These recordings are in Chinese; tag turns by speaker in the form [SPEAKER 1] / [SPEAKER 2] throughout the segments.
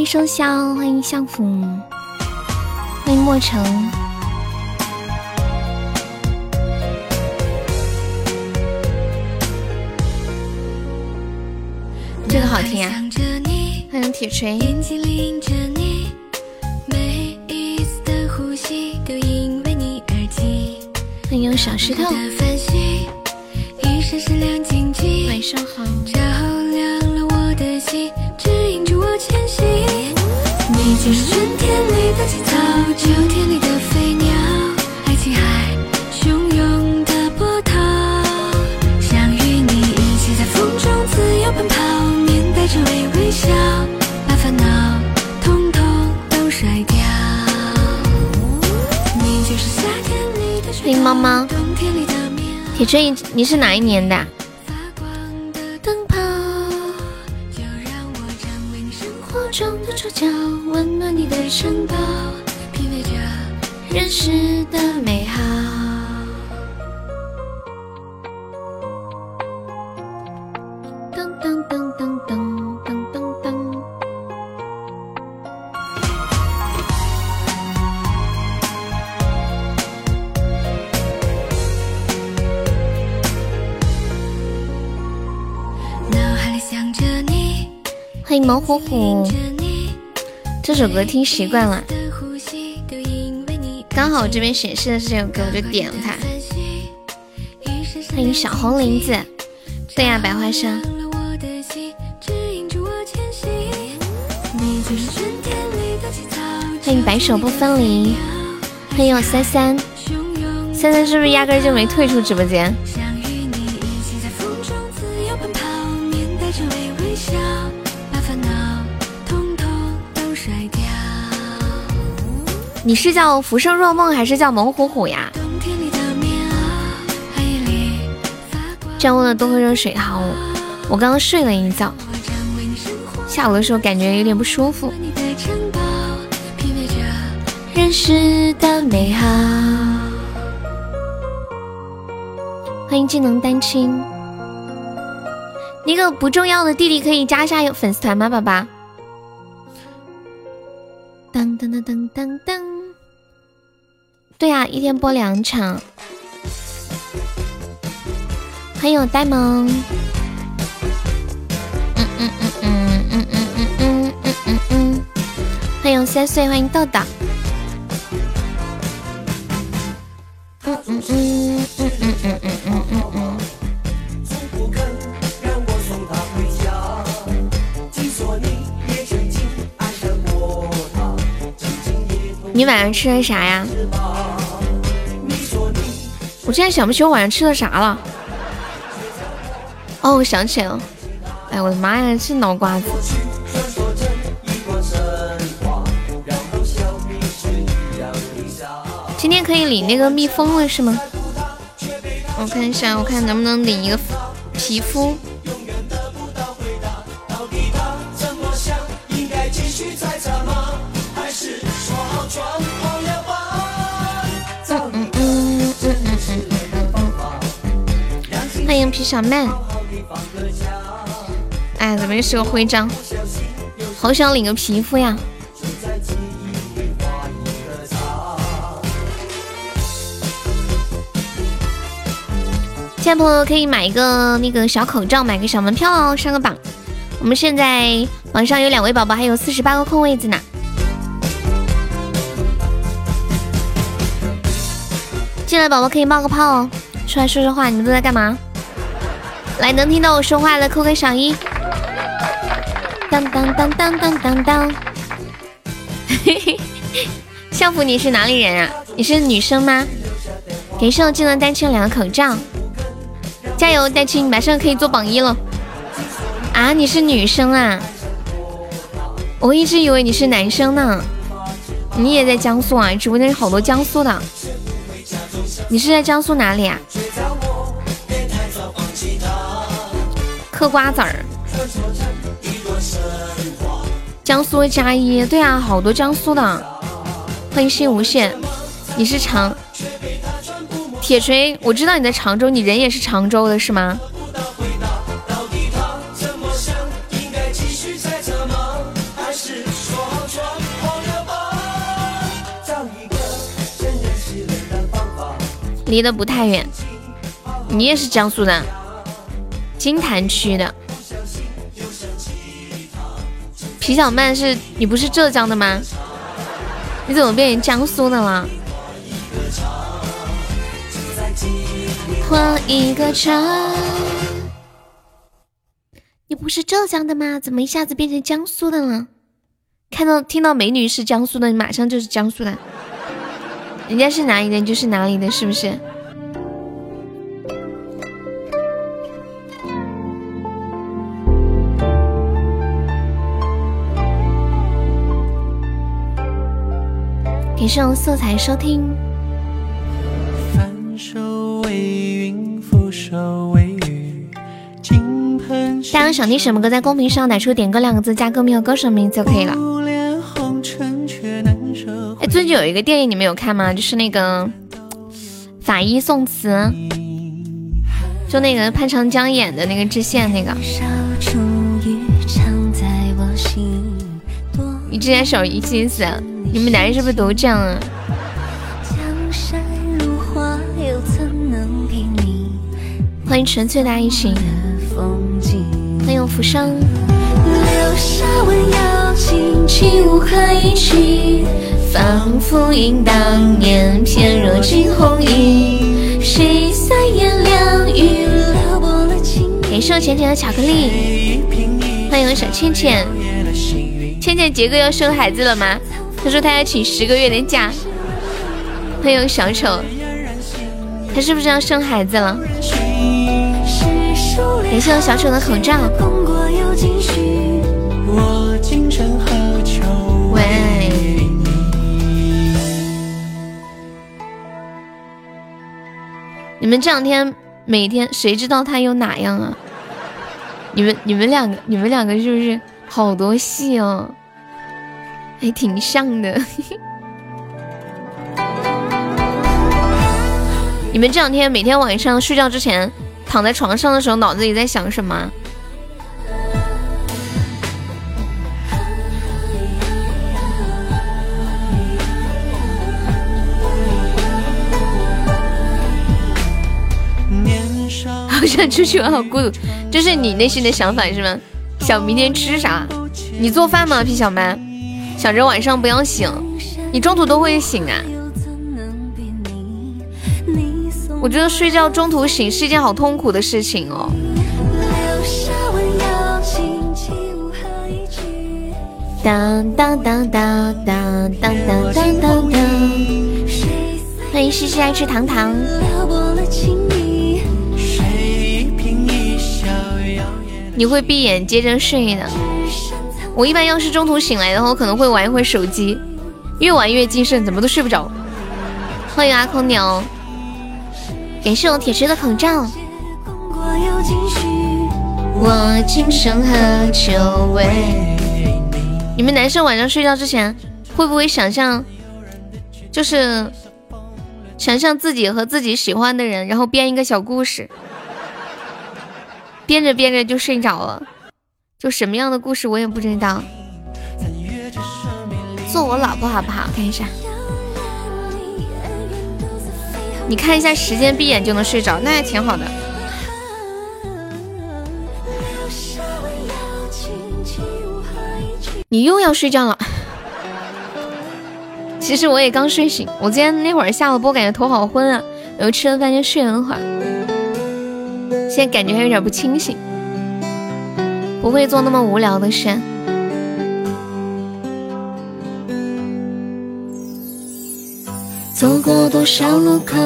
[SPEAKER 1] 欢迎收香，欢迎相府，欢迎莫城。这个好听啊！欢迎铁锤。欢迎小石头。晚上好。你就是春天里的青草，秋天里的飞鸟，爱情海汹涌的波涛。想与你一起在风中自由奔跑，面带着微微笑，把烦恼统统都甩掉。你就是夏天里的欢迎猫猫，铁锤，你是哪一年的？迎猛虎虎。这首歌听习惯了，刚好我这边显示的是这首歌，我就点了它。欢迎小红林子，对呀，百花香。欢迎白首不分离，欢迎我三三，三三是不是压根就没退出直播间？你是叫浮生若梦还是叫猛虎虎呀？降温了，多喝热水好。我刚刚睡了一觉，下午的时候感觉有点不舒服。认识的美好。欢迎技能单亲，那个不重要的弟弟可以加一下粉丝团吗，宝宝？当当当当当当。对呀，一天播两场。欢迎我呆萌。嗯嗯嗯嗯嗯嗯嗯嗯嗯嗯嗯。欢迎三岁，欢迎豆豆。嗯嗯嗯嗯嗯嗯嗯嗯嗯嗯。你晚上吃的啥呀？我现在想不起我晚上吃的啥了。哦，我想起来了。哎，我的妈呀，这脑瓜子。今天可以领那个蜜蜂了是吗？我看一下，我看能不能领一个皮肤。皮小曼，哎，怎么又是个徽章？好想领个皮肤呀！现在朋友可以买一个那个小口罩，买个小门票哦，上个榜。我们现在榜上有两位宝宝，还有四十八个空位子呢。进来宝宝可以冒个泡哦，出来说说话。你们都在干嘛？来，能听到我说话的扣个小一。当当当当当当当。嘿嘿，相府你是哪里人啊？你是女生吗？给上技能单清两个口罩，加油，丹青，马上可以做榜一了。啊，你是女生啊？我一直以为你是男生呢。你也在江苏啊？直播间有好多江苏的。你是在江苏哪里啊？嗑瓜子儿。江苏加一，对啊，好多江苏的。欢迎心无限，你是常铁锤，我知道你在常州，你人也是常州的是吗？离得不太远，你也是江苏的，金坛区的。皮小曼是你不是浙江的吗？你怎么变成江苏的了？画一个叉。你不是浙江的吗？怎么一下子变成江苏的了？看到听到美女是江苏的，你马上就是江苏的。人家是哪里的，就是哪里的，是不是？谢我素材收听。大家想听什么歌，在公屏上打出“点歌”两个字，加歌名和歌手名就可以了。哎，最近有一个电影你们有看吗？就是那个《法医宋慈》，就那个潘长江演的那个知县那个。你之前手一心思。你们男人是不是都这样啊？欢迎纯粹的爱情，欢迎浮生。仿佛忆当年，翩若惊鸿影。谁三言两语撩拨了情感谢我浅浅的巧克力，欢迎我小倩倩。倩倩杰哥要生孩子了吗？他说他要请十个月的假。欢迎小丑，他是不是要生孩子了？感谢我小丑的口罩。喂，你们这两天每天谁知道他有哪样啊？你们你们两个你们两个是不是好多戏哦？还挺像的。你们这两天每天晚上睡觉之前躺在床上的时候，脑子里在想什么？好想出去玩，好孤独，这是你内心的想法是吗？想明天吃啥？你做饭吗，皮小曼？想着晚上不要醒，你中途都会醒啊！我觉得睡觉中途醒是一件好痛苦的事情哦。当当当当当当当当当！欢迎西西爱吃糖糖。你会闭眼接着睡的。我一般要是中途醒来的话，我可能会玩一会手机，越玩越精神，怎么都睡不着。欢迎阿空鸟，感谢我铁锤的口罩。我今生何求为？你们男生晚上睡觉之前会不会想象，就是想象自己和自己喜欢的人，然后编一个小故事，编着编着就睡着了。就什么样的故事我也不知道，做我老婆好不好？看一下，你看一下时间，闭眼就能睡着，那还挺好的。你又要睡觉了？其实我也刚睡醒，我今天那会儿下了播，感觉头好昏啊，然后吃了饭就睡了会儿，现在感觉还有点不清醒。不会做那么无聊的事。走过多少路口，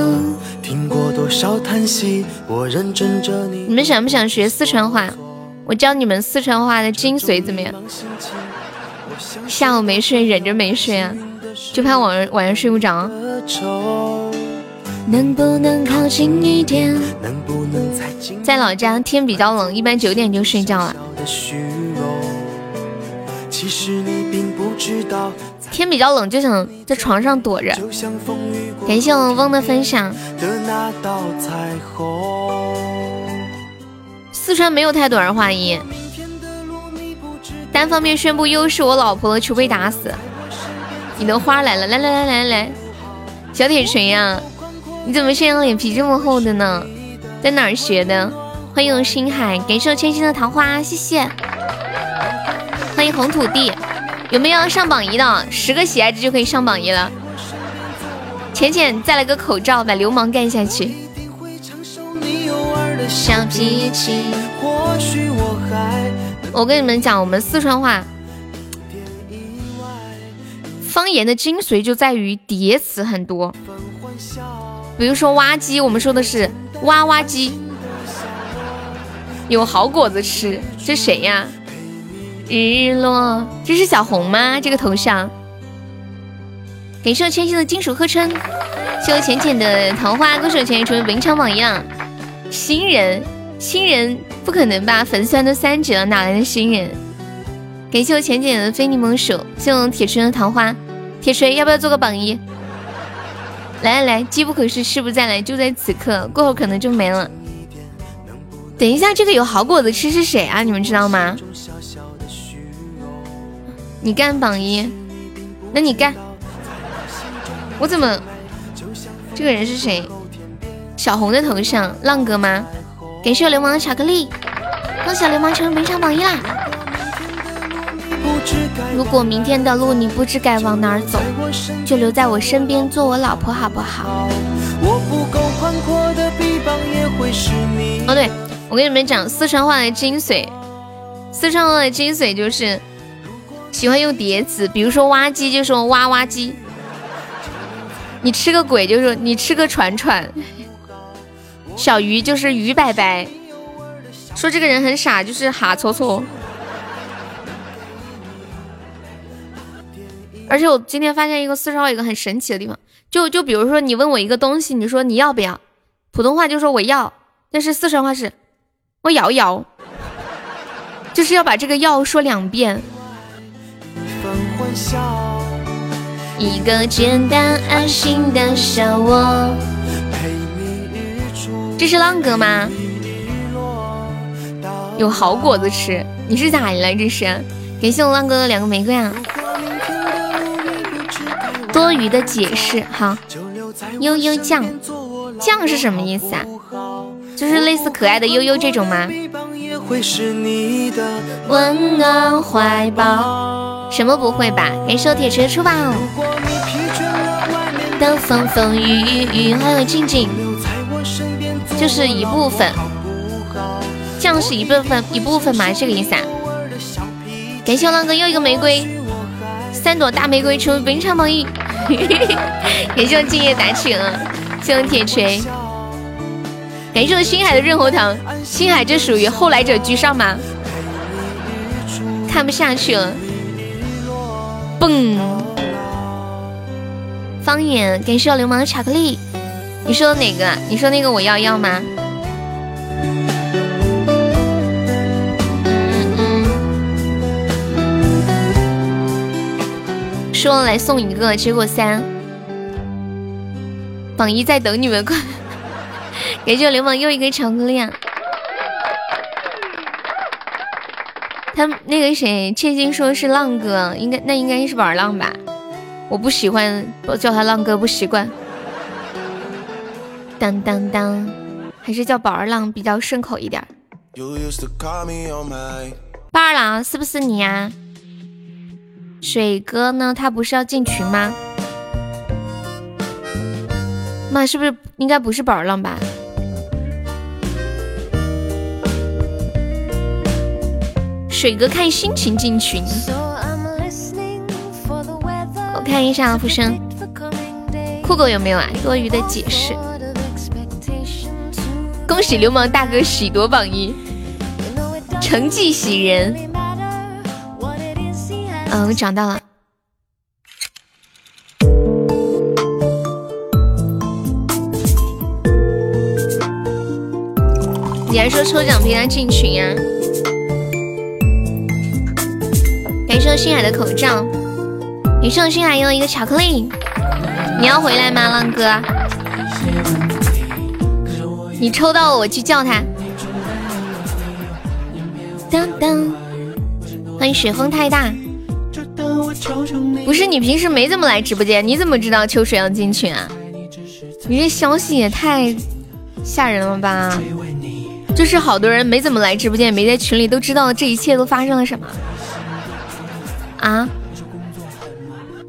[SPEAKER 1] 听过多少叹息，我认真着你。你们想不想学四川话？我教你们四川话的精髓怎么样？下午没睡，忍着没睡啊，就怕晚上晚上睡不着。能不能靠近一点？在老家天比较冷，一般九点就睡觉了。天比较冷，就想在床上躲着。感谢我翁的分享。四川没有太多儿化音。单方面宣布优是我老婆了，求被打死。你的花来了，来来来来来，小铁锤呀，你怎么现在脸皮这么厚的呢？在哪儿学的？欢迎星海，感谢我千心的桃花，谢谢。欢迎红土地，有没有要上榜一的？十个喜爱值就可以上榜一了。浅浅再来个口罩，把流氓干下去。小脾气。我跟你们讲，我们四川话方言的精髓就在于叠词很多。比如说挖机，我们说的是挖挖机。有好果子吃，这谁呀？日落，这是小红吗？这个头像。感谢我千玺的金属合成，谢我浅浅的桃花，歌手前成为本场榜一了。新人，新人。不可能吧，粉丝都三级了，哪来的新人？感谢我浅浅的非你莫属，谢我铁锤的桃花，铁锤要不要做个榜一？来来来，机不可失，失不再来，就在此刻，过后可能就没了。等一下，这个有好果子吃是谁啊？你们知道吗？你干榜一，那你干。我怎么？这个人是谁？小红的头像，浪哥吗？感谢我流氓的巧克力，恭喜流氓成为本场榜一啦！如果明天的路你不知该往哪儿走，就留在我身边做我老婆好不好？哦对，我跟你们讲四川话的精髓，四川话的精髓就是喜欢用叠词，比如说挖机就说挖挖机，你吃个鬼就说你吃个串串。小鱼就是鱼白白，说这个人很傻，就是哈搓搓。而且我今天发现一个四川话一个很神奇的地方，就就比如说你问我一个东西，你说你要不要？普通话就说我要，但是四川话是我摇摇，就是要把这个要说两遍。一个简单安心的小窝。这是浪哥吗？有好果子吃，你是咋的了？这是感谢我浪哥的两个玫瑰啊！多余的解释，哈，悠悠酱酱是什么意思啊？就是类似可爱的悠悠这种吗？温暖怀抱，什么不会吧？感谢我铁锤出宝的风风雨雨，欢迎静静。就是一部分，这样是一部分一部分吗，这个意思啊。感谢我浪哥又一个玫瑰，三朵大玫瑰成为本场榜一。感谢我敬业打起了，谢我铁锤。感谢我星海的润喉糖，星海这属于后来者居上吗？看不下去了，嘣！方言，感谢我流氓的巧克力。你说哪个？你说那个我要要吗？说来送一个，结果三，榜一在等你们，快！感谢流氓又一个巧克力啊。他那个谁，千金说是浪哥，应该那应该是宝儿浪吧？我不喜欢我叫他浪哥，不习惯。当当当，还是叫宝儿浪比较顺口一点。宝儿郎是不是你呀？水哥呢？他不是要进群吗？妈，是不是应该不是宝儿浪吧？水哥看心情进群。我看一下福生，酷狗有没有啊？多余的解释。恭喜流氓大哥喜夺榜一，成绩喜人。嗯，我找到了。你还说抽奖陪他进群呀？星海的口罩，给我星海用一个巧克力。你要回来吗，浪哥？你抽到了我去叫他。当当，欢迎雪风太大。不是你平时没怎么来直播间，你怎么知道秋水要进群啊？你这消息也太吓人了吧！就是好多人没怎么来直播间，也没在群里，都知道这一切都发生了什么啊？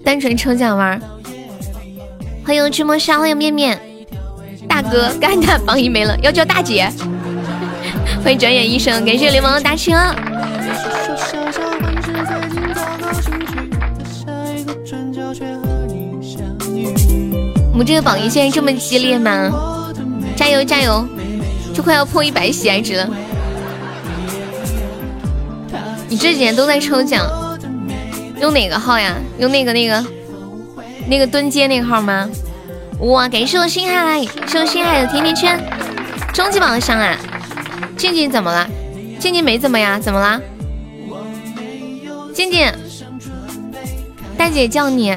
[SPEAKER 1] 单纯抽奖玩。欢迎驱魔杀，欢迎面面大哥，干他榜一没了，要叫大姐。欢迎转眼一生，感谢流氓打车。我们这个榜一现在这么激烈吗？加油加油！就快要破一百喜爱值了。你这几天都在抽奖，用哪个号呀？用那个那个那个蹲街那个号吗？哇，感谢我星海，谢我星海的甜甜圈，终极榜上啊！静静怎么了？静静没怎么呀？怎么了？静静，大姐叫你，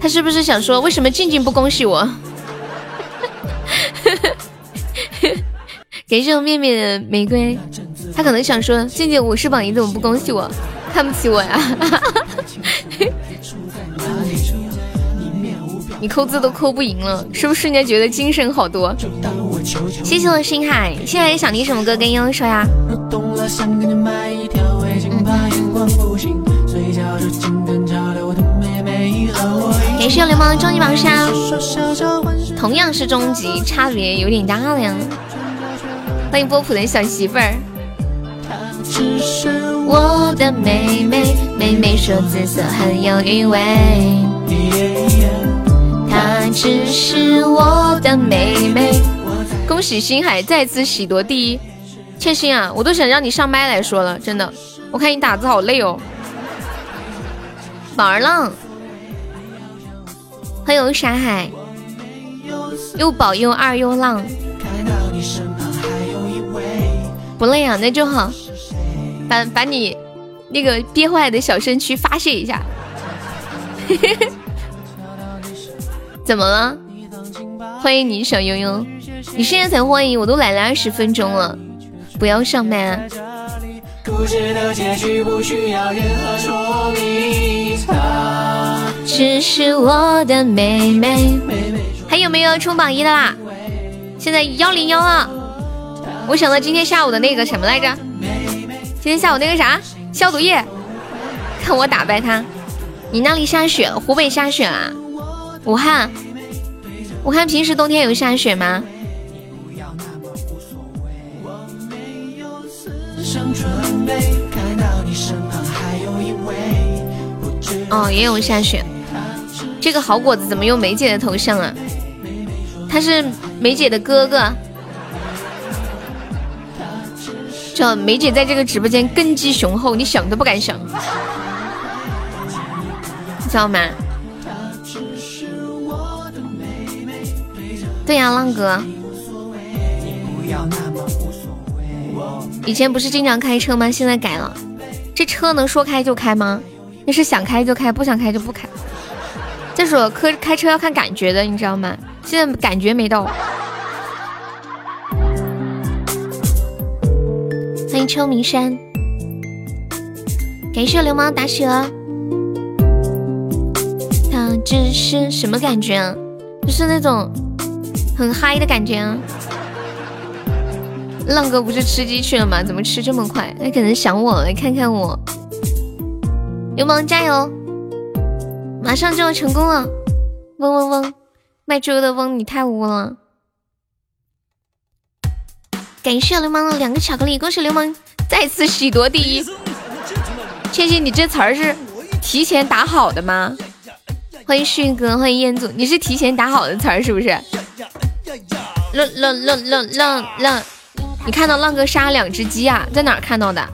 [SPEAKER 1] 她是不是想说为什么静静不恭喜我？感谢我面面的玫瑰，她可能想说静静我是榜一，怎么不恭喜我？看不起我呀？你扣字都扣不赢了，是不是瞬间觉得精神好多？谢谢我星海，现在想听什么歌跟悠悠说呀？感谢流氓的终极榜上，同样是终极，差别有点大了呀。欢迎波普的小媳妇儿。我的妹妹，妹妹说紫色很有韵味。她只是我的妹妹。恭喜星海再次喜夺第一，千心啊，我都想让你上麦来说了，真的，我看你打字好累哦。宝儿浪，欢迎沙海，又宝又二又浪，不累啊，那就好，把把你那个憋坏的小身躯发泄一下。怎么了？欢迎你，小悠悠。你现在才欢迎，我都来了二十分钟了，不要上麦。只是我的妹妹。还有没有冲榜一的啦？现在幺零幺了。我想到今天下午的那个什么来着？今天下午那个啥消毒液，看我打败他。你那里下雪了？湖北下雪啦？武汉，武汉平时冬天有下雪吗？哦，也有下雪。这个好果子怎么用梅姐的头像啊？他是梅姐的哥哥。这梅姐在这个直播间根基雄厚，你想都不敢想，知道吗？对呀，浪哥。以前不是经常开车吗？现在改了。这车能说开就开吗？那是想开就开，不想开就不开。再说开开车要看感觉的，你知道吗？现在感觉没到。欢迎秋名山，感谢流氓打蛇。他这是什么感觉啊？就是那种。很嗨的感觉啊！浪哥不是吃鸡去了吗？怎么吃这么快？他可能想我了，看看我。流氓加油！马上就要成功了！嗡嗡嗡，卖猪的嗡，你太污了！感谢流氓的两个巧克力，恭喜流氓再次喜夺第一！千玺，你这词儿是提前打好的吗？欢迎旭哥，欢迎彦祖，你是提前打好的词儿是不是？浪浪浪浪浪浪，你看到浪哥杀两只鸡啊？在哪儿看到的？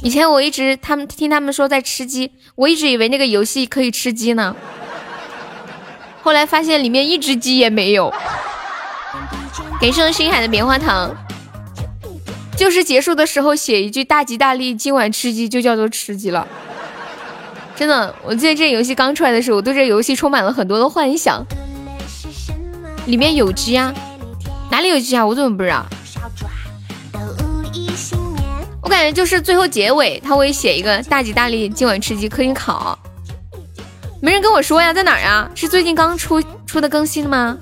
[SPEAKER 1] 以前我一直他们听他们说在吃鸡，我一直以为那个游戏可以吃鸡呢。后来发现里面一只鸡也没有。感谢星海的棉花糖。就是结束的时候写一句大吉大利，今晚吃鸡就叫做吃鸡了。真的，我记得这游戏刚出来的时候，我对这游戏充满了很多的幻想。里面有鸡啊？哪里有鸡啊？我怎么不知道？我感觉就是最后结尾他会写一个大吉大利，今晚吃鸡可以烤。没人跟我说呀，在哪儿呀？是最近刚出出的更新吗？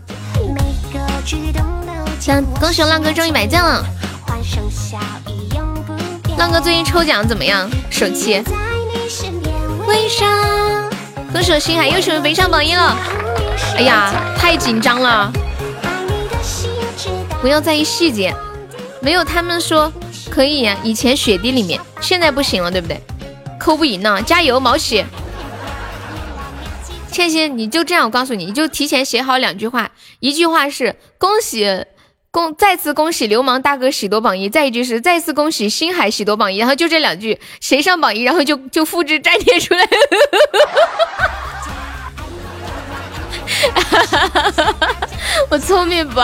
[SPEAKER 1] 恭喜浪哥中一百赞了！浪哥最近抽奖怎么样？手气。微笑。恭喜我星海又成为围上榜一了！哎呀，太紧张了！不要在意细节，没有他们说可以。以前雪地里面，现在不行了，对不对？扣不赢呢，加油，毛喜！倩倩，你就这样，我告诉你，你就提前写好两句话，一句话是恭喜。恭再次恭喜流氓大哥喜夺榜一，再一句是再次恭喜星海喜夺榜一，然后就这两句，谁上榜一，然后就就复制粘贴出来。我聪明不？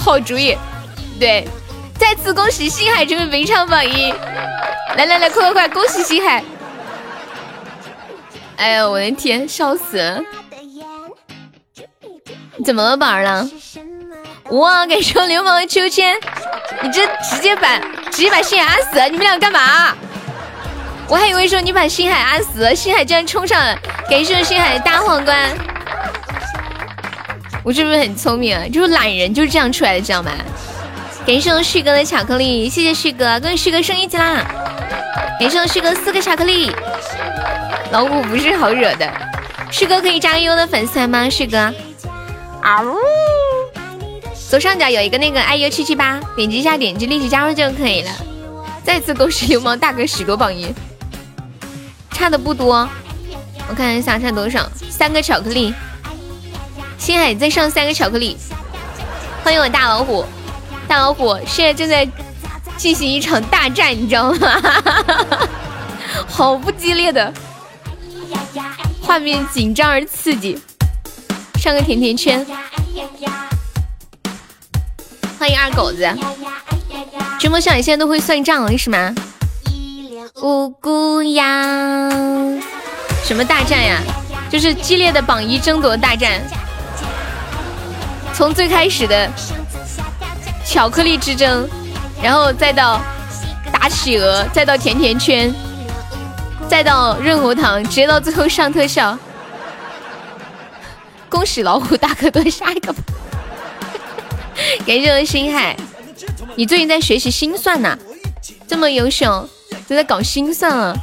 [SPEAKER 1] 好主意，对，再次恭喜星海成为没上榜一，来来来，快快快，恭喜星海！哎呀，我的天，笑死了！怎么了，宝儿了？哇，感谢流氓的秋千，你这直接把直接把星海按死，你们俩干嘛？我还以为说你把星海按死，星海居然冲上了，感谢星海的大皇冠。我是不是很聪明啊？就是懒人就是这样出来的，知道吗？感谢我旭哥的巧克力，谢谢旭哥，恭喜旭哥升一级啦！感谢我旭哥四个巧克力，老虎不是好惹的，旭哥可以加个优的粉丝团吗？旭哥。啊呜！左上角有一个那个 iu 七七八，点击一下，点击立即加入就可以了。再次恭喜流氓大哥许多榜一，差的不多。我看一下差多少，三个巧克力。星海再上三个巧克力。欢迎我大老虎，大老虎现在正在进行一场大战，你知道吗？好不激烈的画面，紧张而刺激。上个甜甜圈，欢迎二狗子。君莫笑你现在都会算账了是吗？无辜呀！什么大战呀？就是激烈的榜一争夺大战。从最开始的巧克力之争，然后再到打企鹅，再到甜甜圈，再到润喉糖，直接到最后上特效。恭喜老虎大哥多杀一个！感谢我星海，你最近在学习心算呢？这么优秀，都在搞心算了。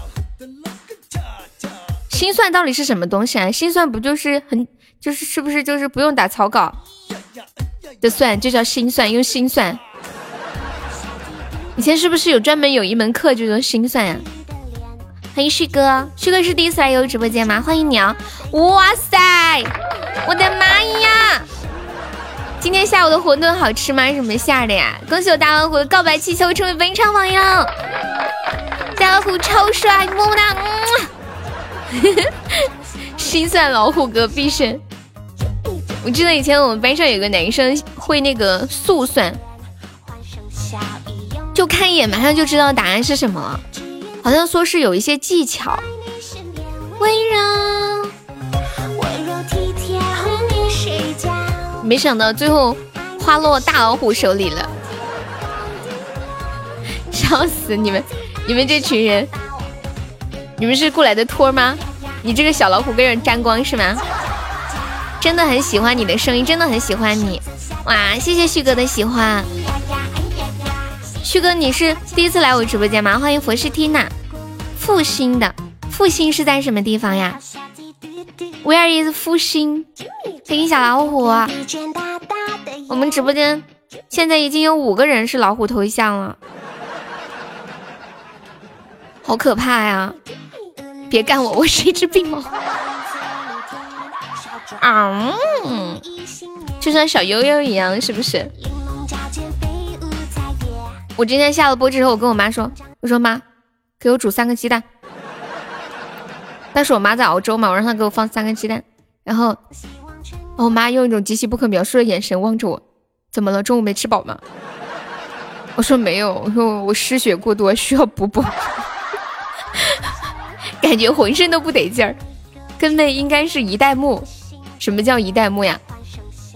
[SPEAKER 1] 心算到底是什么东西啊？心算不就是很就是是不是就是不用打草稿的算，就叫心算，用心算。以前是不是有专门有一门课就叫心算呀？欢迎旭哥，旭哥是第一次来悠悠直播间吗？欢迎你啊！哇塞，我的妈呀！今天下午的馄饨好吃吗？是什么馅的呀？恭喜我大老虎告白气球成为本场榜一，大老虎超帅，么么哒！心算老虎哥必胜。我记得以前我们班上有个男生会那个速算，就看一眼马上就知道答案是什么了。好像说是有一些技巧，温柔，没想到最后花落大老虎手里了，笑死你们！你们这群人，你们是过来的托吗？你这个小老虎被人沾光是吗？真的很喜欢你的声音，真的很喜欢你，哇！谢谢旭哥的喜欢。旭哥，你是第一次来我直播间吗？欢迎佛师缇娜，复兴的复兴是在什么地方呀？Where is 复兴？欢迎小老虎，我们直播间现在已经有五个人是老虎头像了，好可怕呀！别干我，我是一只病猫。啊，就像小悠悠一样，是不是？我今天下了播之后，我跟我妈说：“我说妈，给我煮三个鸡蛋。”但是我妈在熬粥嘛，我让她给我放三个鸡蛋。然后，我妈用一种极其不可描述的眼神望着我：“怎么了？中午没吃饱吗？” 我说没有，我说我失血过多，需要补补，感觉浑身都不得劲儿。跟妹应该是一代目，什么叫一代目呀？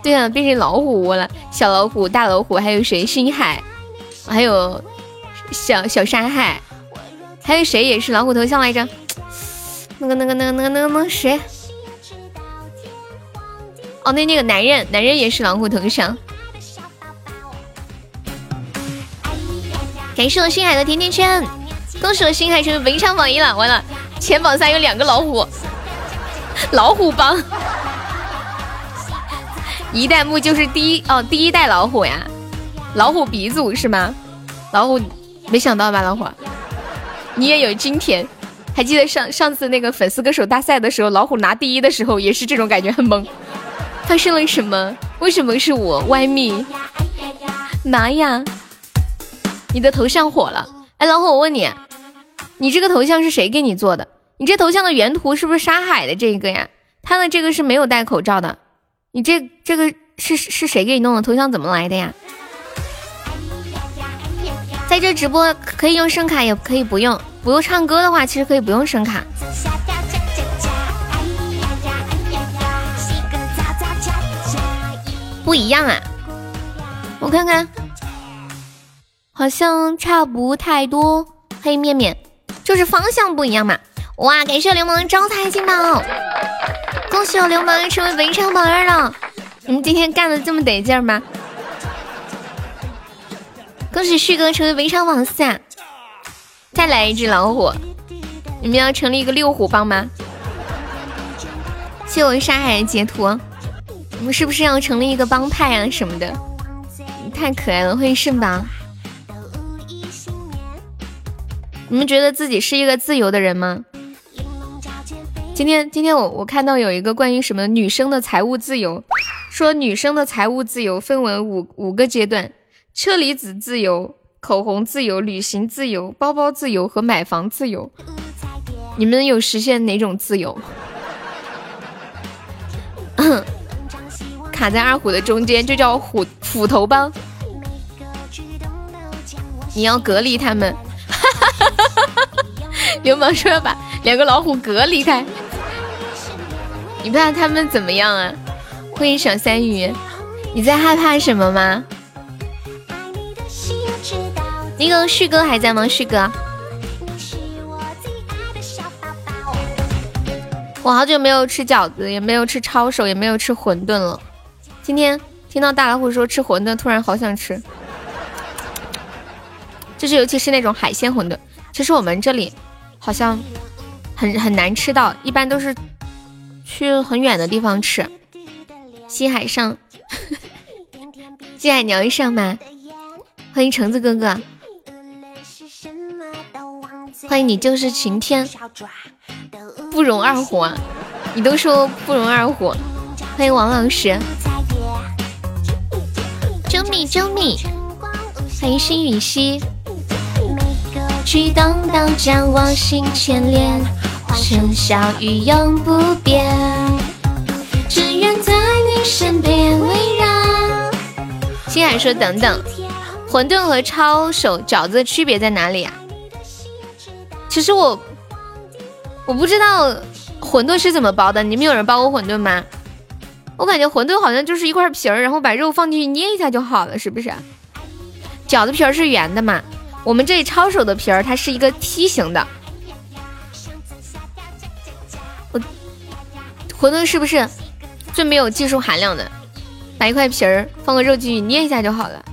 [SPEAKER 1] 对啊，变成老虎窝了，小老虎、大老虎，还有谁？星海，还有小小山海，还有谁也是老虎头像来着？那个、那个、那个、那个、那个、那谁？哦，那那个男人，男人也是老虎头像。感谢我星海的甜甜圈，恭喜我星海成为文昌榜一了！完了，前榜三有两个老虎，老虎帮。一代目就是第一哦，第一代老虎呀，老虎鼻祖是吗？老虎，没想到吧，老虎，你也有今天。还记得上上次那个粉丝歌手大赛的时候，老虎拿第一的时候也是这种感觉，很懵。发生了什么？为什么是我？歪咪，妈呀！你的头像火了，哎，老虎，我问你，你这个头像是谁给你做的？你这头像的原图是不是沙海的这个呀？他的这个是没有戴口罩的，你这这个是是谁给你弄的？头像怎么来的呀？在这直播可以用声卡，也可以不用。不用唱歌的话，其实可以不用声卡。不一样啊，我看看。好像差不太多，黑面面就是方向不一样嘛。哇，感谢流氓招财进宝，恭喜我流氓成为文昌榜二了。你们今天干的这么得劲吗？恭喜旭哥成为文昌榜四，再来一只老虎。你们要成立一个六虎帮吗？谢我沙海截图，你们是不是要成立一个帮派啊什么的？太可爱了，欢迎圣宝。你们觉得自己是一个自由的人吗？今天今天我我看到有一个关于什么女生的财务自由，说女生的财务自由分为五五个阶段：车厘子自由、口红自由、旅行自由、包包自由和买房自由。你们有实现哪种自由？卡在二虎的中间就叫虎斧头帮，你要隔离他们。流氓说要把两个老虎隔离开，你怕他们怎么样啊？欢迎小三鱼，你在害怕什么吗？那个旭哥还在吗？旭哥，我好久没有吃饺子，也没有吃抄手，也没有吃馄饨了。今天听到大老虎说吃馄饨，突然好想吃。就是尤其是那种海鲜馄饨，其实我们这里好像很很难吃到，一般都是去很远的地方吃。西海上，西海鸟一上吗？欢迎橙子哥哥，欢迎你就是晴天，不容二虎，啊！你都说不容二虎。欢迎王老师，周米周米，欢迎心雨溪。举动都将我心牵连，生小雨永不变，只愿在你身边围绕。星海说：“等等，馄饨和抄手饺子的区别在哪里啊？”其实我我不知道馄饨是怎么包的，你们有人包过馄饨吗？我感觉馄饨好像就是一块皮儿，然后把肉放进去捏一下就好了，是不是？饺子皮儿是圆的嘛？我们这里抄手的皮儿，它是一个梯形的。我馄饨是不是最没有技术含量的？把一块皮儿放个肉进去捏一下就好了。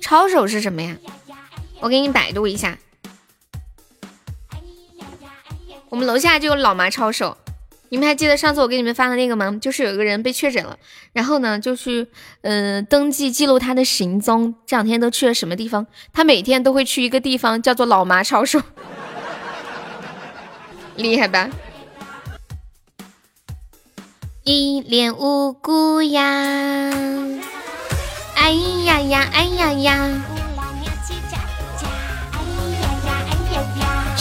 [SPEAKER 1] 抄手是什么呀？我给你百度一下。我们楼下就有老妈抄手。你们还记得上次我给你们发的那个吗？就是有一个人被确诊了，然后呢就去嗯登记记录他的行踪，这两天都去了什么地方？他每天都会去一个地方，叫做老妈抄手，厉害吧？一脸无辜呀，哎呀呀，哎呀呀，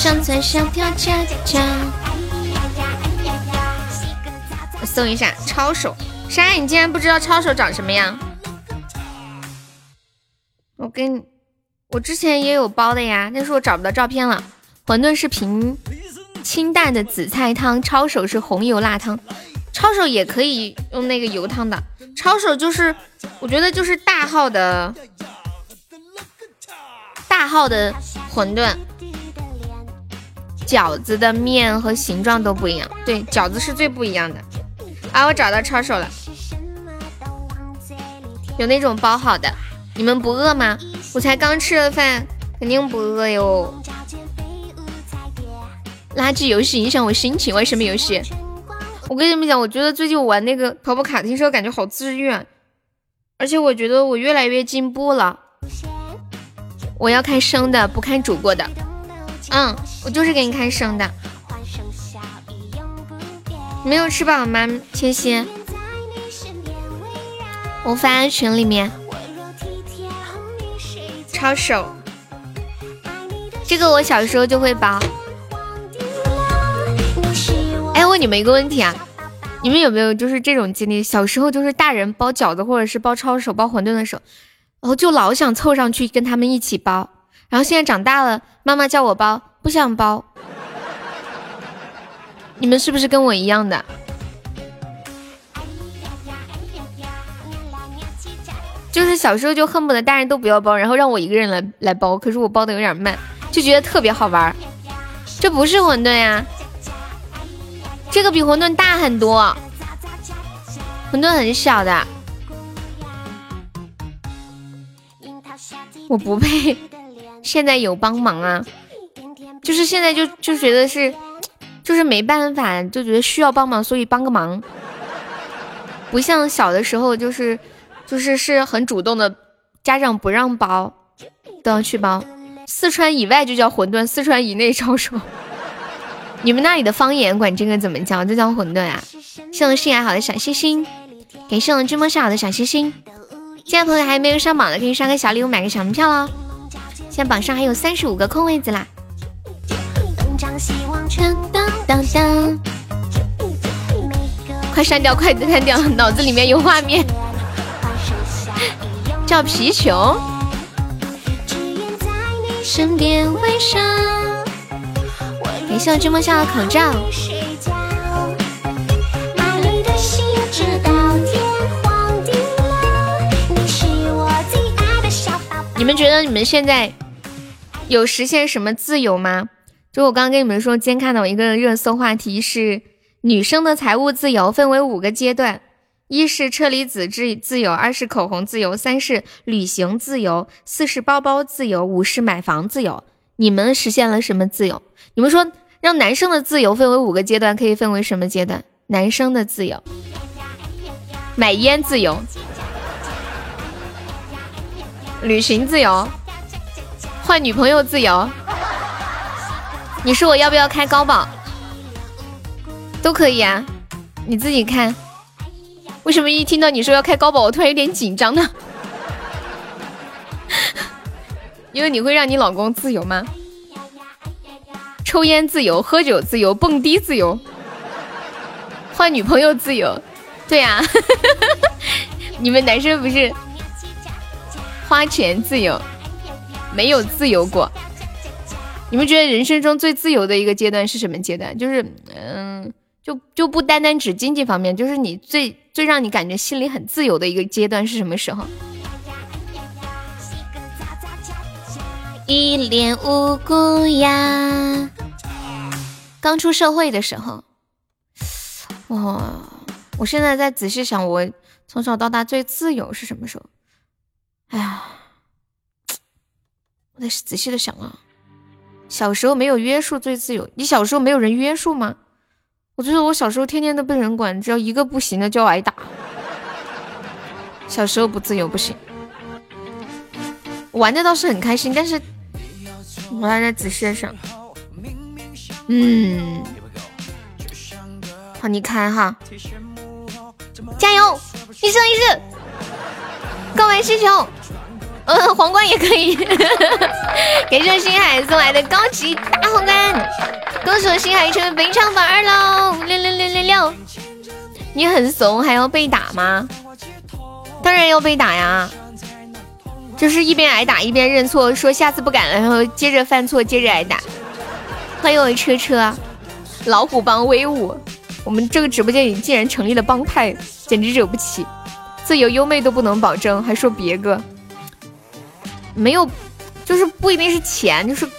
[SPEAKER 1] 上蹿下跳恰恰。搜一下抄手，山，你竟然不知道抄手长什么样？我跟你我之前也有包的呀，但是我找不到照片了。馄饨是平清淡的紫菜汤，抄手是红油辣汤。抄手也可以用那个油汤的，抄手就是我觉得就是大号的大号的馄饨。饺子的面和形状都不一样，对，饺子是最不一样的。啊，我找到抄手了，有那种包好的。你们不饿吗？我才刚吃了饭，肯定不饿哟。垃圾游戏影响我心情，玩什么游戏？我跟你们讲，我觉得最近我玩那个跑跑卡丁车，感觉好治愈，而且我觉得我越来越进步了。我要看生的，不看煮过的。嗯，我就是给你看生的。没有吃饱吗，千玺？我发群里面。抄手，这个我小时候就会包。哎，问你们一个问题啊，你们有没有就是这种经历？小时候就是大人包饺子或者是包抄手、包馄饨的时候，然后就老想凑上去跟他们一起包。然后现在长大了，妈妈叫我包，不想包。你们是不是跟我一样的？就是小时候就恨不得大人都不要包，然后让我一个人来来包。可是我包的有点慢，就觉得特别好玩。这不是馄饨呀，这个比馄饨大很多，馄饨很小的。我不配。现在有帮忙啊，就是现在就就觉得是，就是没办法，就觉得需要帮忙，所以帮个忙。不像小的时候，就是就是是很主动的，家长不让包都要去包。四川以外就叫馄饨，四川以内抄手。你们那里的方言管这个怎么叫？就叫馄饨啊。谢我心爱好的小心心，感谢我追梦上好的小心心。现在朋友还没有上榜的，可以刷个小礼物，买个小门票喽。现在榜上还有三十五个空位子啦！快删掉，快删掉，脑子里面有画面。叫皮球。感谢我追梦笑的口罩。你们觉得你们现在？有实现什么自由吗？就我刚刚跟你们说，今天看到一个热搜话题是女生的财务自由分为五个阶段：一是车厘子自自由，二是口红自由，三是旅行自由，四是包包自由，五是买房自由。你们实现了什么自由？你们说让男生的自由分为五个阶段，可以分为什么阶段？男生的自由，买烟自由，旅行自由。换女朋友自由，你说我要不要开高保？都可以啊，你自己看。为什么一听到你说要开高保，我突然有点紧张呢？因为你会让你老公自由吗？抽烟自由，喝酒自由，蹦迪自由，换女朋友自由，对呀，你们男生不是花钱自由？没有自由过，你们觉得人生中最自由的一个阶段是什么阶段？就是，嗯，就就不单单指经济方面，就是你最最让你感觉心里很自由的一个阶段是什么时候？一脸无辜呀，刚出社会的时候，哇，我现在在仔细想，我从小到大最自由是什么时候？哎呀。我得仔细的想啊，小时候没有约束最自由。你小时候没有人约束吗？我觉得我小时候天天都被人管，只要一个不行的就要挨打。小时候不自由不行，玩的倒是很开心，但是我还在仔细的想。嗯，好，你看哈，加油，一生一世，各位师兄。嗯，皇冠也可以。感谢星海送来的高级大皇冠，恭喜我星海成为本场榜二喽！六六六六六，你很怂还要被打吗？当然要被打呀！就是一边挨打一边认错，说下次不敢了，然后接着犯错，接着挨打。欢迎我车车，老虎帮威武！我们这个直播间里竟然成立了帮派，简直惹不起！自由优美都不能保证，还说别个没有，就是不一定是钱，就是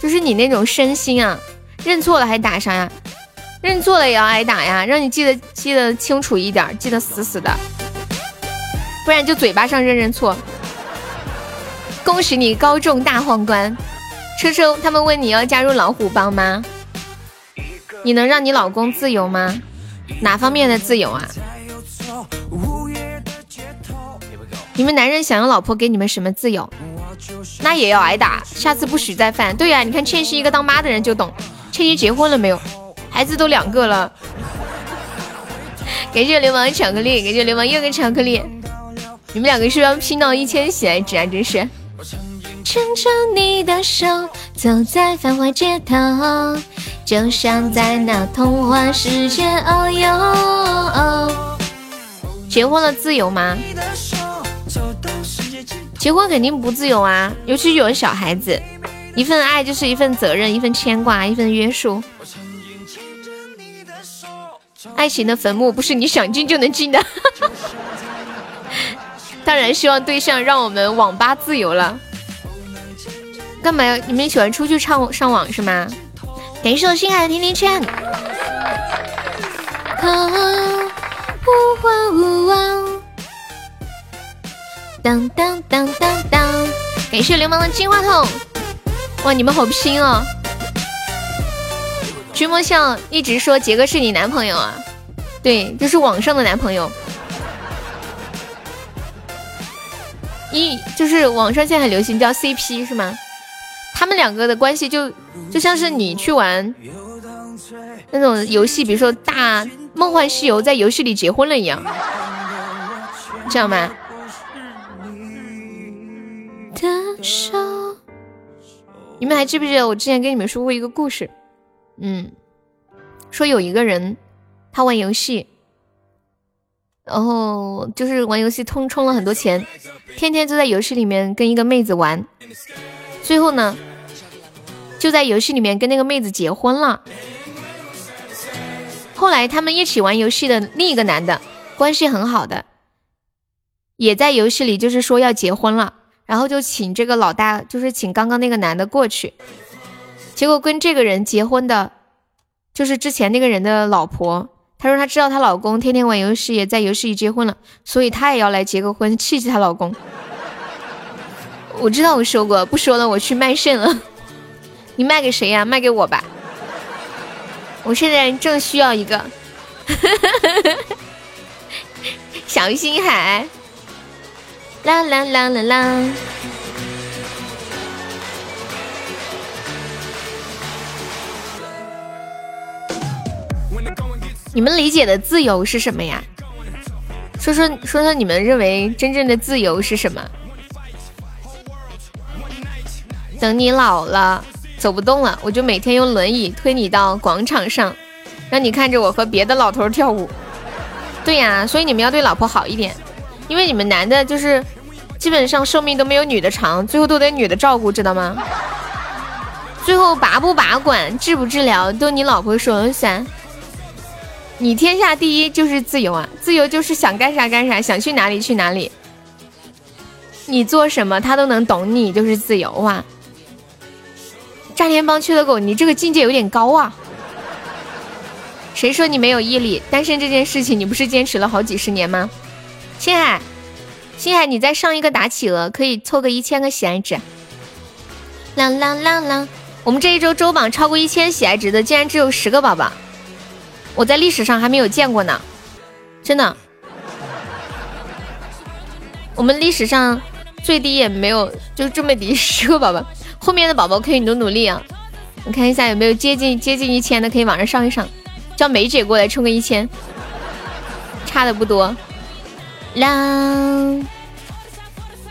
[SPEAKER 1] 就是你那种身心啊，认错了还打啥呀？认错了也要挨打呀！让你记得记得清楚一点，记得死死的，不然就嘴巴上认认错。恭喜你高中大皇冠，车车他们问你要加入老虎帮吗？你能让你老公自由吗？哪方面的自由啊？你们男人想要老婆给你们什么自由？那也要挨打，下次不许再犯。对呀，你看倩兮一个当妈的人就懂。倩兮结婚了没有？孩子都两个了。感谢流氓巧克力，感谢流氓又个巧克力。你们两个是要拼到一千喜爱值啊？真是。牵着你的手，走在繁华街头，就像在那童话世界。哦哟，结婚了自由吗？结婚肯定不自由啊，尤其有了小孩子，一份爱就是一份责任，一份牵挂，一份约束。爱情的坟墓不是你想进就能进的。当然希望对象让我们网吧自由了。干嘛呀？你们喜欢出去上上网是吗？感谢我心海的甜甜圈。当当当当当！感谢流氓的金话筒。哇，你们好拼哦！君莫笑一直说杰哥是你男朋友啊？对，就是网上的男朋友。一就是网上现在很流行叫 CP 是吗？他们两个的关系就就像是你去玩那种游戏，比如说大梦幻西游，在游戏里结婚了一样，知道吗？你们还记不记得我之前跟你们说过一个故事？嗯，说有一个人他玩游戏，然后就是玩游戏充充了很多钱，天天就在游戏里面跟一个妹子玩，最后呢。就在游戏里面跟那个妹子结婚了。后来他们一起玩游戏的另一个男的，关系很好的，也在游戏里就是说要结婚了，然后就请这个老大，就是请刚刚那个男的过去。结果跟这个人结婚的，就是之前那个人的老婆。她说她知道她老公天天玩游戏，也在游戏里结婚了，所以她也要来结个婚，气气她老公。我知道我说过，不说了，我去卖肾了。你卖给谁呀？卖给我吧，我现在正需要一个 小星海，啦啦啦啦啦！你们理解的自由是什么呀？说说说说，你们认为真正的自由是什么？等你老了。走不动了，我就每天用轮椅推你到广场上，让你看着我和别的老头跳舞。对呀，所以你们要对老婆好一点，因为你们男的就是基本上寿命都没有女的长，最后都得女的照顾，知道吗？最后拔不拔管、治不治疗都你老婆说了算。你天下第一就是自由啊，自由就是想干啥干啥，想去哪里去哪里，你做什么他都能懂你，就是自由啊。炸天帮缺的狗，你这个境界有点高啊！谁说你没有毅力？单身这件事情，你不是坚持了好几十年吗？星海，星海，你再上一个打企鹅，可以凑个一千个喜爱值。啦啦啦啦，我们这一周周榜超过一千喜爱值的，竟然只有十个宝宝，我在历史上还没有见过呢，真的。我们历史上最低也没有，就这么低，十个宝宝。后面的宝宝可以努努力啊！我看一下有没有接近接近一千的，可以往上上一上，叫梅姐过来冲个一千，差的不多。啦，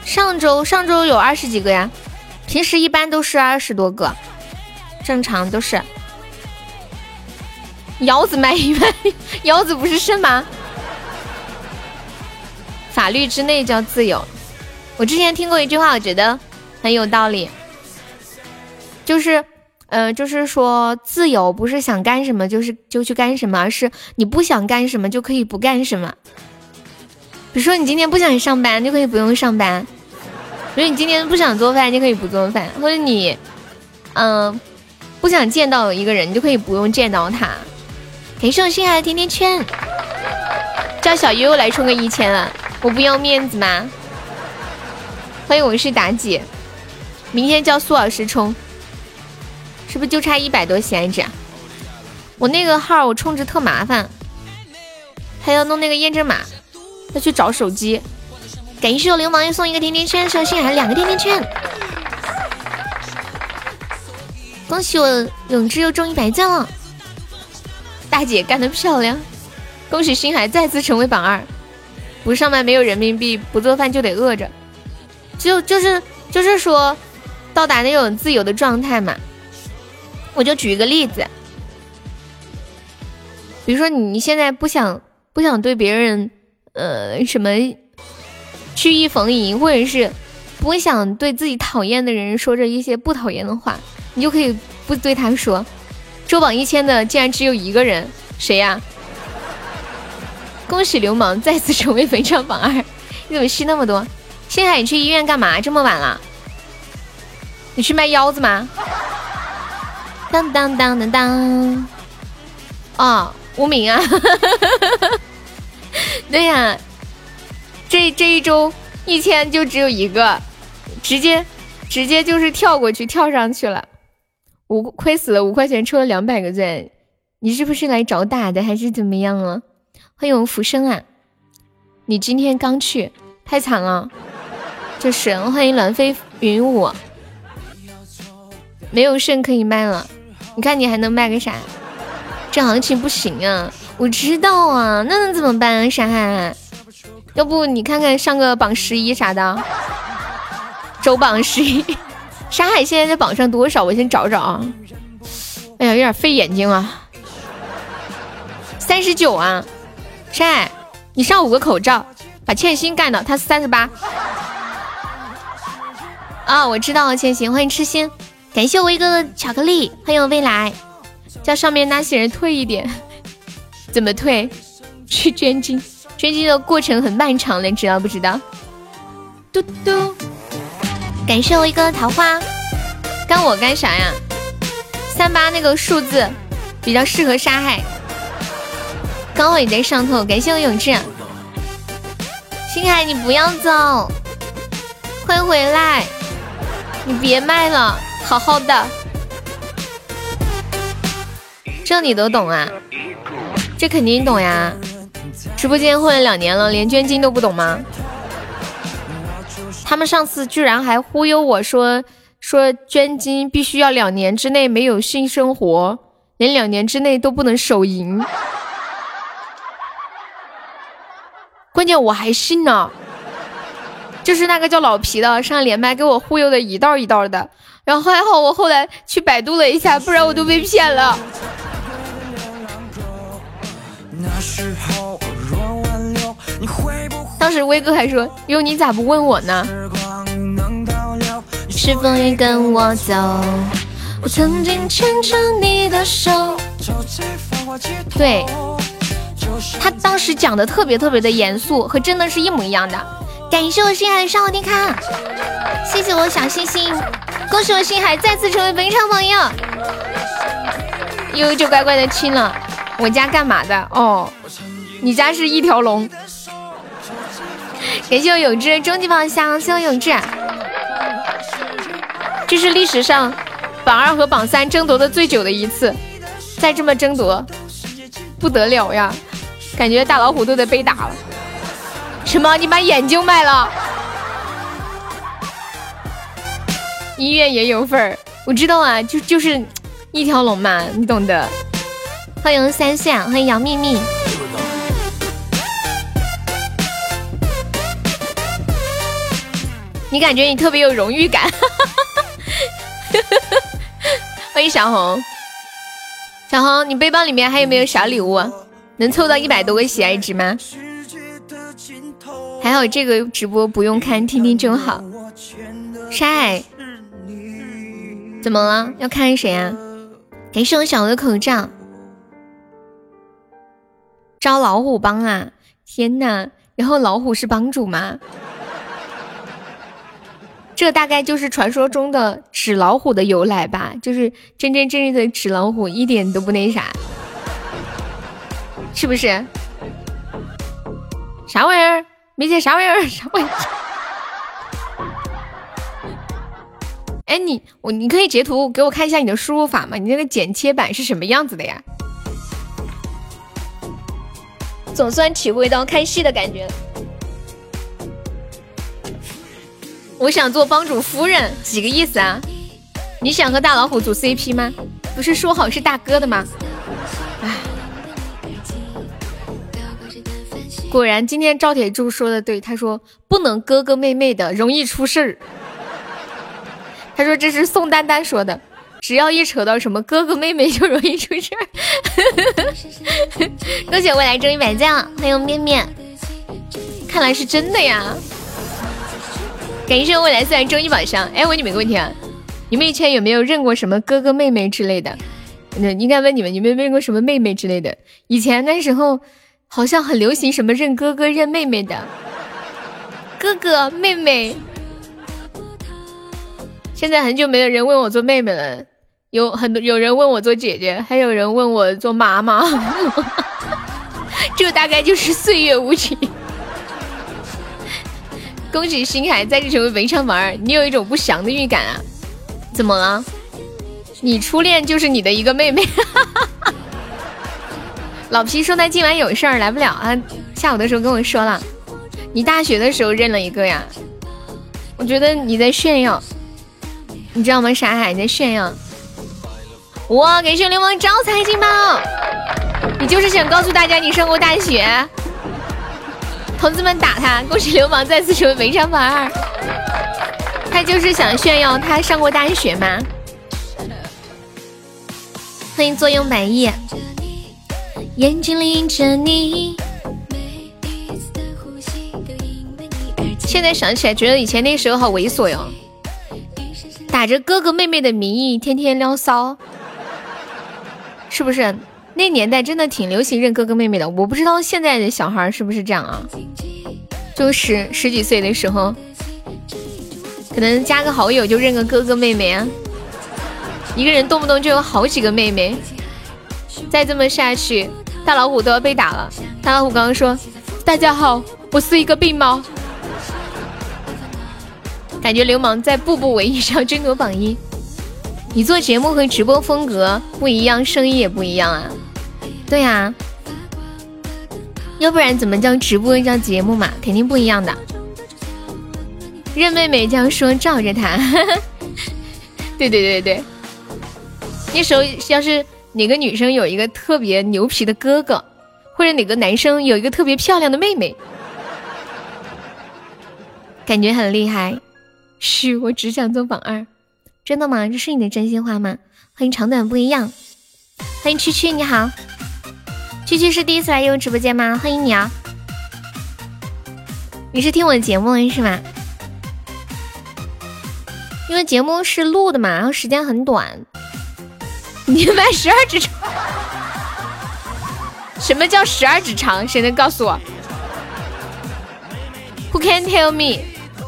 [SPEAKER 1] 上周上周有二十几个呀，平时一般都是二十多个，正常都是。腰子卖一卖，腰子不是肾吗？法律之内叫自由。我之前听过一句话，我觉得很有道理，就是，呃，就是说自由不是想干什么就是就去干什么，而是你不想干什么就可以不干什么。比如说你今天不想上班，就可以不用上班；，比如你今天不想做饭，就可以不做饭；，或者你，嗯，不想见到一个人，你就可以不用见到他。感谢我心爱的甜甜圈，叫小悠悠来充个一千了，我不要面子吗？欢迎我是妲己，明天叫苏老师充，是不是就差一百多闲置啊？我那个号我充值特麻烦，还要弄那个验证码，要去找手机。感谢我流氓又送一个甜甜圈，小心还两个甜甜圈。恭喜我永志又中一百赞了，大姐干得漂亮！恭喜星海再次成为榜二，不上班没有人民币，不做饭就得饿着。就就是就是说，到达那种自由的状态嘛。我就举一个例子，比如说你现在不想不想对别人呃什么曲意逢迎，或者是不想对自己讨厌的人说着一些不讨厌的话，你就可以不对他说。周榜一千的竟然只有一个人，谁呀？恭喜流氓再次成为肥肠榜二，你怎么吸那么多？星海，你去医院干嘛？这么晚了，你去卖腰子吗？当当当当当！哦，无名啊！对呀，这这一周一千就只有一个，直接直接就是跳过去，跳上去了，五亏死了五块钱，抽了两百个钻，你是不是来找打的还是怎么样啊？欢迎浮生啊！你今天刚去，太惨了。这是欢迎鸾飞云舞，没有肾可以卖了，你看你还能卖个啥？这行情不行啊！我知道啊，那能怎么办啊？沙海，要不你看看上个榜十一啥的，周榜十一，沙海现在在榜上多少？我先找找啊。哎呀，有点费眼睛啊，三十九啊！沙海，你上五个口罩，把欠薪干了，他三十八。啊，我知道了，千行，欢迎痴心，感谢我一个巧克力，欢迎我未来，叫上面那些人退一点，怎么退？去捐精，捐精的过程很漫长的，知道不知道？嘟嘟，感谢我一个桃花，干我干啥呀？三八那个数字比较适合杀害，刚伟在上头，感谢我永志，星海你不要走，快回来。你别卖了，好好的，这你都懂啊？这肯定懂呀！直播间混了两年了，连捐精都不懂吗？他们上次居然还忽悠我说说捐精必须要两年之内没有性生活，连两年之内都不能手淫。关键我还信呢。就是那个叫老皮的上连麦给我忽悠的一道一道的，然后还好我后来去百度了一下，不然我都被骗了。当时威哥还说：“哟，你咋不问我呢？”是否也跟我走？我曾经牵着你的手。对，他当时讲的特别特别的严肃，和真的是一模一样的。感谢我星海的上我点卡，谢谢我小星星，恭喜我星海再次成为本场榜一。悠悠就乖乖的亲了。我家干嘛的？哦，你家是一条龙。感谢我永志终极宝箱，谢谢我永志。这是历史上榜二和榜三争夺的最久的一次，再这么争夺，不得了呀！感觉大老虎都得被打了。什么？你把眼睛卖了？医院也有份儿，我知道啊，就就是一条龙嘛，你懂的。欢迎三线，欢迎杨幂幂。你感觉你特别有荣誉感？欢迎小红，小红，你背包里面还有没有小礼物？能凑到一百多个喜爱值吗？还好这个直播不用看，听听就好。帅，怎么了？要看谁啊？感谢我小的口罩。招老虎帮啊！天呐，然后老虎是帮主吗？这大概就是传说中的纸老虎的由来吧？就是真真正正的纸老虎，一点都不那啥，是不是？啥玩意儿？没姐啥玩意儿？啥玩意儿？哎，你我你可以截图给我看一下你的输入法吗？你那个剪切版是什么样子的呀？总算体会到看戏的感觉。我想做帮主夫人，几个意思啊？你想和大老虎组 CP 吗？不是说好是大哥的吗？唉，果然今天赵铁柱说的对，他说不能哥哥妹妹的，容易出事儿。他说这是宋丹丹说的，只要一扯到什么哥哥妹妹就容易出事儿。恭喜未来中一百将，欢迎面面，看来是真的呀。感谢未来四然周一晚上，哎，问你们个问题啊，你们以前有没有认过什么哥哥妹妹之类的？那应该问你们，你们认过什么妹妹之类的？以前那时候好像很流行什么认哥哥认妹妹的，哥哥妹妹。现在很久没有人问我做妹妹了，有很多有人问我做姐姐，还有人问我做妈妈，这大概就是岁月无情。恭喜星海再次成为围场榜二，你有一种不祥的预感啊？怎么了？你初恋就是你的一个妹妹？老皮说他今晚有事儿来不了啊，下午的时候跟我说了。你大学的时候认了一个呀？我觉得你在炫耀，你知道吗？傻海你在炫耀。哇！感谢流氓招财进宝，你就是想告诉大家你上过大学。同志们打他！恭喜流氓再次成为没上榜二。他就是想炫耀他上过大学吗？欢迎坐拥满意。眼睛里映着你。现在想起来，觉得以前那时候好猥琐哟，打着哥哥妹妹的名义，天天撩骚，是不是？那年代真的挺流行认哥哥妹妹的，我不知道现在的小孩是不是这样啊？就十十几岁的时候，可能加个好友就认个哥哥妹妹啊，一个人动不动就有好几个妹妹，再这么下去，大老虎都要被打了。大老虎刚刚说：“大家好，我是一个病猫。”感觉流氓在步步为营上争夺榜一。你做节目和直播风格不一样，声音也不一样啊。对呀，要不然怎么叫直播叫节目嘛？肯定不一样的。任妹妹这样说，罩着她。对对对对，那时候要是哪个女生有一个特别牛皮的哥哥，或者哪个男生有一个特别漂亮的妹妹，感觉很厉害。嘘，我只想做榜二。真的吗？这是你的真心话吗？欢迎长短不一样，欢迎区区，你好。区区是第一次来悠悠直播间吗？欢迎你啊！你是听我的节目是吗？因为节目是录的嘛，然后时间很短。你买十二指肠？什么叫十二指肠？谁能告诉我？Who can tell me？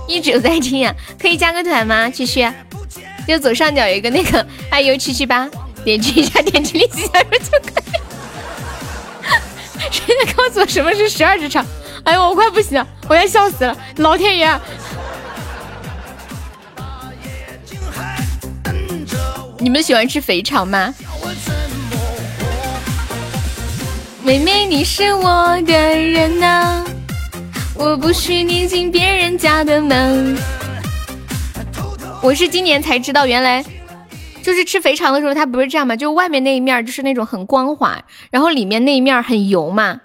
[SPEAKER 1] 一直在听呀，可以加个团吗？区区，就左上角有一个那个爱优七七八，点击一下，点击立即加入就可以。谁能告诉我什么是十二指肠？哎呦，我快不行了，我要笑死了！老天爷，你们喜欢吃肥肠吗？妹妹，你是我的人呐，我不许你进别人家的门。我是今年才知道，原来。就是吃肥肠的时候，它不是这样嘛？就外面那一面就是那种很光滑，然后里面那一面很油嘛。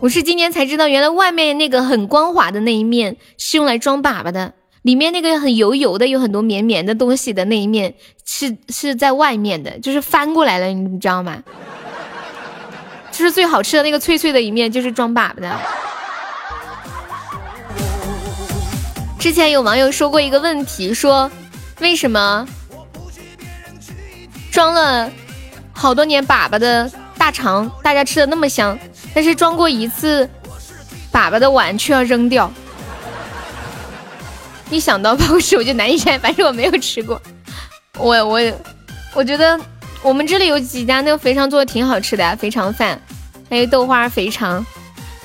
[SPEAKER 1] 我是今年才知道，原来外面那个很光滑的那一面是用来装粑粑的，里面那个很油油的、有很多绵绵的东西的那一面是是在外面的，就是翻过来了，你知道吗？就是最好吃的那个脆脆的一面就是装粑粑的。之前有网友说过一个问题，说为什么装了好多年粑粑的大肠，大家吃的那么香，但是装过一次粑粑的碗却要扔掉？一想到包氏我就难以下咽，反正我没有吃过。我我我觉得我们这里有几家那个肥肠做的挺好吃的呀，肥肠饭，还有豆花肥肠。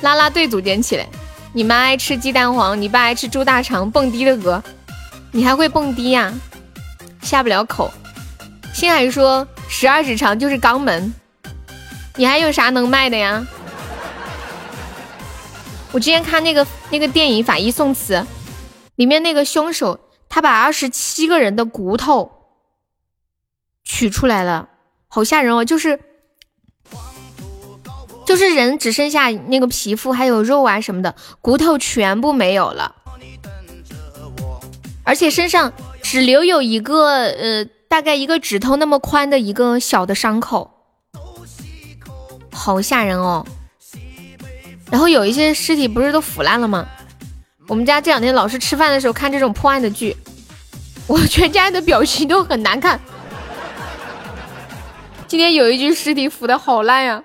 [SPEAKER 1] 啦啦队组建起来，你妈爱吃鸡蛋黄，你爸爱吃猪大肠，蹦迪的鹅，你还会蹦迪呀？下不了口。星海说十二指肠就是肛门，你还有啥能卖的呀？我之前看那个那个电影《法医宋慈》。里面那个凶手，他把二十七个人的骨头取出来了，好吓人哦！就是，就是人只剩下那个皮肤还有肉啊什么的，骨头全部没有了，而且身上只留有一个呃，大概一个指头那么宽的一个小的伤口，好吓人哦！然后有一些尸体不是都腐烂了吗？我们家这两天老是吃饭的时候看这种破案的剧，我全家人的表情都很难看。今天有一具尸体腐的好烂呀！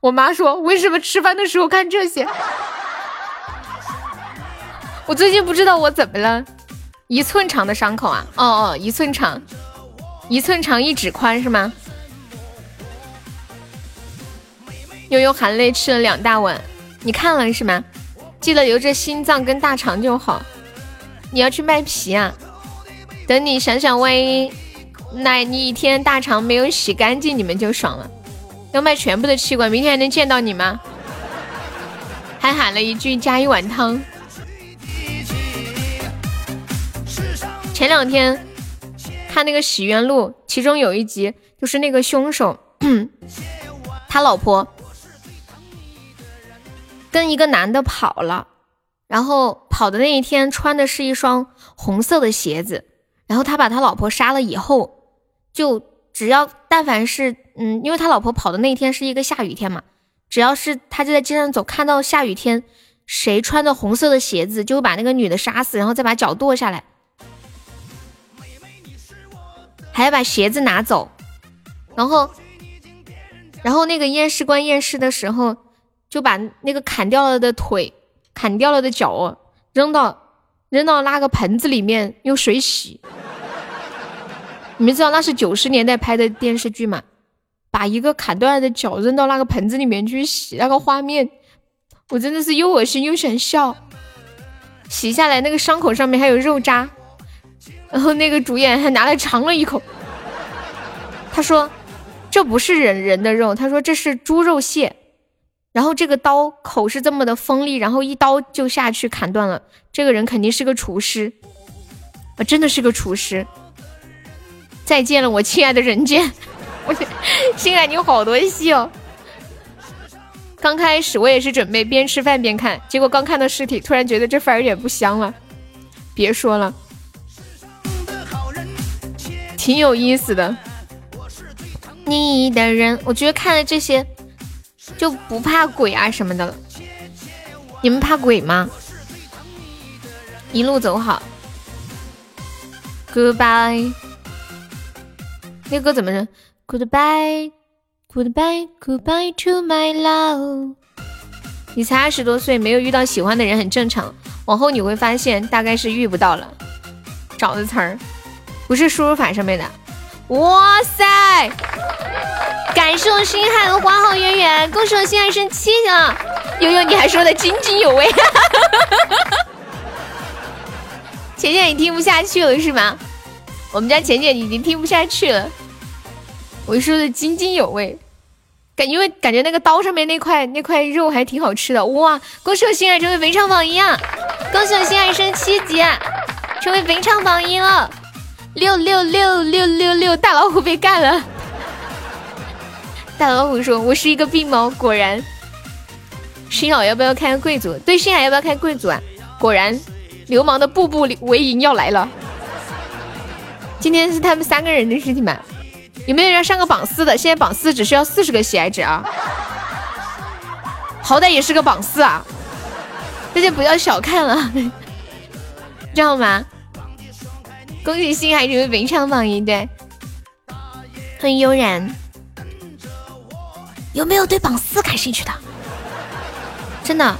[SPEAKER 1] 我妈说：“为什么吃饭的时候看这些？”我最近不知道我怎么了，一寸长的伤口啊！哦哦，一寸长，一寸长一指宽是吗？悠悠含泪吃了两大碗，你看了是吗？记得留着心脏跟大肠就好。你要去卖皮啊？等你想想，万一那你一天大肠没有洗干净，你们就爽了。要卖全部的器官，明天还能见到你吗？还喊了一句加一碗汤。前两天看那个《洗冤录》，其中有一集就是那个凶手，他老婆。跟一个男的跑了，然后跑的那一天穿的是一双红色的鞋子，然后他把他老婆杀了以后，就只要但凡是嗯，因为他老婆跑的那一天是一个下雨天嘛，只要是他就在街上走，看到下雨天谁穿的红色的鞋子，就会把那个女的杀死，然后再把脚剁下来，还要把鞋子拿走，然后然后那个验尸官验尸的时候。就把那个砍掉了的腿、砍掉了的脚扔到扔到那个盆子里面，用水洗。你们知道那是九十年代拍的电视剧吗？把一个砍断了的脚扔到那个盆子里面去洗，那个画面，我真的是又恶心又想笑。洗下来那个伤口上面还有肉渣，然后那个主演还拿来尝了一口，他说这不是人人的肉，他说这是猪肉蟹。然后这个刀口是这么的锋利，然后一刀就下去砍断了。这个人肯定是个厨师，啊，真的是个厨师。再见了，我亲爱的人间。我心爱你有好多戏哦。刚开始我也是准备边吃饭边看，结果刚看到尸体，突然觉得这饭有点不香了。别说了，挺有意思的。你的人，我觉得看了这些。就不怕鬼啊什么的了？你们怕鬼吗？一路走好，Goodbye。那歌怎么唱？Goodbye，Goodbye，Goodbye to my love。你才二十多岁，没有遇到喜欢的人很正常。往后你会发现，大概是遇不到了。找的词儿不是输入法上面的。哇塞！感谢我星海的花好月圆，恭喜我星海升七星。悠悠，你还说的津津有味，浅浅你听不下去了是吗？我们家浅浅已经听不下去了。我说的津津有味，感因为感觉那个刀上面那块那块肉还挺好吃的。哇！恭喜我星海成为肥肠榜一啊！恭喜我星海升七级，成为肥肠榜一了。六六六六六六，大老虎被干了。大老虎说：“我是一个病猫。”果然，星海要不要开贵族？对，星海要不要开贵族啊？果然，流氓的步步为营要来了。今天是他们三个人的事情吗？有没有人上个榜四的？现在榜四只需要四十个喜爱值啊，好歹也是个榜四啊，大家不要小看了。知道吗？恭喜星海成为本场榜一，对，欢迎悠然。有没有对榜四感兴趣的？真的，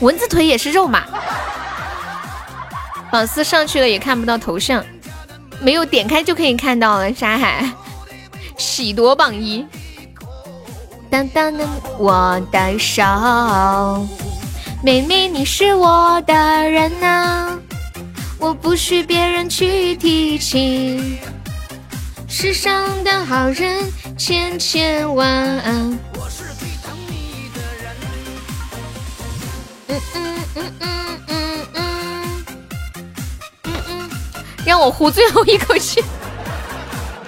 [SPEAKER 1] 蚊子腿也是肉嘛。榜四上去了也看不到头像，没有点开就可以看到了。沙海，喜夺榜一。当当当，我的手，妹妹你是我的人啊，我不许别人去提起。世上的好人千千万。嗯嗯嗯嗯嗯让我呼最后一口气。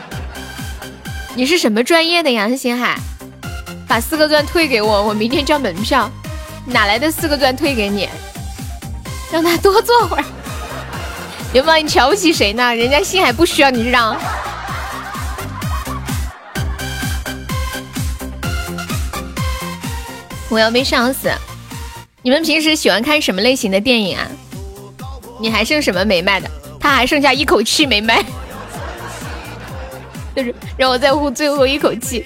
[SPEAKER 1] 你是什么专业的呀，星海？把四个钻退给我，我明天交门票。哪来的四个钻退给你？让他多坐会儿。流氓，你瞧不起谁呢？人家星海不需要你让。我要被笑死！你们平时喜欢看什么类型的电影啊？你还剩什么没卖的？他还剩下一口气没卖，就是让我再呼最后一口气，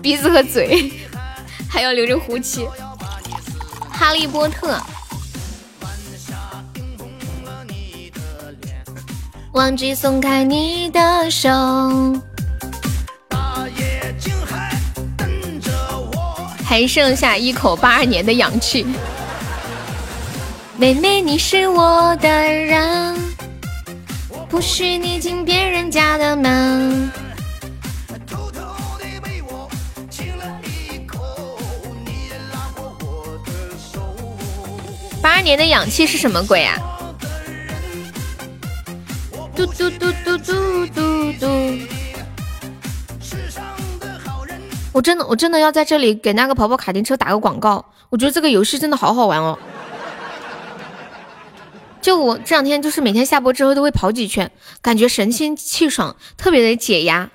[SPEAKER 1] 鼻子和嘴。还要留着呼气。哈利波特，忘记松开你的手。还剩下一口八二年的氧气，妹妹你是我的人，不许你进别人家的门。八二年的氧气是什么鬼啊？嘟嘟嘟嘟嘟嘟嘟。我真的，我真的要在这里给那个跑跑卡丁车打个广告。我觉得这个游戏真的好好玩哦！就我这两天就是每天下播之后都会跑几圈，感觉神清气爽，特别的解压。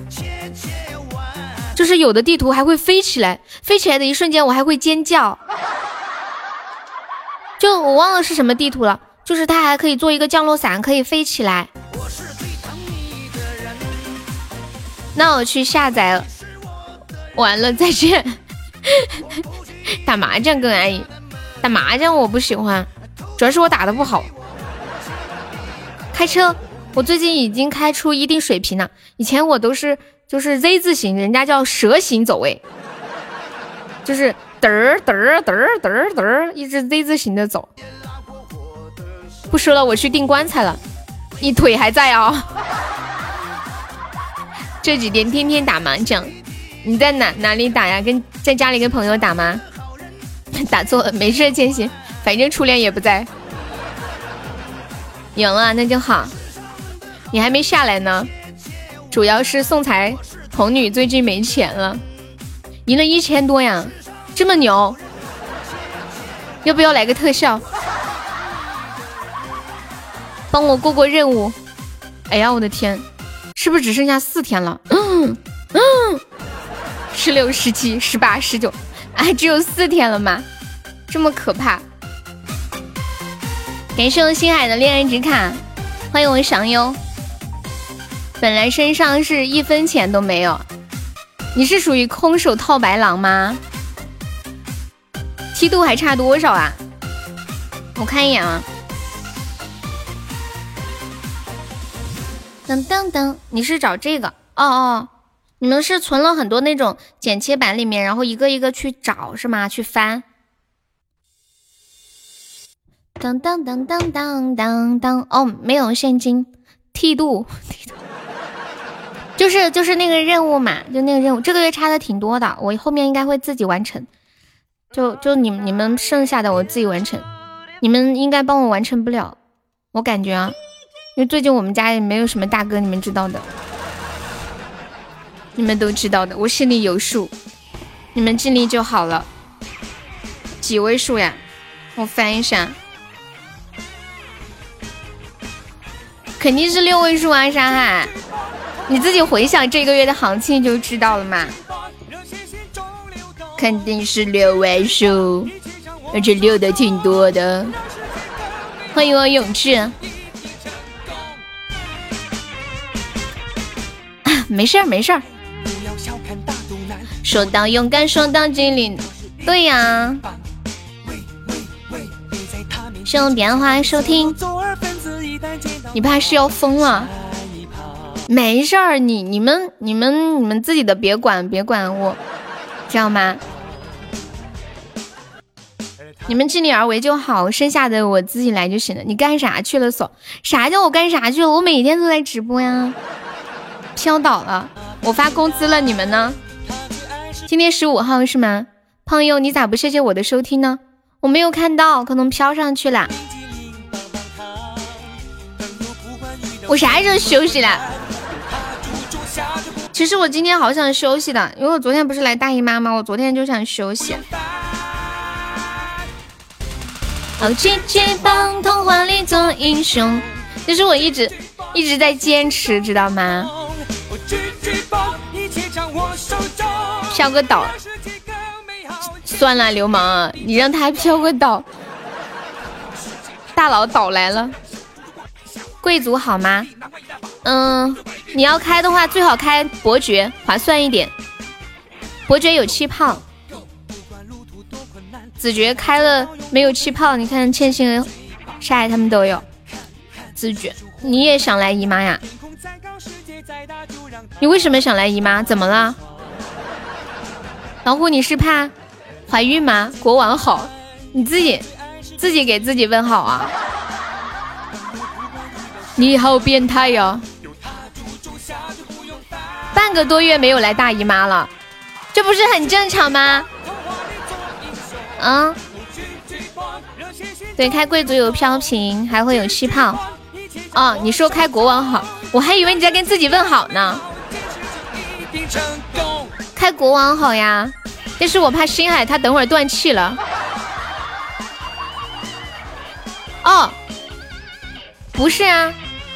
[SPEAKER 1] 就是有的地图还会飞起来，飞起来的一瞬间我还会尖叫。就我忘了是什么地图了，就是它还可以做一个降落伞，可以飞起来。那我去下载了。完了，再见。打麻将更安逸，打麻将我不喜欢，主要是我打的不好。开车，我最近已经开出一定水平了。以前我都是就是 Z 字形，人家叫蛇形走位，就是嘚儿嘚儿嘚儿嘚儿嘚儿，一直 Z 字形的走。不说了，我去订棺材了。你腿还在啊？这几天天天打麻将。你在哪哪里打呀？跟在家里跟朋友打吗？打错了，没事，千玺，反正初恋也不在。赢了那就好，你还没下来呢。主要是送财童女最近没钱了，赢了一千多呀，这么牛，要不要来个特效？帮我过过任务。哎呀，我的天，是不是只剩下四天了？嗯嗯。十六、十七、十八、十九，哎，只有四天了吗？这么可怕！感谢我星海的恋人纸卡，欢迎我祥优。本来身上是一分钱都没有，你是属于空手套白狼吗？梯度还差多少啊？我看一眼啊。噔噔噔，你是找这个？哦哦。你们是存了很多那种剪切板里面，然后一个一个去找是吗？去翻。当当当当当当当，哦，没有现金，剃度，剃度就是就是那个任务嘛，就那个任务，这个月差的挺多的，我后面应该会自己完成。就就你你们剩下的我自己完成，你们应该帮我完成不了，我感觉啊，因为最近我们家也没有什么大哥，你们知道的。你们都知道的，我心里有数。你们尽力就好了。几位数呀？我翻一下，肯定是六位数啊！山海，你自己回想这个月的行情就知道了嘛。肯定是六位数，而且六的挺多的。欢迎我永志。没事儿，没事儿。说到勇敢，说到机灵，对呀。谢谢变化收听。你怕是要疯了？没事儿，你你们你们你们自己的别管别管我，知道吗？你们尽力而为就好，剩下的我自己来就行了。你干啥去了？所啥叫我干啥去了？我每天都在直播呀。飘倒了，我发工资了，你们呢？今天十五号是吗？朋友，你咋不谢谢我的收听呢？我没有看到，可能飘上去了。我啥时候休息了？其实我今天好想休息的，因为我昨天不是来大姨妈吗？我昨天就想休息。哦姐姐帮童话里做英雄，这是我一直一直在坚持，知道吗？飘个岛，算了，流氓，你让他飘个岛。大佬岛来了，贵族好吗？嗯，你要开的话，最好开伯爵，划算一点。伯爵有气泡，子爵开了没有气泡？你看千星、沙海他们都有。子爵，你也想来姨妈呀？你为什么想来姨妈？怎么了？老虎，你是怕怀孕吗？国王好，你自己自己给自己问好啊！你好变态呀！半个多月没有来大姨妈了，这不是很正常吗？嗯，对，开贵族有飘屏，还会有气泡。哦，你说开国王好，我还以为你在跟自己问好呢。开国王好呀，但是我怕星海他等会儿断气了。哦，不是啊，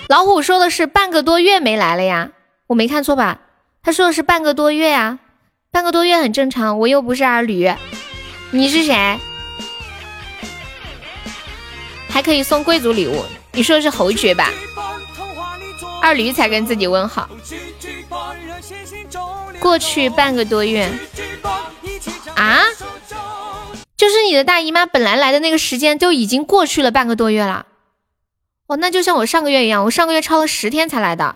[SPEAKER 1] 老虎说的是半个多月没来了呀，我没看错吧？他说的是半个多月呀，半个多月很正常，我又不是二驴。你是谁？还可以送贵族礼物，你说的是侯爵吧？二驴才跟自己问好。过去半个多月啊，就是你的大姨妈本来来的那个时间就已经过去了半个多月了。哦，那就像我上个月一样，我上个月超了十天才来的。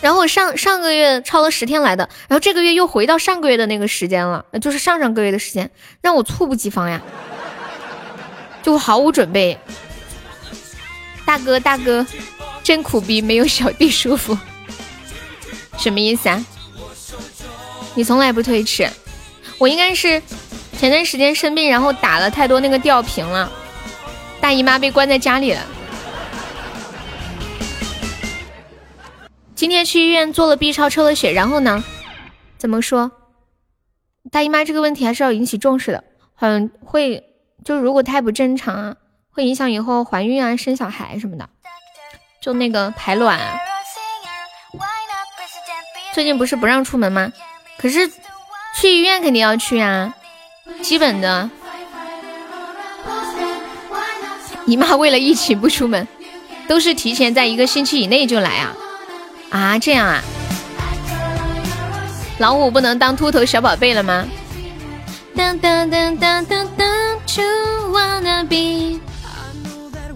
[SPEAKER 1] 然后我上上个月超了十天来的，然后这个月又回到上个月的那个时间了，就是上上个月的时间，让我猝不及防呀，就毫无准备。大哥，大哥，真苦逼，没有小弟舒服，什么意思啊？你从来不推迟，我应该是前段时间生病，然后打了太多那个吊瓶了，大姨妈被关在家里了。今天去医院做了 B 超，抽了血，然后呢？怎么说？大姨妈这个问题还是要引起重视的，很会，就如果太不正常啊。会影响以后怀孕啊、生小孩什么的，就那个排卵。最近不是不让出门吗？可是去医院肯定要去啊，基本的。姨妈为了疫情不出门，都是提前在一个星期以内就来啊啊这样啊？老五不能当秃头小宝贝了吗？当当当当当当，To wanna be。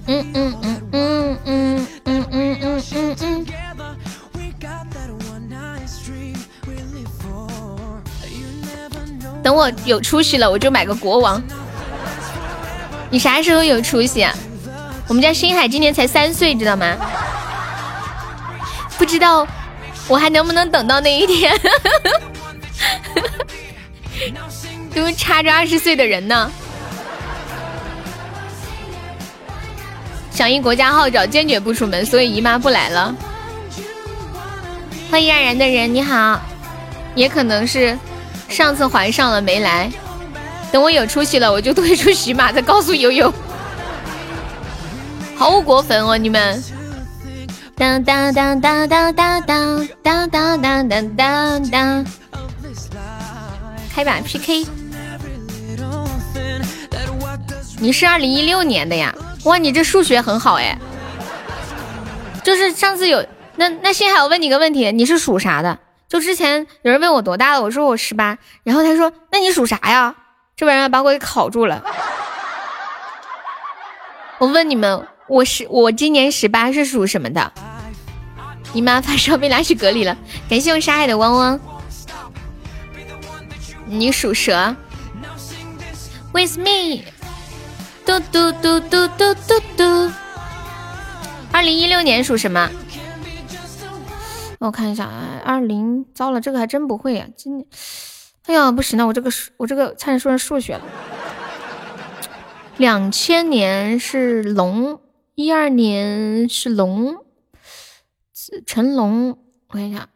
[SPEAKER 1] 嗯嗯嗯嗯嗯嗯嗯嗯嗯嗯。等我有出息了，我就买个国王。你啥时候有出息啊？我们家星海今年才三岁，知道吗？不知道我还能不能等到那一天？都差着二十岁的人呢。响应国家号召，坚决不出门，所以姨妈不来了。欢迎冉然的人，你好。也可能是上次怀上了没来，等我有出息了，我就退出喜马，再告诉悠悠。毫无过分哦，你们。当当当当当当当当当当当当。开把 PK。你是二零一六年的呀？哇，你这数学很好哎。就是上次有那那幸海，我问你个问题，你是属啥的？就之前有人问我多大了，我说我十八，然后他说那你属啥呀？这玩意把我给考住了。我问你们，我是我今年十八，是属什么的？你妈发烧被拉去隔离了。感谢我沙海的汪汪。你属蛇。With me。嘟嘟嘟嘟嘟嘟嘟。二零一六年属什么？我看一下啊，二零糟了，这个还真不会呀。今年，哎呀，不行了，我这个数，我这个差点说成数学了。两千年是龙，一二年是龙，成龙。我看一下，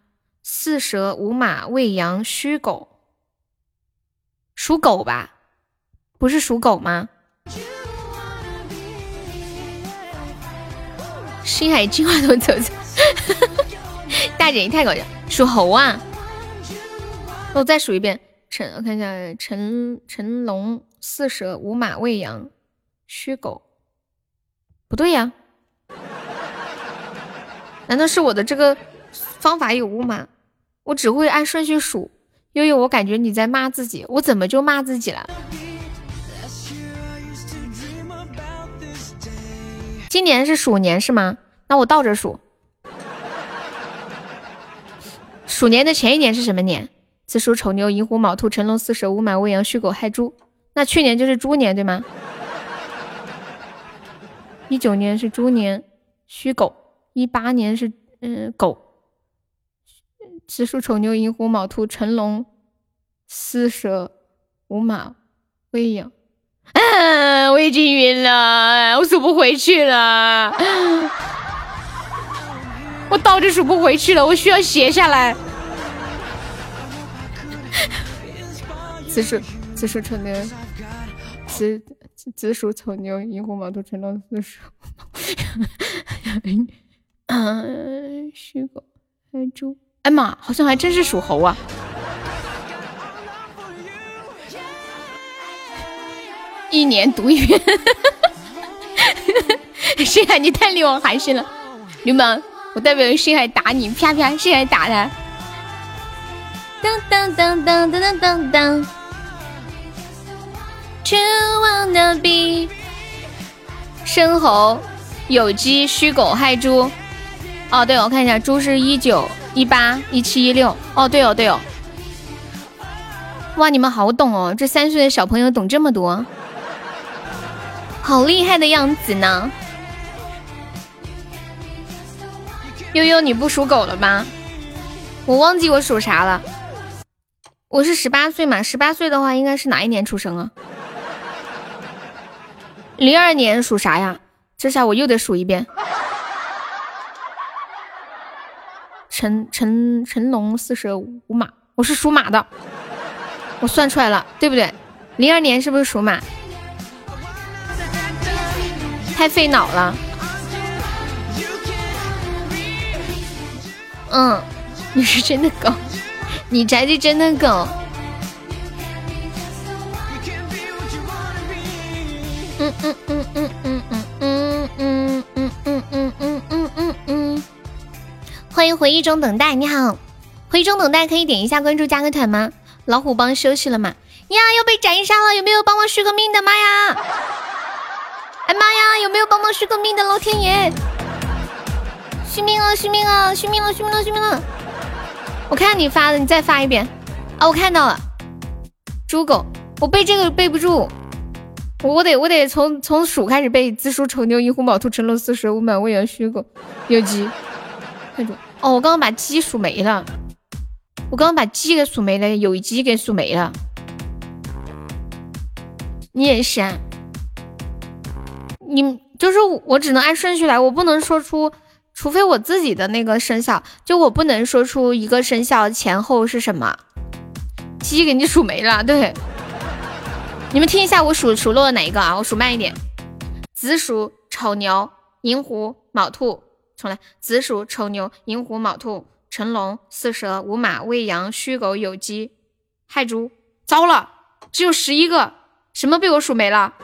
[SPEAKER 1] 四蛇五马未羊戌狗，属狗吧？不是属狗吗？星海金话筒走走，大姐你太搞笑，属猴啊！我再数一遍，陈我看一下，陈成龙四蛇五马未羊戌狗，不对呀？难道是我的这个方法有误吗？我只会按顺序数，悠悠，我感觉你在骂自己，我怎么就骂自己了？今年是鼠年是吗？那我倒着数。鼠年的前一年是什么年？子鼠、丑牛、寅虎、卯兔、辰龙、巳蛇、午马、未羊、戌狗、亥猪。那去年就是猪年对吗？一九年是猪年，戌狗。一八年是嗯狗。子鼠、丑牛、寅虎、卯兔、辰龙、巳蛇、午马、未羊。嗯，我已经晕了，我数不回去了，我倒着数不回去了，我需要写下来。子鼠，子鼠丑牛，子子鼠丑牛，寅虎卯兔辰龙巳蛇，嗯，戌狗，亥猪，哎妈，好像还真是属猴啊。一年读一遍，星海你太令我寒心了，流氓！我代表谁还打你？啪啪！谁还打他？噔噔噔噔噔噔噔噔。生猴，有鸡，虚狗，害猪。哦，对，我看一下，猪是一九、一八、一七、一六。哦，对哦，对哦。哇，你们好懂哦！这三岁的小朋友懂这么多，好厉害的样子呢。悠悠，你不属狗了吗？我忘记我属啥了。我是十八岁嘛，十八岁的话应该是哪一年出生啊？零二年属啥呀？这下我又得数一遍。辰辰辰龙四蛇五马，我是属马的。我算出来了，对不对？零二年是不是属马？太费脑了，嗯，你是真的狗，你才是真的狗。嗯嗯嗯嗯嗯嗯嗯嗯嗯嗯嗯嗯嗯嗯，欢迎回忆中等待，你好，回忆中等待可以点一下关注加个团吗？老虎帮休息了吗？呀，又被斩杀了，有没有帮忙续个命的？妈呀！哎妈呀！有没有帮忙续个命的？老天爷！续命了，续命了，续命了，续命了，续命了！我看你发的，你再发一遍啊！我看到了，猪狗，我背这个背不住，我得我得从从鼠开始背：子鼠、丑牛、寅虎、卯兔、辰龙、巳蛇、午马、未羊、戌狗、酉鸡。看住哦！我刚刚把鸡数没了，我刚刚把鸡给数没了，酉鸡给数没了。你也是啊？你就是我，只能按顺序来，我不能说出，除非我自己的那个生肖，就我不能说出一个生肖前后是什么。鸡给你数没了，对。你们听一下我数数漏了哪一个啊？我数慢一点。子鼠、丑牛、寅虎、卯兔，重来。子鼠、丑牛、寅虎、卯兔、辰龙、巳蛇、午马、未羊、戌狗、酉鸡、亥猪。糟了，只有十一个，什么被我数没了？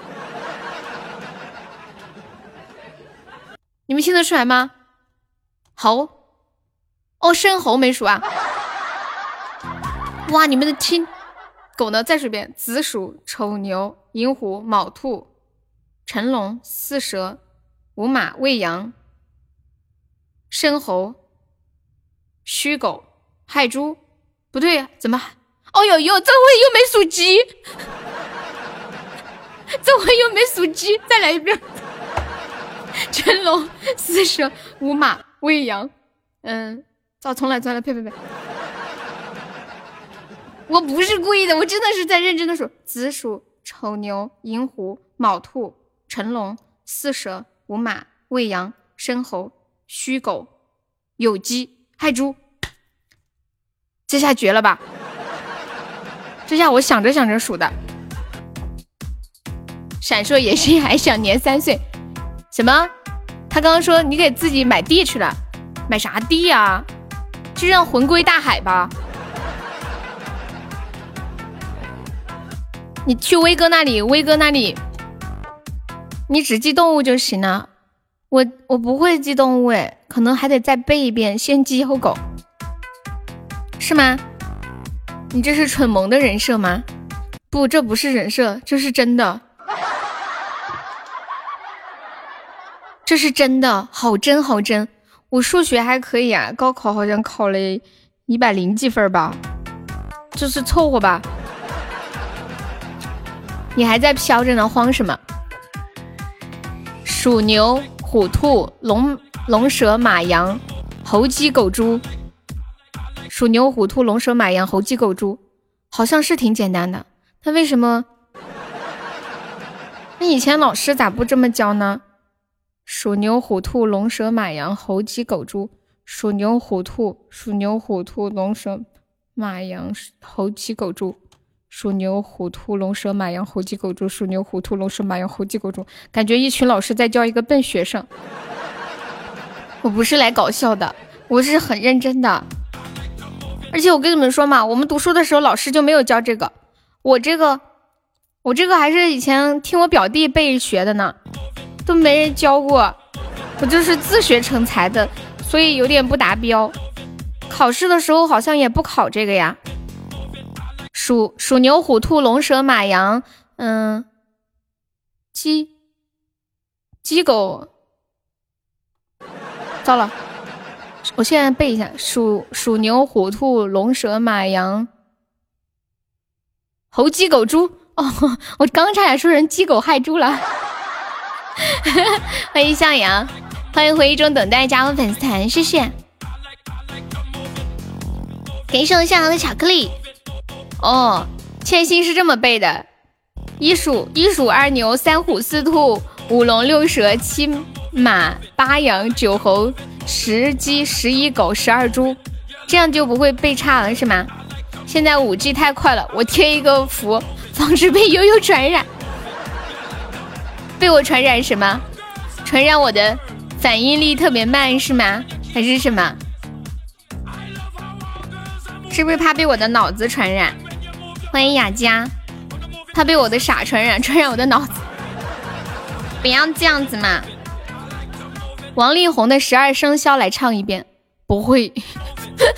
[SPEAKER 1] 你们听得出来吗？猴，哦，申猴没数啊。哇，你们的听狗呢？再说一遍：子鼠、丑牛、寅虎、卯兔、辰龙、巳蛇、午马、未羊、申猴、戌狗、亥猪。不对呀，怎么？哦呦呦，这回又没属鸡，这回又没属鸡，再来一遍。辰龙、巳蛇、午马、未羊。嗯，早重来，重来，呸呸呸！我不是故意的，我真的是在认真的数：子鼠、丑牛、寅虎、卯兔、辰龙、巳蛇、午马、未羊、申猴、戌狗、酉鸡、亥猪。这下绝了吧！这下我想着想着数的。闪烁也是还想年三岁，什么？他刚刚说你给自己买地去了，买啥地呀？就让魂归大海吧。你去威哥那里，威哥那里，你只记动物就行了。我我不会记动物哎，可能还得再背一遍，先鸡后狗。是吗？你这是蠢萌的人设吗？不，这不是人设，这是真的。这是真的，好真好真。我数学还可以啊，高考好像考了一百零几分吧，就是凑合吧？你还在飘着呢，慌什么？鼠牛虎兔龙龙蛇马羊猴鸡狗猪。鼠牛虎兔龙蛇马羊猴鸡狗猪，好像是挺简单的。那为什么？那以前老师咋不这么教呢？鼠牛虎兔龙蛇马羊猴鸡狗猪，鼠牛虎兔鼠牛虎兔龙蛇马羊猴鸡狗猪，鼠牛虎兔龙蛇马羊猴鸡狗猪，鼠牛虎兔龙蛇马羊猴鸡狗猪。感觉一群老师在教一个笨学生。我不是来搞笑的，我是很认真的。而且我跟你们说嘛，我们读书的时候老师就没有教这个，我这个，我这个还是以前听我表弟背学的呢，都没人教过，我就是自学成才的，所以有点不达标。考试的时候好像也不考这个呀。鼠鼠牛虎兔龙蛇马羊，嗯，鸡鸡狗，糟了。我现在背一下：鼠鼠牛虎兔龙蛇马羊猴鸡狗猪。哦，我刚差点说成鸡狗害猪了。欢迎向阳，欢迎回忆中等待加入粉丝团，谢谢。感谢我向阳的巧克力。哦，千心是这么背的：一鼠一鼠二牛三虎四兔五龙六蛇七马八羊九猴。十鸡十一狗十二猪，这样就不会背差了是吗？现在五 G 太快了，我贴一个符，防止被悠悠传染。被我传染什么？传染我的反应力特别慢是吗？还是什么？是不是怕被我的脑子传染？欢迎雅佳，怕被我的傻传染，传染我的脑子。不要这样子嘛。王力宏的十二生肖来唱一遍，不会。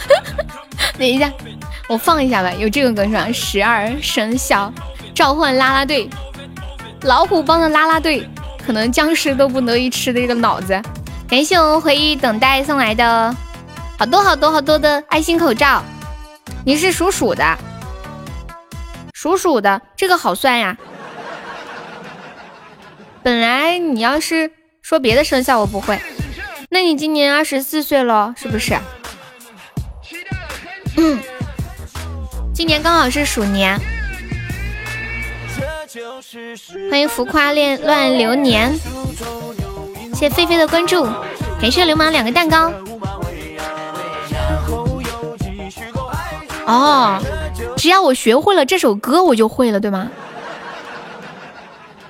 [SPEAKER 1] 等一下，我放一下吧。有这个歌是吧？十二生肖召唤啦啦队，老虎帮的啦啦队，可能僵尸都不得一吃的这个脑子。感谢我们回忆等待送来的好多好多好多的爱心口罩。你是属鼠的，属鼠的这个好算呀。本来你要是。说别的生肖我不会，那你今年二十四岁了，是不是？嗯，今年刚好是鼠年。欢迎浮夸恋乱流年，谢谢菲菲的关注，感谢流氓两个蛋糕。哦，只要我学会了这首歌，我就会了，对吗？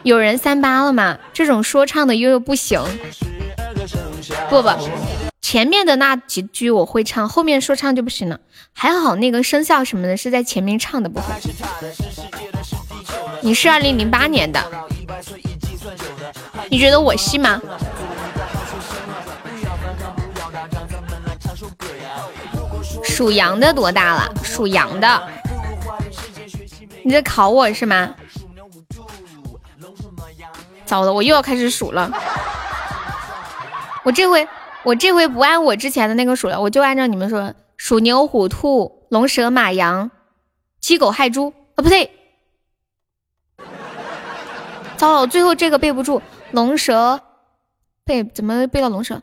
[SPEAKER 1] 有人三八了吗？这种说唱的悠悠不行。不不，前面的那几句我会唱，后面说唱就不行了。还好那个生肖什么的是在前面唱的部分。你是二零零八年的，你觉得我细吗？属羊的多大了？属羊的，你在考我是吗？糟了，我又要开始数了。我这回，我这回不按我之前的那个数了，我就按照你们说，属牛、虎、兔、龙、蛇、马、羊、鸡、狗、亥、猪啊，不对，糟了，最后这个背不住。龙蛇背怎么背到龙蛇？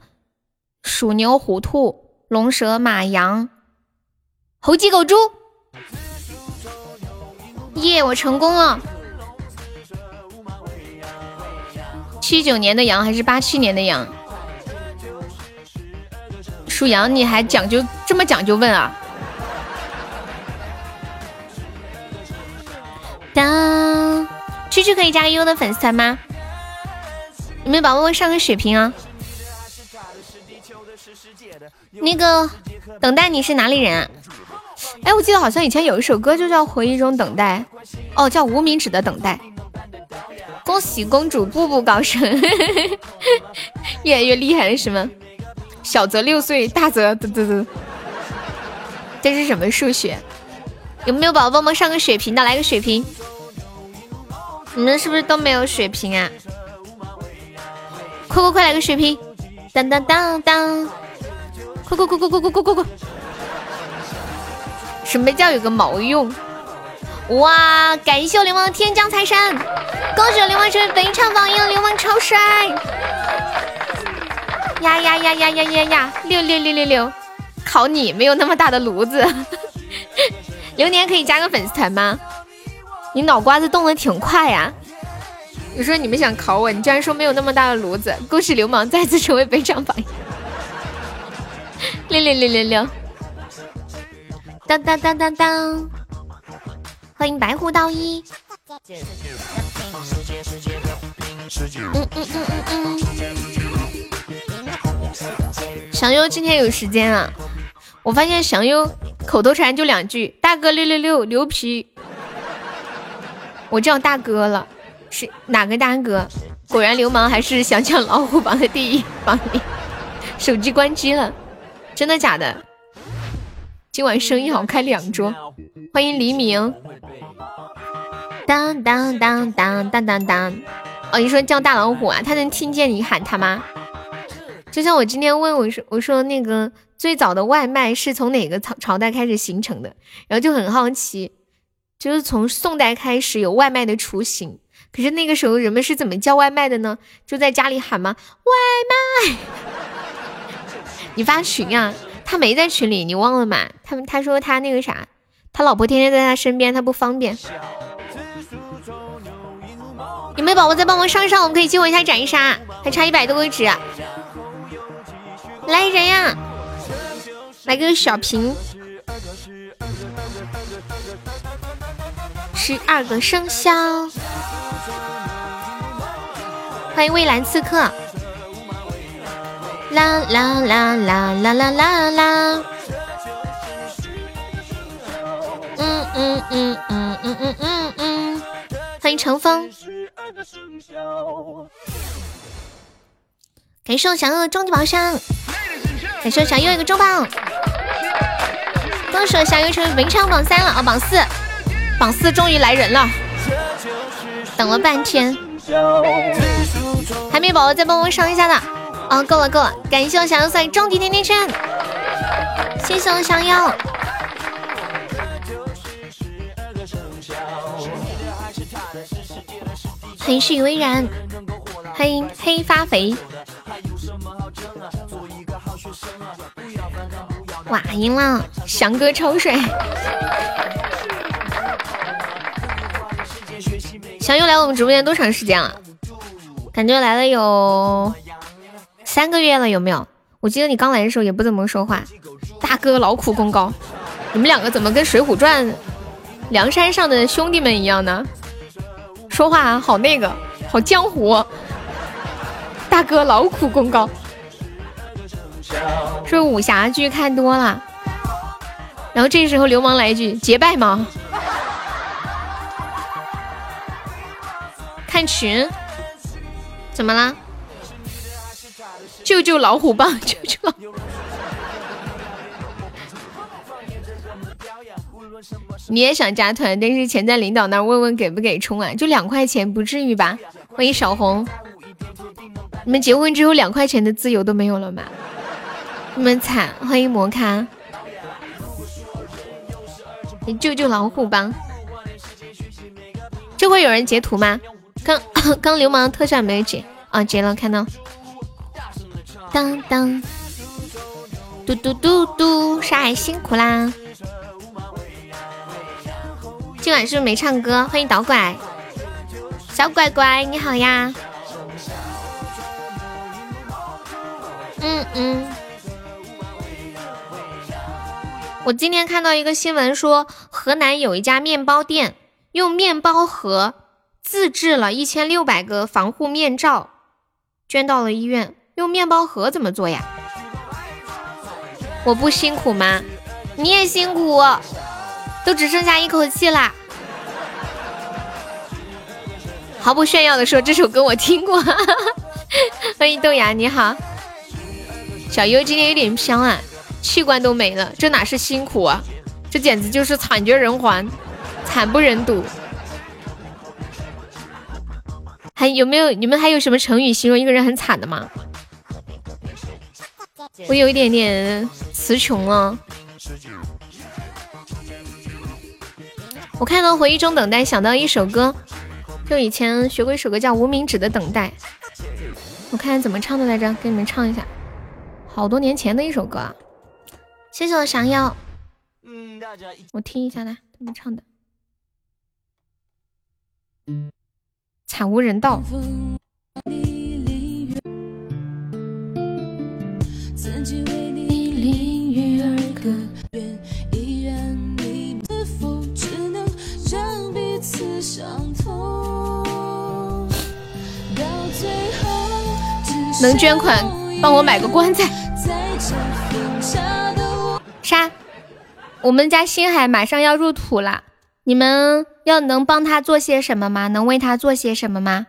[SPEAKER 1] 属牛、虎、兔、龙、蛇、马、羊、猴、鸡、狗、猪。耶，我成功了。七九年的羊还是八七年的羊？属羊你还讲究这么讲究问啊？当，区区可以加个优的粉丝团吗？有没有宝宝们上个血瓶啊？那个等待你是哪里人？哎，我记得好像以前有一首歌就叫《回忆中等待》，哦，叫无名指的等待。恭喜公主步步高升，越来越厉害了是吗？小则六岁，大则嘚嘚嘚。这是什么数学？有没有宝宝帮忙上个血瓶的？来个血瓶！你们是不是都没有血瓶啊？快快快来个血瓶！当当当当！快快快快快快快快快！什么叫有个毛用？哇！感谢我流氓的天降财神，恭喜我流氓成为本场榜一，流氓超帅！呀呀呀呀呀呀呀！六六六六六！考你没有那么大的炉子。流年可以加个粉丝团吗？你脑瓜子动的挺快呀！你说你们想考我，你居然说没有那么大的炉子。恭喜流氓再次成为本场榜一。六六六六六！当当当当当！欢迎白狐道一。嗯嗯嗯嗯嗯。祥优今天有时间啊？我发现祥优口头禅就两句：大哥六六六，牛皮。我叫大哥了，是哪个大哥？果然流氓还是想抢老虎榜的第一榜一。手机关机了，真的假的？今晚生意好，开两桌。欢迎黎明。当当当当当当当！哦，你说叫大老虎啊？他能听见你喊他吗？就像我今天问我说，我说那个最早的外卖是从哪个朝朝代开始形成的？然后就很好奇，就是从宋代开始有外卖的雏形。可是那个时候人们是怎么叫外卖的呢？就在家里喊吗？外卖！你发群啊？他没在群里，你忘了吗？他们他说他那个啥，他老婆天天在他身边，他不方便。有没有宝宝再帮忙上上？我们可以激活一下斩一杀，还差一百多个值。来人呀！来个小瓶，十二个生肖。欢迎蔚蓝刺客。啦啦啦啦啦啦啦啦。嗯嗯嗯嗯嗯嗯嗯嗯。欢迎乘风。感谢我小优的终极宝箱，感谢我小优一个中榜，恭喜我小优成为本场榜三了哦，榜四，榜四终于来人了，等了半天，还没宝宝再帮我上一下的，哦，够了够了，感谢我小优送终极甜甜圈，谢谢我小优，欢迎事与微然，欢迎黑发肥。哇，赢了！翔哥超帅。又来我们直播间多长时间了？感觉来了有三个月了，有没有？我记得你刚来的时候也不怎么说话。大哥劳苦功高，你们两个怎么跟《水浒传》梁山上的兄弟们一样呢？说话好那个，好江湖。大哥劳苦功高。是武侠剧看多了，然后这时候流氓来一句结拜吗？看群，怎么啦？救救老虎棒，救救！你也想加团，但是钱在领导那儿，问问给不给充啊？就两块钱，不至于吧？欢迎小红，你们结婚之后两块钱的自由都没有了吗？那么惨！欢迎摩卡，你救救老虎吧！这会有人截图吗？刚 刚流氓特效没有解啊，解了，看到。当当，嘟嘟嘟嘟，沙海辛苦啦！今晚是不是没唱歌？欢迎导拐，小乖乖你好呀！嗯嗯，我今天看到一个新闻说，河南有一家面包店用面包盒自制了一千六百个防护面罩，捐到了医院。用面包盒怎么做呀？我不辛苦吗？你也辛苦，都只剩下一口气啦。毫不炫耀的说，这首歌我听过。欢迎豆芽，你好。小优今天有点香啊，器官都没了，这哪是辛苦啊？这简直就是惨绝人寰，惨不忍睹。还有没有？你们还有什么成语形容一个人很惨的吗？我有一点点词穷了。我看到回忆中等待，想到一首歌，就以前学过一首歌叫《无名指的等待》。我看看怎么唱的来着，给你们唱一下。好多年前的一首歌啊！谢谢我想要，我听一下来，怎么唱的？惨无人道。能捐款帮我买个棺材？啥？我们家星海马上要入土了，你们要能帮他做些什么吗？能为他做些什么吗？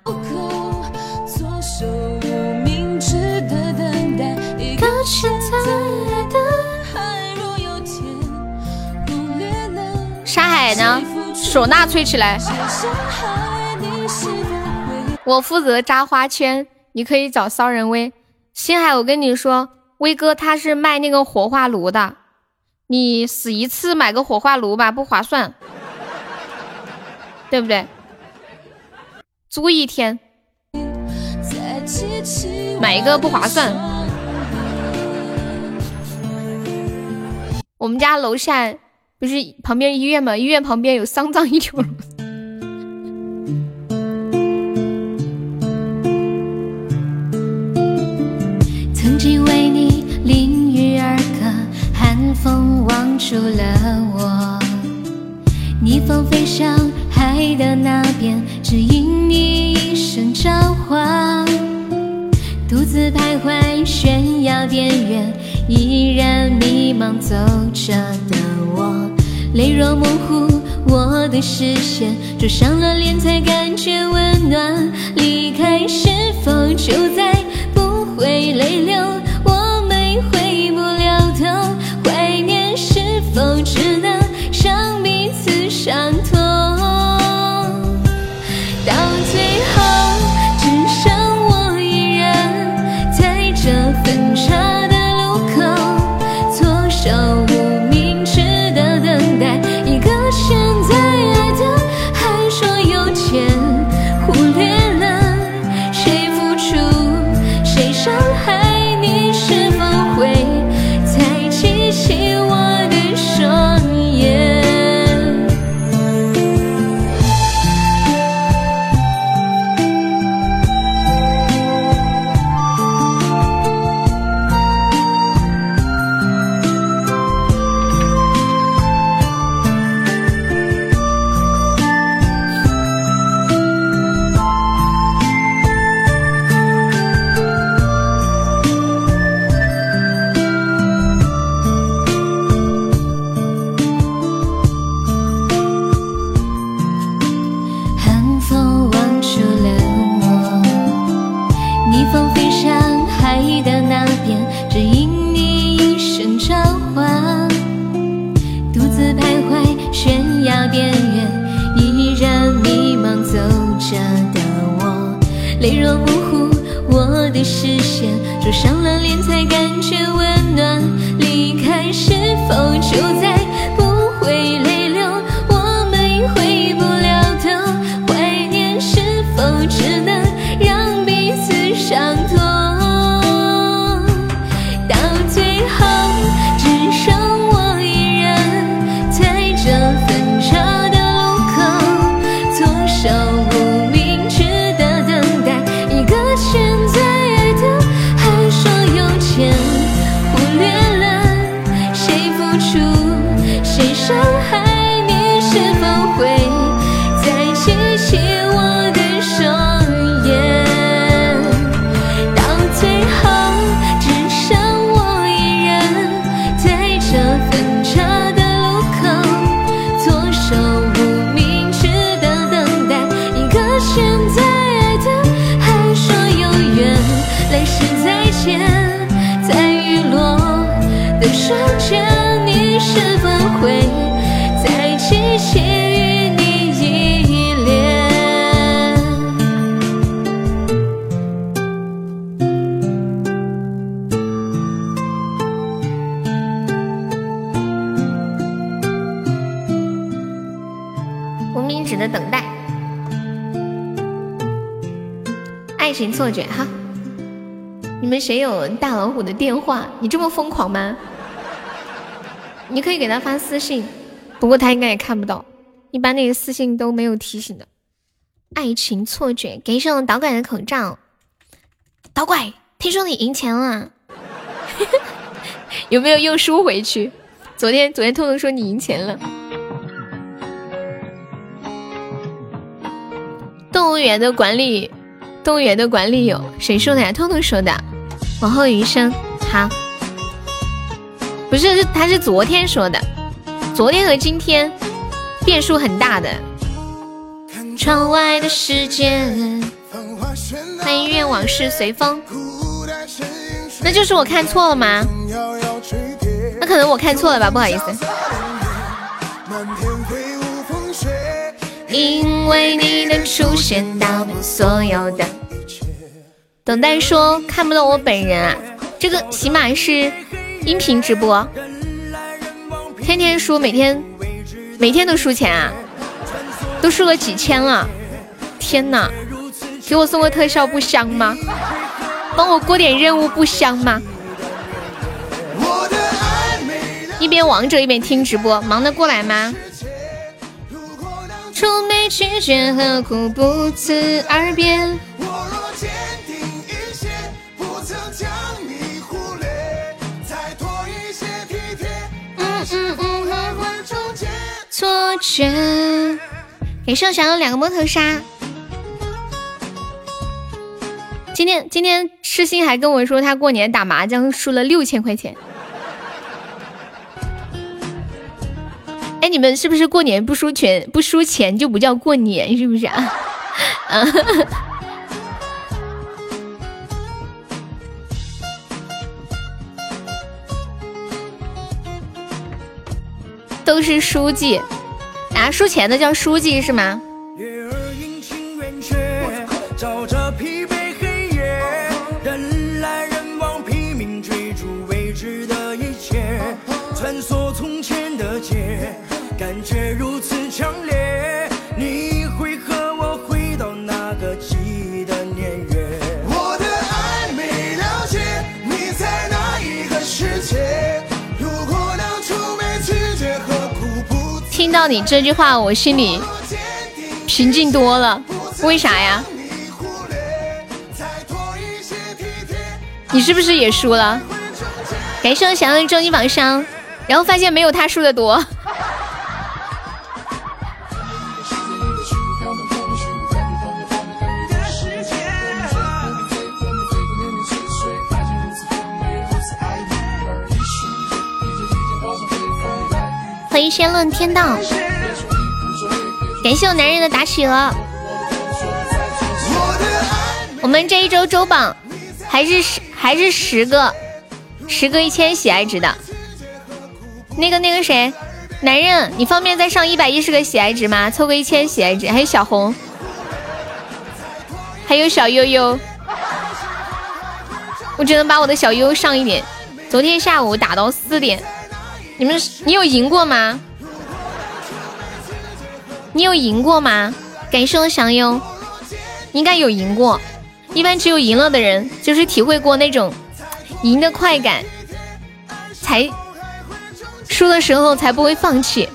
[SPEAKER 1] 沙海呢？唢呐吹起来。我负责扎花圈，你可以找骚人威。星海，我跟你说，威哥他是卖那个火化炉的，你死一次买个火化炉吧，不划算，对不对？租一天，买一个不划算。我们家楼下不是旁边医院吗？医院旁边有丧葬一条龙。曾经为你淋雨而歌，寒风望住了我。逆风飞向海的那边，只因你一声召唤。独自徘徊悬崖边缘。依然迷茫走着的我，泪若模糊我的视线，灼伤了脸才感觉温暖。离开是否就再不会泪流？谁有大老虎的电话？你这么疯狂吗？你可以给他发私信，不过他应该也看不到，一般那个私信都没有提醒的。爱情错觉，给上导拐的口罩。导拐，听说你赢钱了，有没有又输回去？昨天昨天偷偷说你赢钱了。动物园的管理，动物园的管理有谁说的呀？偷偷说的。往后余生，好，不是，是他是昨天说的，昨天和今天变数很大的。窗外的世界，欢迎愿往事随风。那就是我看错了吗？那可能我看错了吧，不好意思。因为你的出现，打破所有的。等待说看不到我本人啊，这个起码是音频直播，天天输，每天每天都输钱啊，都输了几千了，天哪！给我送个特效不香吗？帮我过点任务不香吗？一边王者一边听直播，忙得过来吗？出没拒绝，何苦不辞而别？错觉。给盛祥两个摸头杀。今天今天痴心还跟我说，他过年打麻将输了六千块钱。哎，你们是不是过年不输钱不输钱就不叫过年，是不是啊？啊。都是书记，啊，输钱的叫书记是吗？听到你这句话，我心里平静多了。为啥呀？你是不是也输了？感谢想要的终极榜上，然后发现没有他输的多。欢迎仙论天道，感谢我男人的打企鹅。我们这一周周榜还是十还是十个，十个一千喜爱值的。那个那个谁，男人，你方便再上一百一十个喜爱值吗？凑个一千喜爱值。还有小红，还有小悠悠，我只能把我的小优上一点。昨天下午打到四点，你们你有赢过吗？你有赢过吗？感谢我祥优，应该有赢过。一般只有赢了的人，就是体会过那种赢的快感，才输的时候才不会放弃。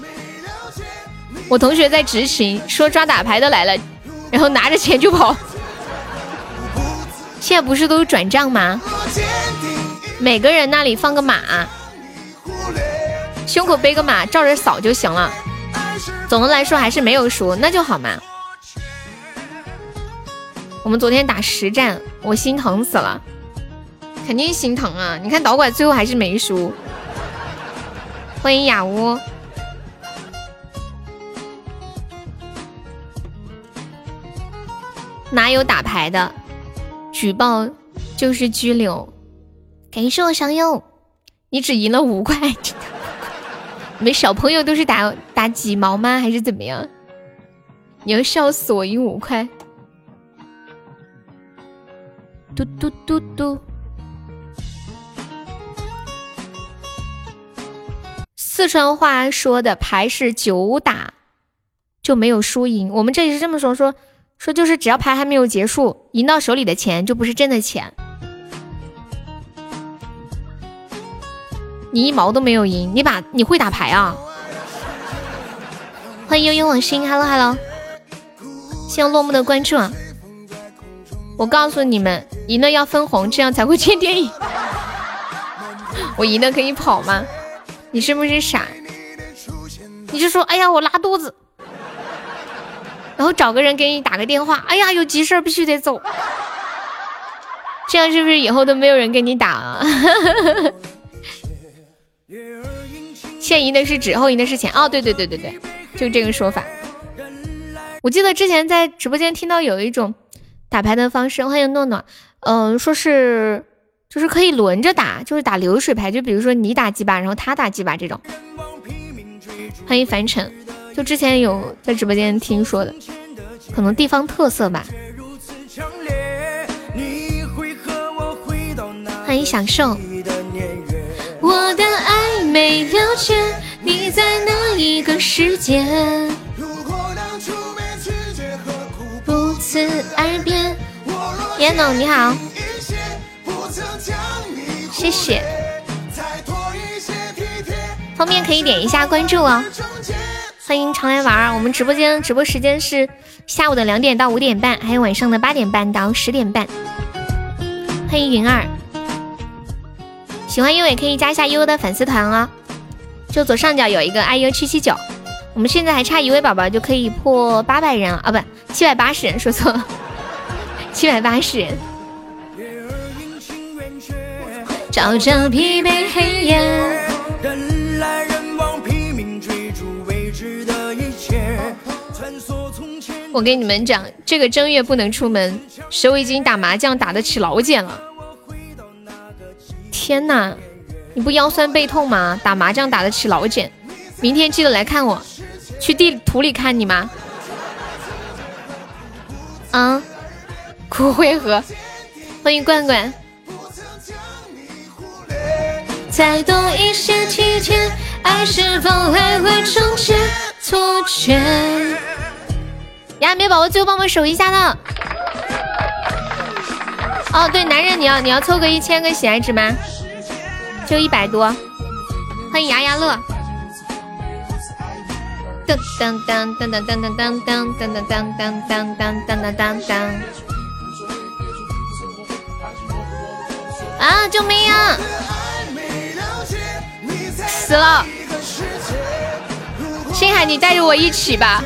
[SPEAKER 1] 我同学在执勤，说抓打牌的来了，然后拿着钱就跑。现在不是都是转账吗？每个人那里放个码，胸口背个码，照着扫就行了。总的来说还是没有输，那就好嘛。我们昨天打实战，我心疼死了，肯定心疼啊！你看导管最后还是没输。欢迎雅屋，哪有打牌的？举报就是拘留。感谢我祥优，你只赢了五块。你们小朋友都是打打几毛吗？还是怎么样？你要笑死我，赢五块。嘟嘟嘟嘟。四川话说的牌是九打就没有输赢，我们这里是这么说，说说就是只要牌还没有结束，赢到手里的钱就不是真的钱。你一毛都没有赢，你把你会打牌啊？欢迎悠悠往心，Hello Hello，谢谢落幕的关注啊。我告诉你们，赢了要分红，这样才会见电影。我赢了可以跑吗？你是不是傻？你就说，哎呀，我拉肚子，然后找个人给你打个电话，哎呀，有急事必须得走。这样是不是以后都没有人跟你打了？先赢的是纸，后赢的是钱。哦，对对对对对，就这个说法。我记得之前在直播间听到有一种打牌的方式，欢迎诺诺，嗯，说是就是可以轮着打，就是打流水牌，就比如说你打几把，然后他打几把这种。欢迎凡尘，就之前有在直播间听说的，可能地方特色吧。欢迎享受。我的爱没了解你在哪一个世界？不辞而别。烟农你好，谢谢。方便可以点一下关注哦。欢迎常来玩，我们直播间直播时间是下午的两点到五点半，还有晚上的八点半到十点半。欢迎云儿。喜欢悠也可以加一下悠悠的粉丝团哦，就左上角有一个 iu 七七九，我们现在还差一位宝宝就可以破八百人啊，不，七百八十人，说错了，七百八十人。照着疲惫黑夜。人来人往，拼命追逐未知的一切。我跟你们讲，这个正月不能出门，手已经打麻将打得起老茧了。天呐，你不腰酸背痛吗？打麻将打得起老茧，明天记得来看我，去地图里看你吗？啊，骨灰盒，欢迎罐罐。再多一些体贴，爱是否还会终结错觉？呀，没宝宝最后帮我守一下呢。哦，对，男人你要你要凑个一千个喜爱值吗？就一百多，欢迎牙牙乐。噔噔噔噔噔噔噔噔噔噔噔噔噔噔噔噔噔。啊！救命啊！死了！星海，你带着我一起吧。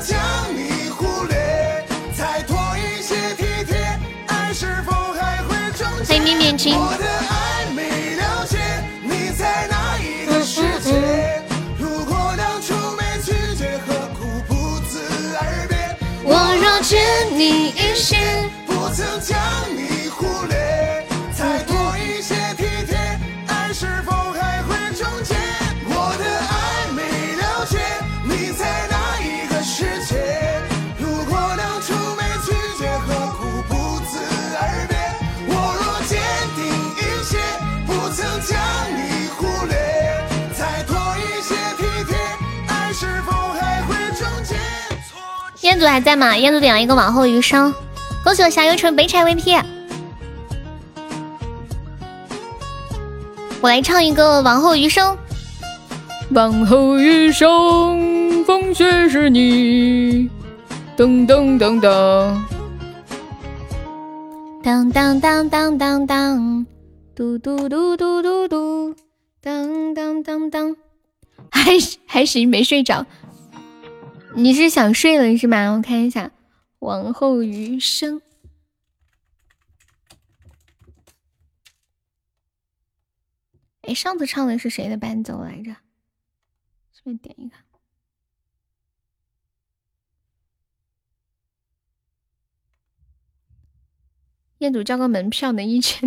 [SPEAKER 1] 将你忽略再多一些体贴爱是否还会终结我的爱没了解你在哪一个世界如果当初没拒绝何苦不辞而别？我若一些。不曾将你忽略。彦祖还在吗？彦祖点了一个往后余生，恭喜我小优成北柴 VP。我来唱一个往后余生。
[SPEAKER 2] 往后余生，风雪是你。噔噔噔噔，
[SPEAKER 1] 当当当当当当，嘟嘟嘟嘟嘟嘟，当当当当。还还行，没睡着。你是想睡了是吗？我看一下，往后余生。哎，上次唱的是谁的伴奏来着？随便点一个。业主交个门票能一千。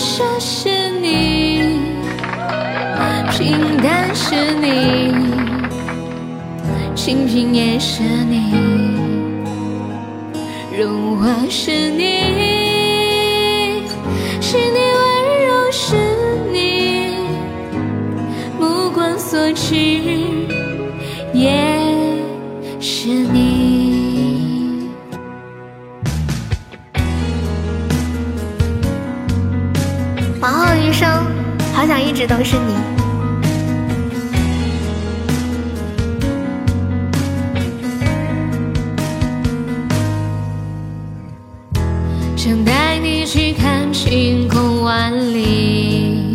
[SPEAKER 1] 风雪是你，平淡是你，清贫也是你，荣华是你，是你温柔是你，目光所至想一直都是你，想带你去看晴空万里，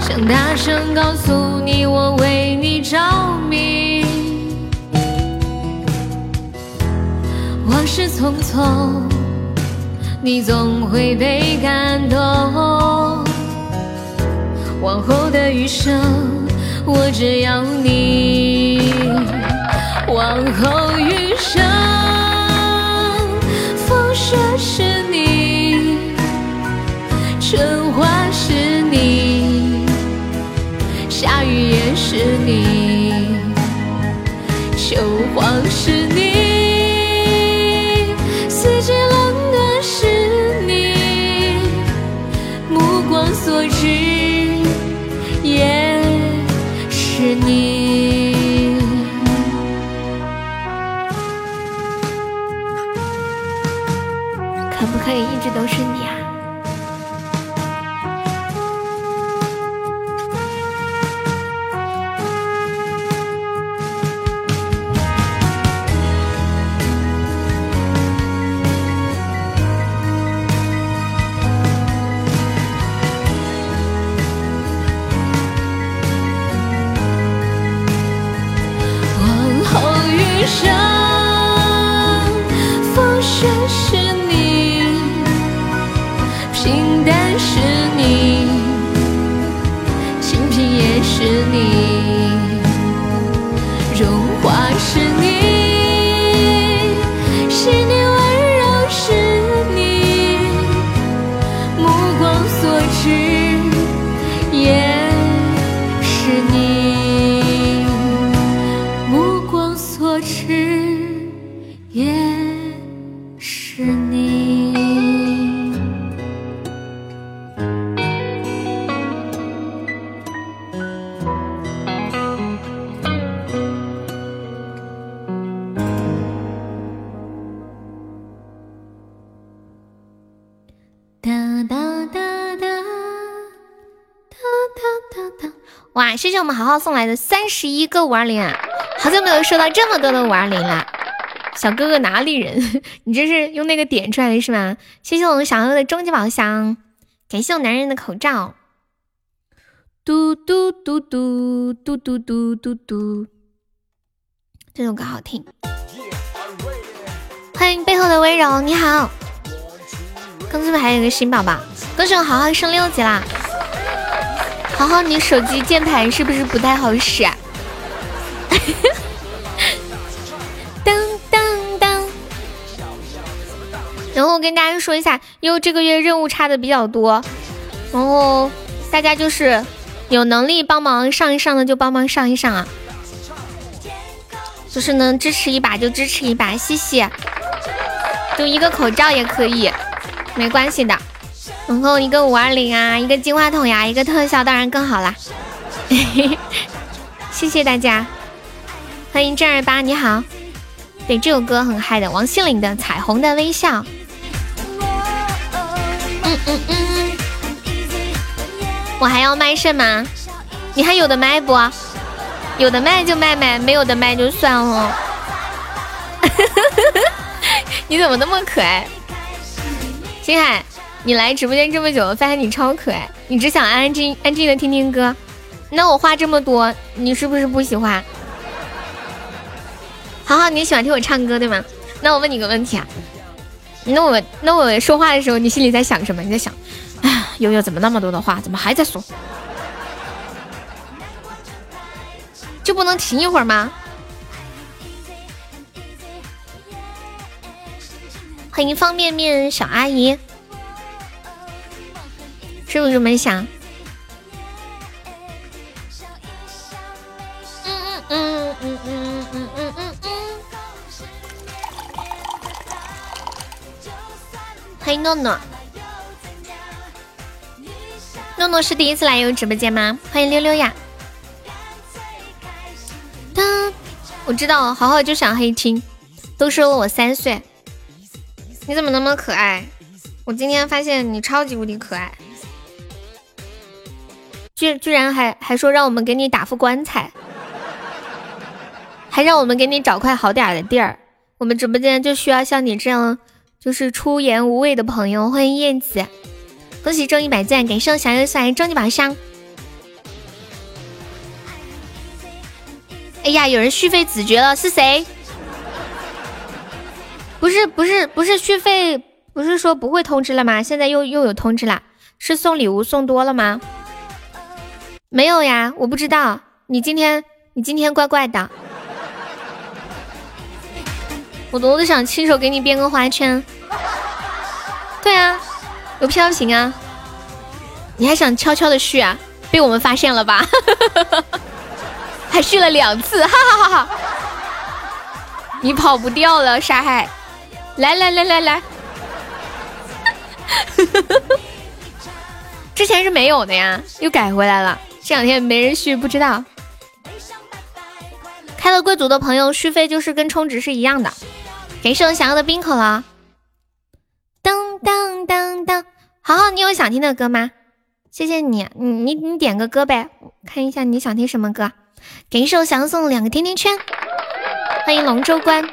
[SPEAKER 1] 想大声告诉你我为你着迷，往事匆匆。你总会被感动，往后的余生，我只要你。往后余生，风雪是送来的三十一个五二零啊，好久没有收到这么多的五二零了。小哥哥哪里人？你这是用那个点出来的是吗？谢谢我们小哥的终极宝箱，感谢我男人的口罩。嘟嘟嘟嘟嘟嘟嘟嘟嘟，这首歌好听。欢迎背后的温柔，你好。刚是不是还有一个新宝宝？歌手豪豪升六级啦！豪豪，你手机键盘是不是不太好使？啊？当当当！然后我跟大家说一下，因为这个月任务差的比较多，然后大家就是有能力帮忙上一上的就帮忙上一上啊，就是能支持一把就支持一把，谢谢。就一个口罩也可以，没关系的。然后一个五二零啊，一个金话筒呀，一个特效当然更好啦。谢谢大家，欢迎正儿八，你好。对，这首歌很嗨的，王心凌的《彩虹的微笑》。嗯嗯嗯。我还要卖肾吗？你还有的卖不？有的卖就卖卖，没有的卖就算了。你怎么那么可爱，星海？你来直播间这么久了，发现你超可爱。你只想安安静安静的听听歌，那我话这么多，你是不是不喜欢？好好，你喜欢听我唱歌对吗？那我问你个问题啊，那我那我说话的时候，你心里在想什么？你在想，哎，悠悠怎么那么多的话，怎么还在说？就不能停一会儿吗？欢迎方便面小阿姨，是不是没想？嗯嗯嗯嗯嗯嗯嗯嗯。欢迎诺诺诺诺是第一次来有直播间吗？欢迎溜溜呀。当，我知道，好好就想黑听，都说了我三岁，你怎么那么可爱？我今天发现你超级无敌可爱。居居然还还说让我们给你打副棺材，还让我们给你找块好点的地儿。我们直播间就需要像你这样就是出言无畏的朋友。欢迎燕子，恭喜中一百钻，感谢我小优送来终极宝箱。哎呀，有人续费子爵了，是谁？不是不是不是续费，不是说不会通知了吗？现在又又有通知啦，是送礼物送多了吗？没有呀，我不知道。你今天你今天怪怪的，我都都想亲手给你编个花圈。对啊，有飘屏啊，你还想悄悄的续啊？被我们发现了吧？还续了两次，哈哈哈哈！你跑不掉了，沙海。来来来来来，之前是没有的呀，又改回来了。这两天没人续，不知道。开了贵族的朋友续费就是跟充值是一样的。感谢我想要的冰可乐。当当当当，豪豪，你有想听的歌吗？谢谢你，你你你点个歌呗，看一下你想听什么歌。感谢我想要送两个甜甜圈。欢迎龙舟关。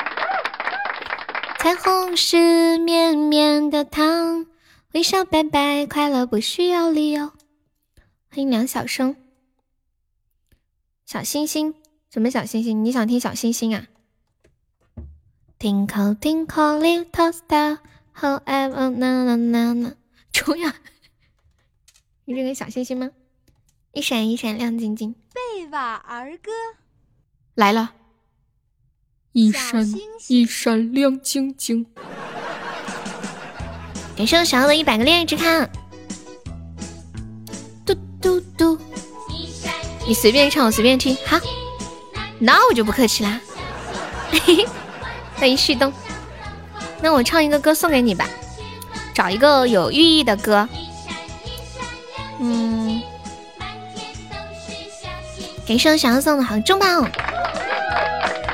[SPEAKER 1] 彩虹是绵绵的糖，微笑拜拜，快乐不需要理由。欢迎梁小生，小星星，什么小星星？你想听小星星啊 little star，however na na na na，重呀？你这个小星星吗？一闪一闪亮晶晶。贝瓦儿歌来了。一闪一闪亮晶晶，感谢我想要的一百个恋爱之卡。嘟嘟嘟，你随便唱，我随便听。好，那我就不客气啦。欢迎旭东，那我唱一个歌送给你吧，找一个有寓意的歌。嗯，感谢我想要送的好重磅。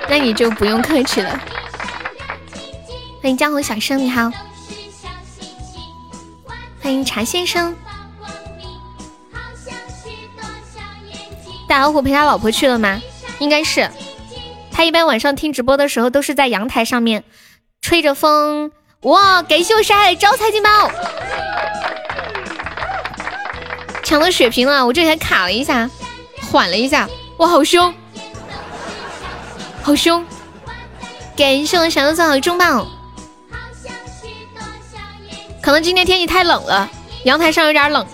[SPEAKER 1] 那你就不用客气了。欢迎江湖小生，你好。欢迎茶先生。大老虎陪他老婆去了吗？应该是。他一般晚上听直播的时候都是在阳台上面吹着风。哇！感谢我沙海招财进宝。抢到血瓶了，我这里还卡了一下，缓了一下，哇，好凶，好凶！感谢我小豆子的中棒。可能今天天气太冷了，阳台上有点冷。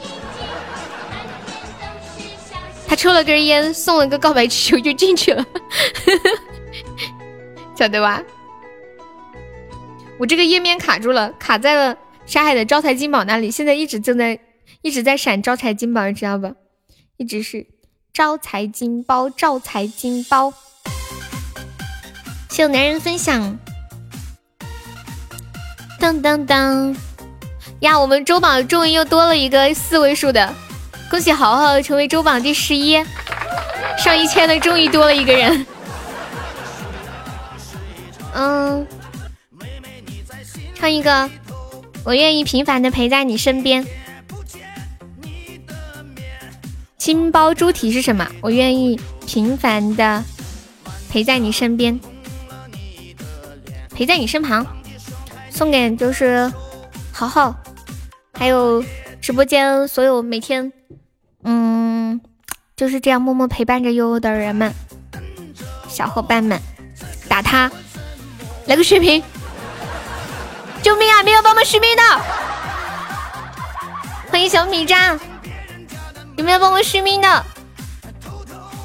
[SPEAKER 1] 他抽了根烟，送了个告白气球就进去了，晓得吧？我这个页面卡住了，卡在了沙海的招财金宝那里，现在一直正在一直在闪招财金宝，你知道不？一直是招财金包，招财金包。谢我男人分享，当当当呀！我们周榜终于又多了一个四位数的。恭喜豪豪成为周榜第十一，上一千的终于多了一个人。嗯，唱一个，我愿意平凡的陪在你身边。金包猪蹄是什么？我愿意平凡的陪在你身边，陪在你身旁。送给就是豪豪，还有直播间所有每天。嗯，就是这样默默陪伴着悠悠的人们，小伙伴们，打他，来个血瓶！救命啊！没有帮忙续命的，欢迎小米渣，有没有帮我续命的？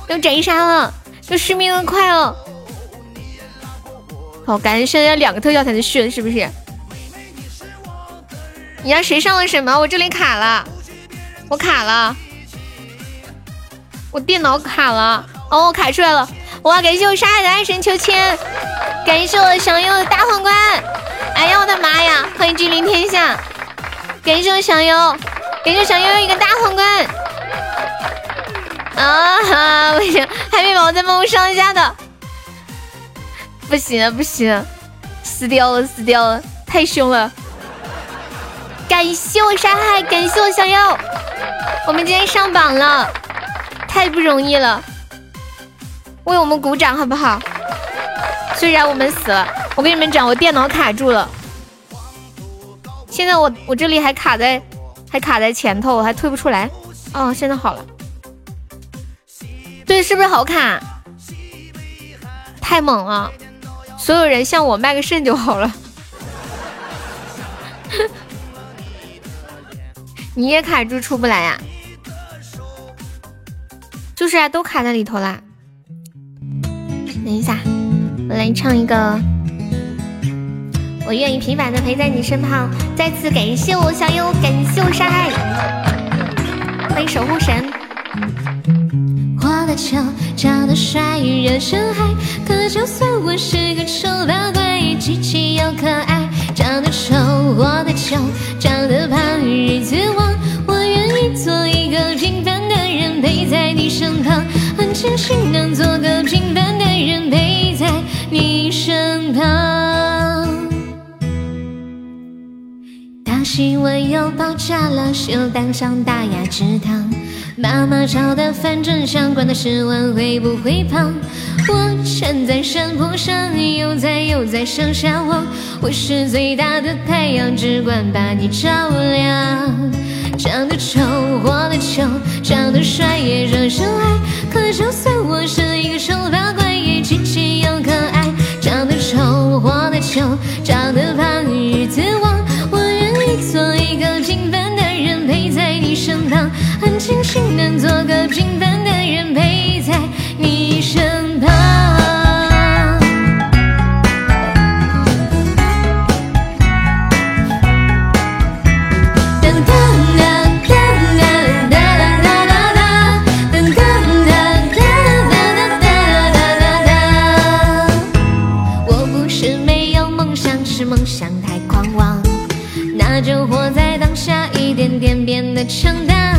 [SPEAKER 1] 要斩杀了，要续命的快哦！好，感觉现在要两个特效才能续，是不是？你让谁上了什么？我这里卡了，我卡了。我电脑卡了，哦，我卡出来了！哇，感谢我沙海的爱神秋千，感谢我小优的大皇冠，哎呀，我的妈呀！欢迎君临天下，感谢我小优，感谢小优一个大皇冠，啊哈，不行，海绵宝宝在帮我上一下的，不行了，不行，死掉了，死掉了，太凶了！感谢我沙海，感谢我小优，我们今天上榜了。太不容易了，为我们鼓掌好不好？虽然我们死了，我跟你们讲，我电脑卡住了，现在我我这里还卡在还卡在前头，还退不出来。哦，现在好了，对，是不是好卡？太猛了，所有人向我卖个肾就好了。你也卡住出不来呀？就是啊，都卡在里头啦。等一下，我来唱一个。我愿意平凡的陪在你身旁。再次感谢我小优，感谢我沙海，欢迎守护神。花的俏，长得帅，人生海。可就算我是个丑八怪，机器又可爱。长得丑，我的丑；长得胖，日子旺。我愿意做一个平凡，陪在你身旁。很庆幸能做个平凡的人，陪在你身旁。大新闻又爆炸了，就当上大雅之堂。妈妈炒的反正香，管他吃完会不会胖？我站在山坡上，悠哉悠哉向下望。我是最大的太阳，只管把你照亮。长得丑，活得久，长得帅也惹人爱。可就算我是一个丑八怪，也积极又可爱。长得丑，活得久，长得胖，日子旺。我愿意做一个平凡的人，陪在你身旁。很庆幸能做个平凡的人，陪在强大。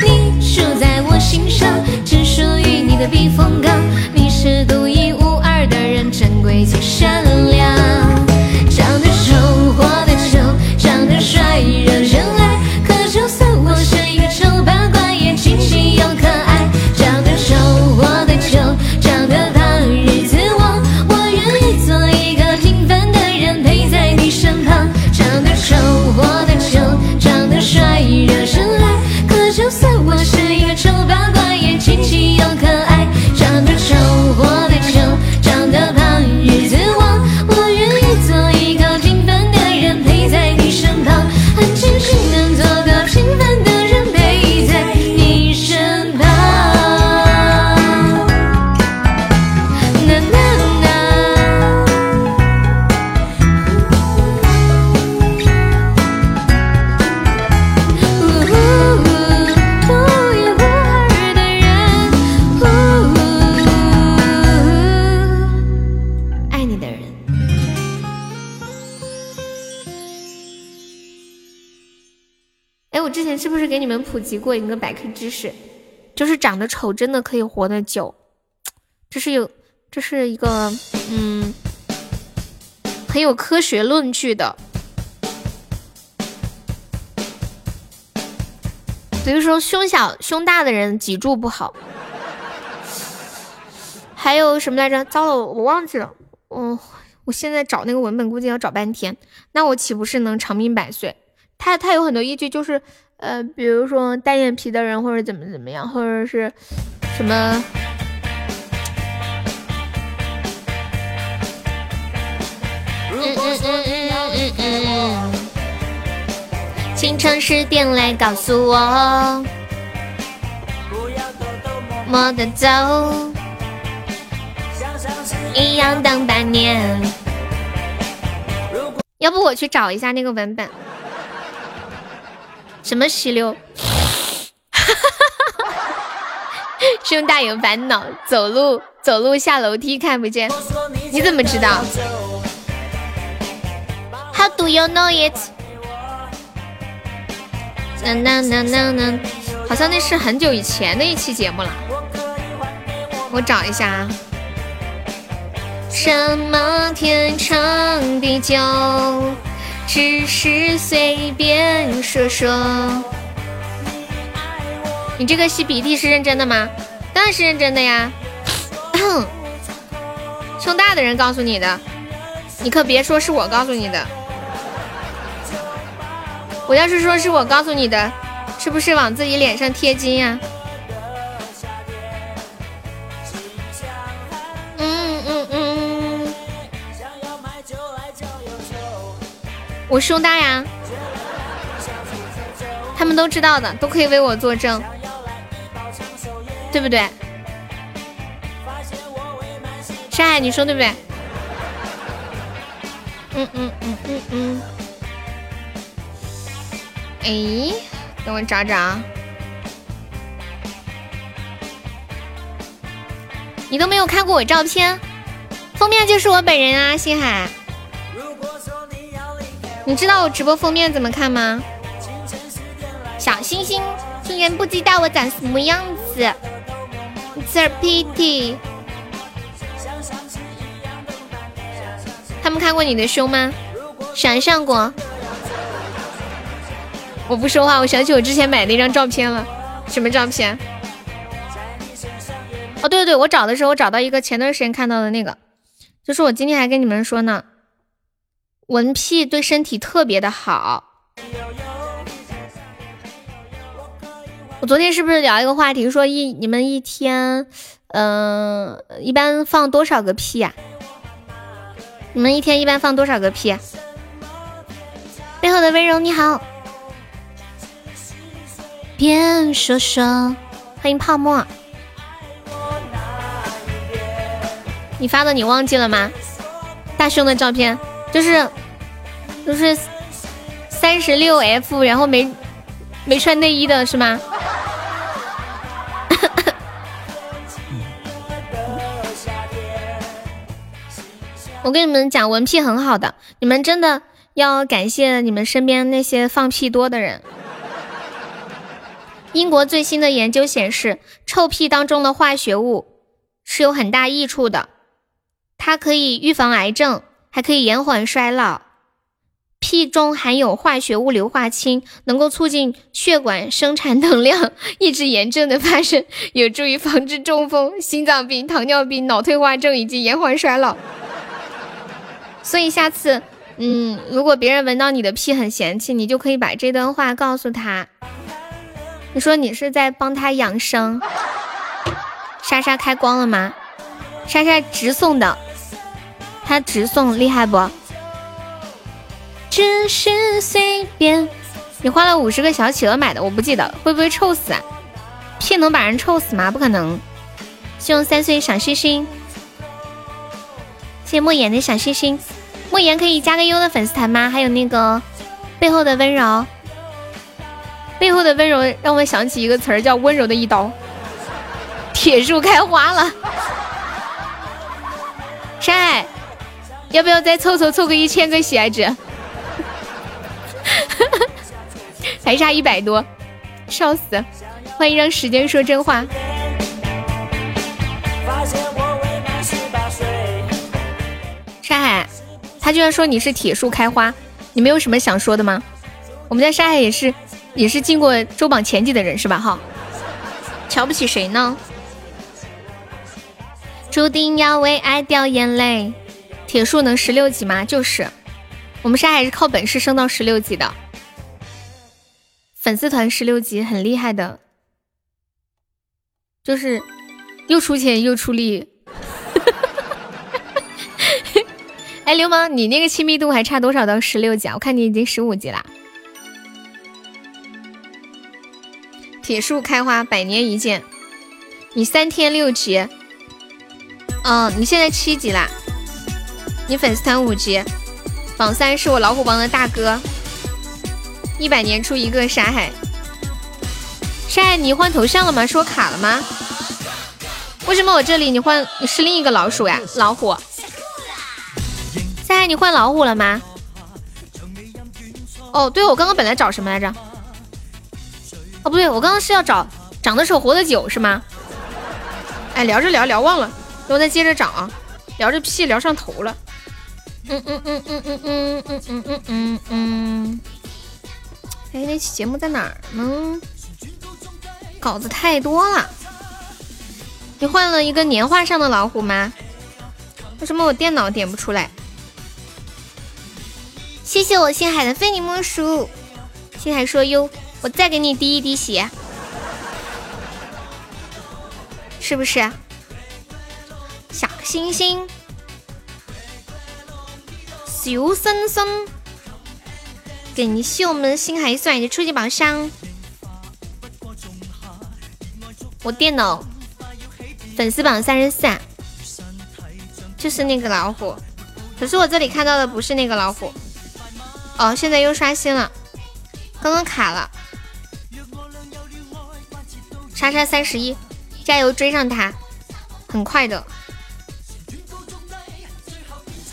[SPEAKER 1] 你住在我心上，只属于你的避风港。你是独一无二的人，珍贵且善良。及过一个百科知识？就是长得丑真的可以活得久，这是有，这是一个嗯很有科学论据的。比如说胸小胸大的人脊柱不好，还有什么来着？糟了，我忘记了。嗯，我现在找那个文本估计要找半天。那我岂不是能长命百岁？他他有很多依据，就是呃，比如说单眼皮的人或者怎么怎么样，或者是什么。嗯嗯嗯嗯嗯嗯。请城市点来告诉我，莫得走，一样等半年。要不我去找一下那个文本，什么溪流？胸大有烦恼，走路走路下楼梯看不见，你怎么知道？How do you know it？呐呐呐呐呐，好像那是很久以前的一期节目了，我找一下啊。什么天长地久，只是随便说说。你这个吸鼻涕是认真的吗？当然是认真的呀。胸大的人告诉你的，你可别说是我告诉你的。我要是说是我告诉你的，是不是往自己脸上贴金呀？我胸大呀，他们都知道的，都可以为我作证，对不对？山海，你说对不对？嗯嗯嗯嗯嗯。哎，等我找找。你都没有看过我照片，封面就是我本人啊，星海。你知道我直播封面怎么看吗？小星星，竟然不知道我长什么样子，It's a pity。他们看过你的胸吗？想象过。我不说话，我想起我之前买那张照片了，什么照片？哦，对对对，我找的时候我找到一个前段时间看到的那个，就是我今天还跟你们说呢，闻屁对身体特别的好。我昨天是不是聊一个话题，说一你们一天，嗯，一般放多少个屁呀？你们一天一般放多少个屁？背后的温柔你好。边说说，欢迎泡沫。你发的你忘记了吗？大胸的照片，就是就是三十六 F，然后没没穿内衣的是吗？我跟你们讲，闻屁很好的，你们真的要感谢你们身边那些放屁多的人。英国最新的研究显示，臭屁当中的化学物是有很大益处的，它可以预防癌症，还可以延缓衰老。屁中含有化学物硫化氢，能够促进血管生产能量，抑制炎症的发生，有助于防治中风、心脏病、糖尿病、脑退化症以及延缓衰老。所以下次，嗯，如果别人闻到你的屁很嫌弃，你就可以把这段话告诉他。你说你是在帮他养生？莎莎开光了吗？莎莎直送的，他直送厉害不？只是随便。你花了五十个小企鹅买的，我不记得，会不会臭死啊？屁能把人臭死吗？不可能。希望三岁小星星，谢谢莫言的小星星。莫言可以加个优的粉丝团吗？还有那个背后的温柔。背后的温柔让我想起一个词儿，叫温柔的一刀。铁树开花了，晒，要不要再凑凑凑个一千个喜爱值？还差一百多，笑死！欢迎让时间说真话。沙海，他居然说你是铁树开花，你没有什么想说的吗？我们家沙海也是，也是进过周榜前几的人是吧？哈，瞧不起谁呢？注定要为爱掉眼泪。铁树能十六级吗？就是，我们沙海是靠本事升到十六级的。粉丝团十六级很厉害的，就是又出钱又出力。哎，流氓，你那个亲密度还差多少到十六级啊？我看你已经十五级啦。铁树开花，百年一见。你三天六级，嗯，你现在七级啦。你粉丝团五级，榜三是我老虎帮的大哥。一百年出一个沙海，沙海，你换头像了吗？是我卡了吗？为什么我这里你换你是另一个老鼠呀？老虎，沙海，你换老虎了吗？哦，对，我刚刚本来找什么来着？哦，不对，我刚刚是要找长得丑活得久是吗？哎，聊着聊聊忘了，我再接着找啊，聊着屁聊上头了。嗯嗯嗯嗯嗯嗯嗯嗯嗯嗯。哎，那期节目在哪儿呢？稿子太多了。你换了一个年画上的老虎吗？为什么我电脑点不出来？谢谢我星海的非你莫属。星海说哟，我再给你滴一滴血，是不是？小星星，小森森。感谢我们星海送来的初级宝箱。我电脑粉丝榜三十四，就是那个老虎。可是我这里看到的不是那个老虎。哦，现在又刷新了，刚刚卡了。莎莎三十一，加油追上他，很快的。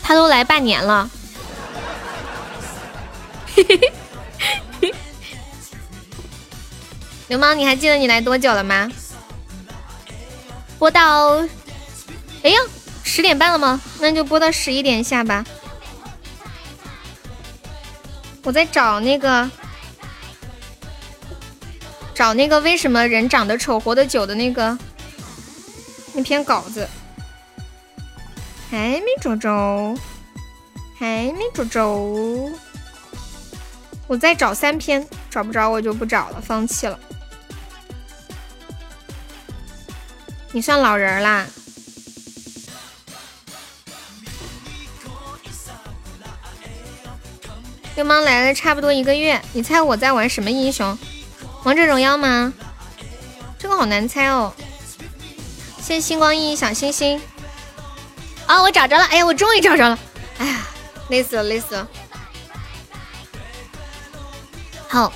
[SPEAKER 1] 他都来半年了。嘿嘿流氓，你还记得你来多久了吗？播到，哎呀，十点半了吗？那就播到十一点下吧。我在找那个，找那个为什么人长得丑活得久的那个那篇稿子，还没找着，还没找着。我再找三篇，找不着我就不找了，放弃了。你算老人啦。流氓来了差不多一个月，你猜我在玩什么英雄？王者荣耀吗？这个好难猜哦。谢谢星光熠熠小星星。啊，我找着了！哎呀，我终于找着了！哎呀，累死了，累死了。好，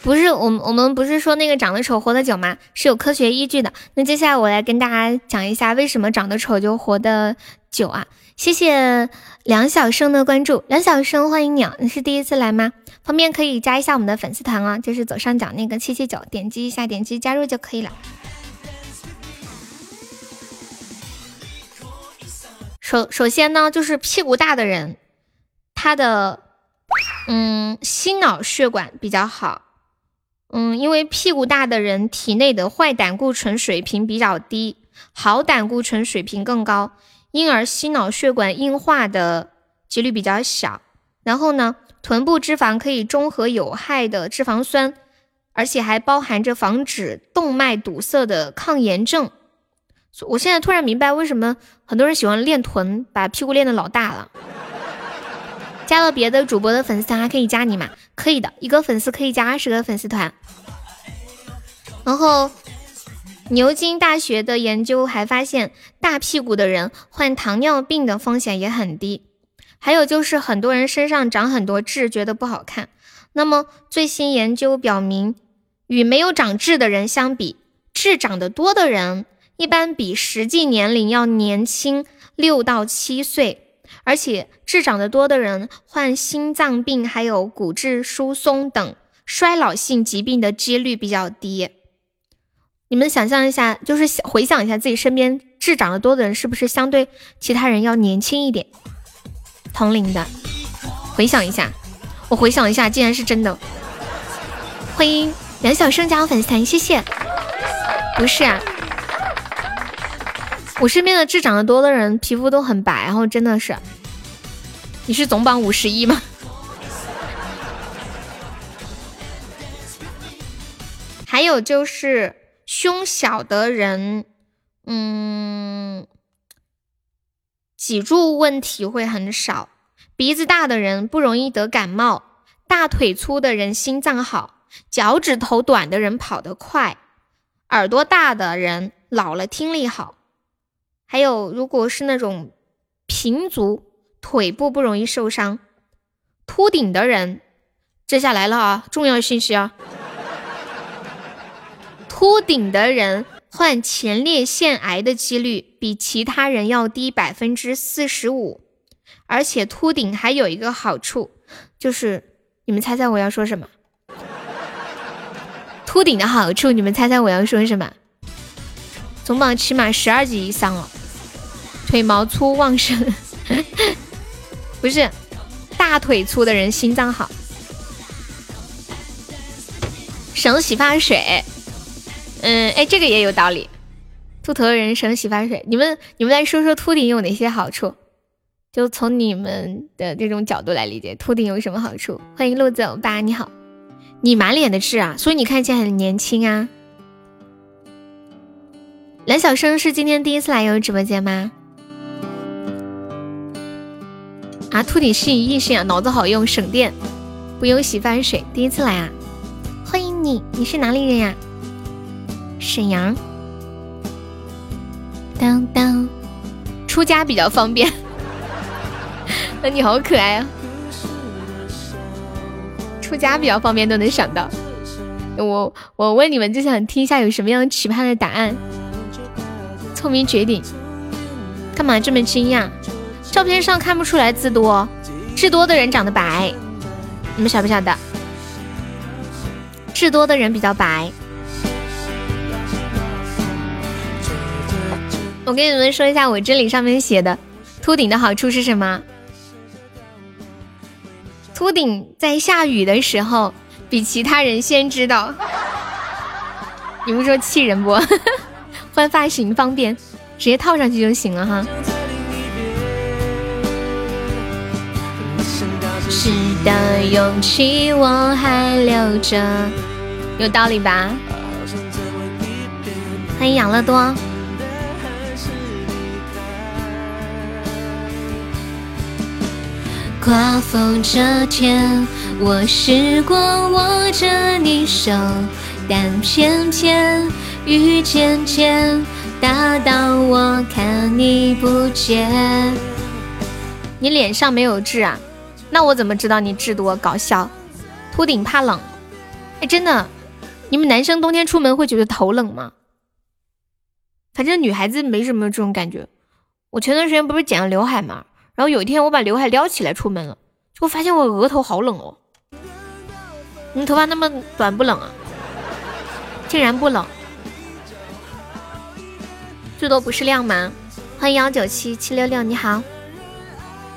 [SPEAKER 1] 不是我们我们不是说那个长得丑活得久吗？是有科学依据的。那接下来我来跟大家讲一下为什么长得丑就活得久啊！谢谢梁小生的关注，梁小生欢迎你，你是第一次来吗？方便可以加一下我们的粉丝团啊，就是左上角那个七七九，点击一下，点击加入就可以了。首首先呢，就是屁股大的人，他的。嗯，心脑血管比较好。嗯，因为屁股大的人体内的坏胆固醇水平比较低，好胆固醇水平更高，因而心脑血管硬化的几率比较小。然后呢，臀部脂肪可以中和有害的脂肪酸，而且还包含着防止动脉堵塞的抗炎症。我现在突然明白为什么很多人喜欢练臀，把屁股练得老大了。加了别的主播的粉丝团还可以加你吗？可以的，一个粉丝可以加二十个粉丝团。然后，牛津大学的研究还发现，大屁股的人患糖尿病的风险也很低。还有就是很多人身上长很多痣，觉得不好看。那么最新研究表明，与没有长痣的人相比，痣长得多的人一般比实际年龄要年轻六到七岁。而且痣长得多的人患心脏病，还有骨质疏松等衰老性疾病的几率比较低。你们想象一下，就是回想一下自己身边痣长得多的人，是不是相对其他人要年轻一点？同龄的，回想一下，我回想一下，竟然是真的。欢迎梁小生加入粉丝团，谢谢。不是啊，我身边的痣长得多的人皮肤都很白，然后真的是。你是总榜五十一吗？还有就是胸小的人，嗯，脊柱问题会很少；鼻子大的人不容易得感冒；大腿粗的人心脏好；脚趾头短的人跑得快；耳朵大的人老了听力好；还有如果是那种平足。腿部不容易受伤，秃顶的人，接下来了啊，重要信息啊！秃顶的人患前列腺癌的几率比其他人要低百分之四十五，而且秃顶还有一个好处，就是你们猜猜我要说什么？秃顶的好处，你们猜猜我要说什么？总榜起码十二级以上了，腿毛粗旺盛。不是，大腿粗的人心脏好，省洗发水。嗯，哎，这个也有道理。秃头的人省洗发水。你们，你们来说说秃顶有哪些好处？就从你们的这种角度来理解，秃顶有什么好处？欢迎路走吧，你好，你满脸的痣啊，所以你看起来很年轻啊。蓝小生是今天第一次来悠悠直播间吗？啊，秃顶是异性啊，脑子好用，省电，不用洗发水。第一次来啊，欢迎你，你是哪里人呀？沈阳。当当，出家比较方便。那你好可爱啊！出家比较方便，都能想到。我我问你们，就想听一下有什么样奇葩的答案。聪明绝顶，干嘛这么惊讶？照片上看不出来字多，痣多的人长得白，你们晓不晓得？痣多的人比较白。我跟你们说一下，我这里上面写的秃顶的好处是什么？秃顶在下雨的时候比其他人先知道。你们说气人不？换发型方便，直接套上去就行了哈。是的勇气我还留着，有道理吧？欢迎养乐多。刮风这天，我试过握着你手，但偏偏雨渐渐大到我看你不见。你脸上没有痣啊？那我怎么知道你痣多？搞笑，秃顶怕冷。哎，真的，你们男生冬天出门会觉得头冷吗？反正女孩子没什么这种感觉。我前段时间不是剪了刘海嘛，然后有一天我把刘海撩起来出门了，结果发现我额头好冷哦。你头发那么短不冷啊？竟然不冷，最多不是亮吗？欢迎幺九七七六六，你好，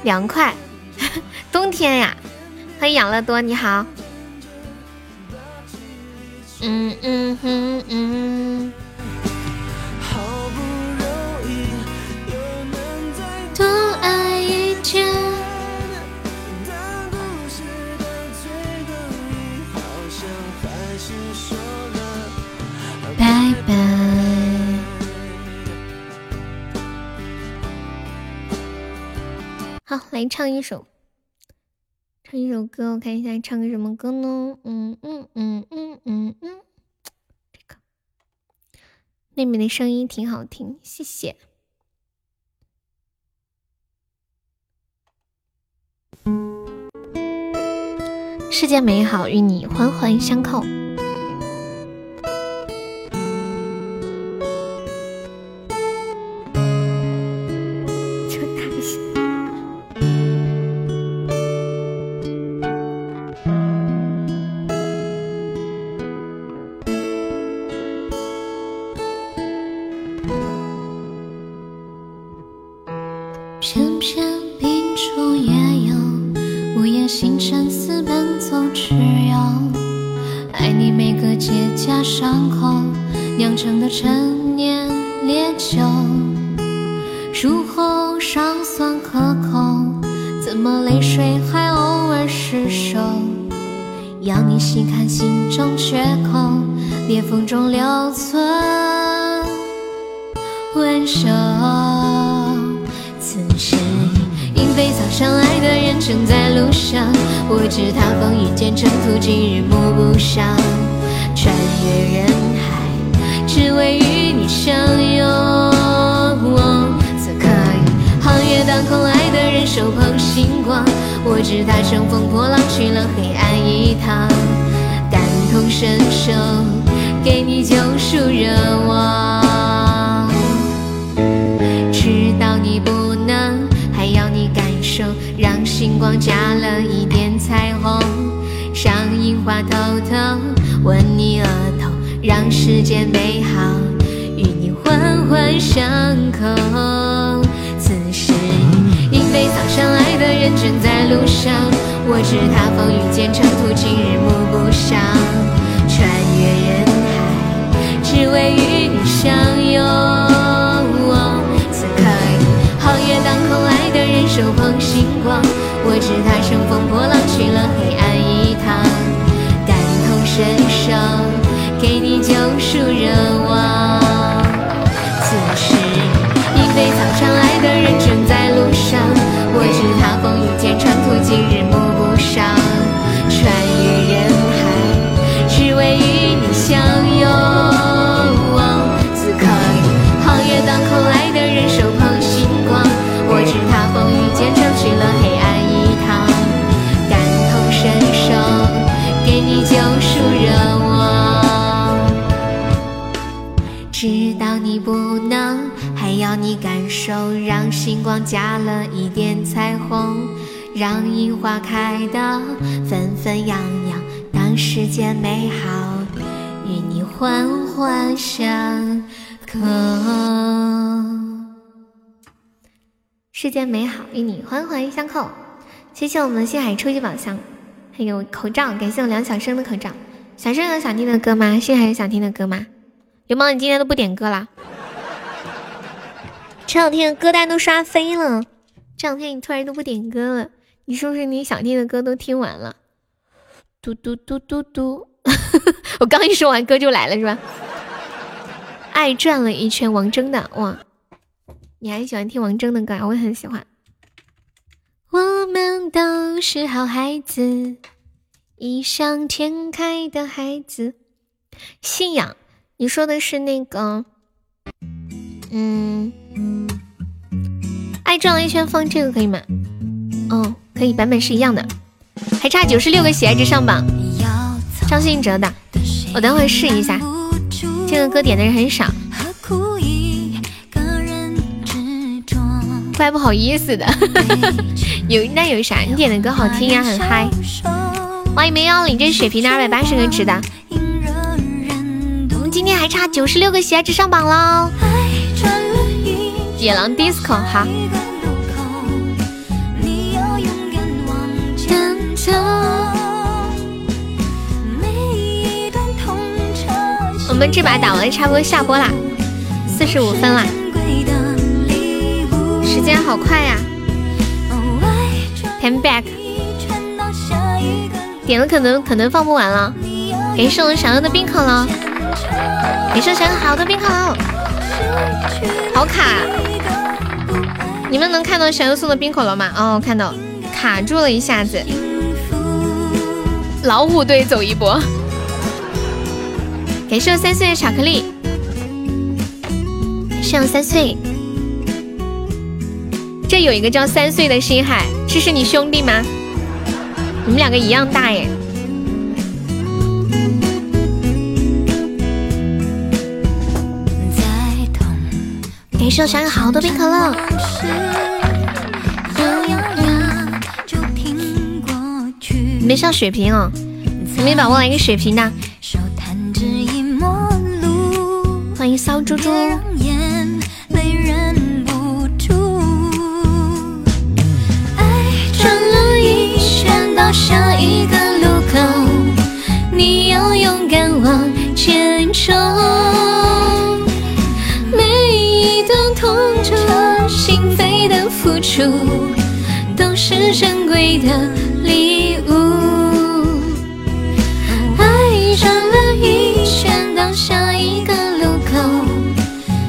[SPEAKER 1] 凉快。冬天呀，欢迎养乐多，你好。嗯嗯嗯嗯。多爱一天。拜拜。好，来唱一首。唱一首歌，我看一下唱个什么歌呢？嗯嗯嗯嗯嗯嗯，这个妹妹的声音挺好听，谢谢。世界美好，与你环环相扣。谢谢我们星海初级宝箱，还有口罩，感谢我梁小生的口罩。小生有想听的歌吗？星海有想听的歌吗？流氓，你今天都不点歌啦？这两天歌单都刷飞了，这两天你突然都不点歌了，你是不是你想听的歌都听完了？嘟嘟嘟嘟嘟，我刚一说完歌就来了是吧？爱转了一圈，王铮的哇，你还喜欢听王铮的歌啊？我也很喜欢。我们都是好孩子，异想天开的孩子，信仰。你说的是那个，嗯，爱转了一圈风，这个可以吗？哦，可以，版本是一样的，还差九十六个喜爱值上榜。张信哲的，我等会试一下。这个歌点的人很少，怪不好意思的。有那有啥？你点的歌好听呀，很嗨。欢迎梅幺零，这是血瓶的二百八十个值的。我们今天还差九十六个喜爱值上榜喽！野狼 disco 哈。我们这把打完差不多下播啦，四十五分啦，时间好快呀！Time back，点了可能可能放不完了，感谢我想要的冰可乐。你是想好的冰可乐，好卡！你们能看到小优送的冰可乐吗？哦，看到，卡住了一下子。老虎队走一波，感谢我三岁的巧克力，谢我三岁。这有一个叫三岁的星海，这是你兄弟吗？你们两个一样大耶。给手上有好多冰可乐。没上血瓶哦，有没有宝宝来个血瓶的？欢迎骚猪猪。下一个路口，你要勇敢往前冲。每一段痛彻心扉的付出，都是珍贵的礼物。爱转了一圈，到下一个路口，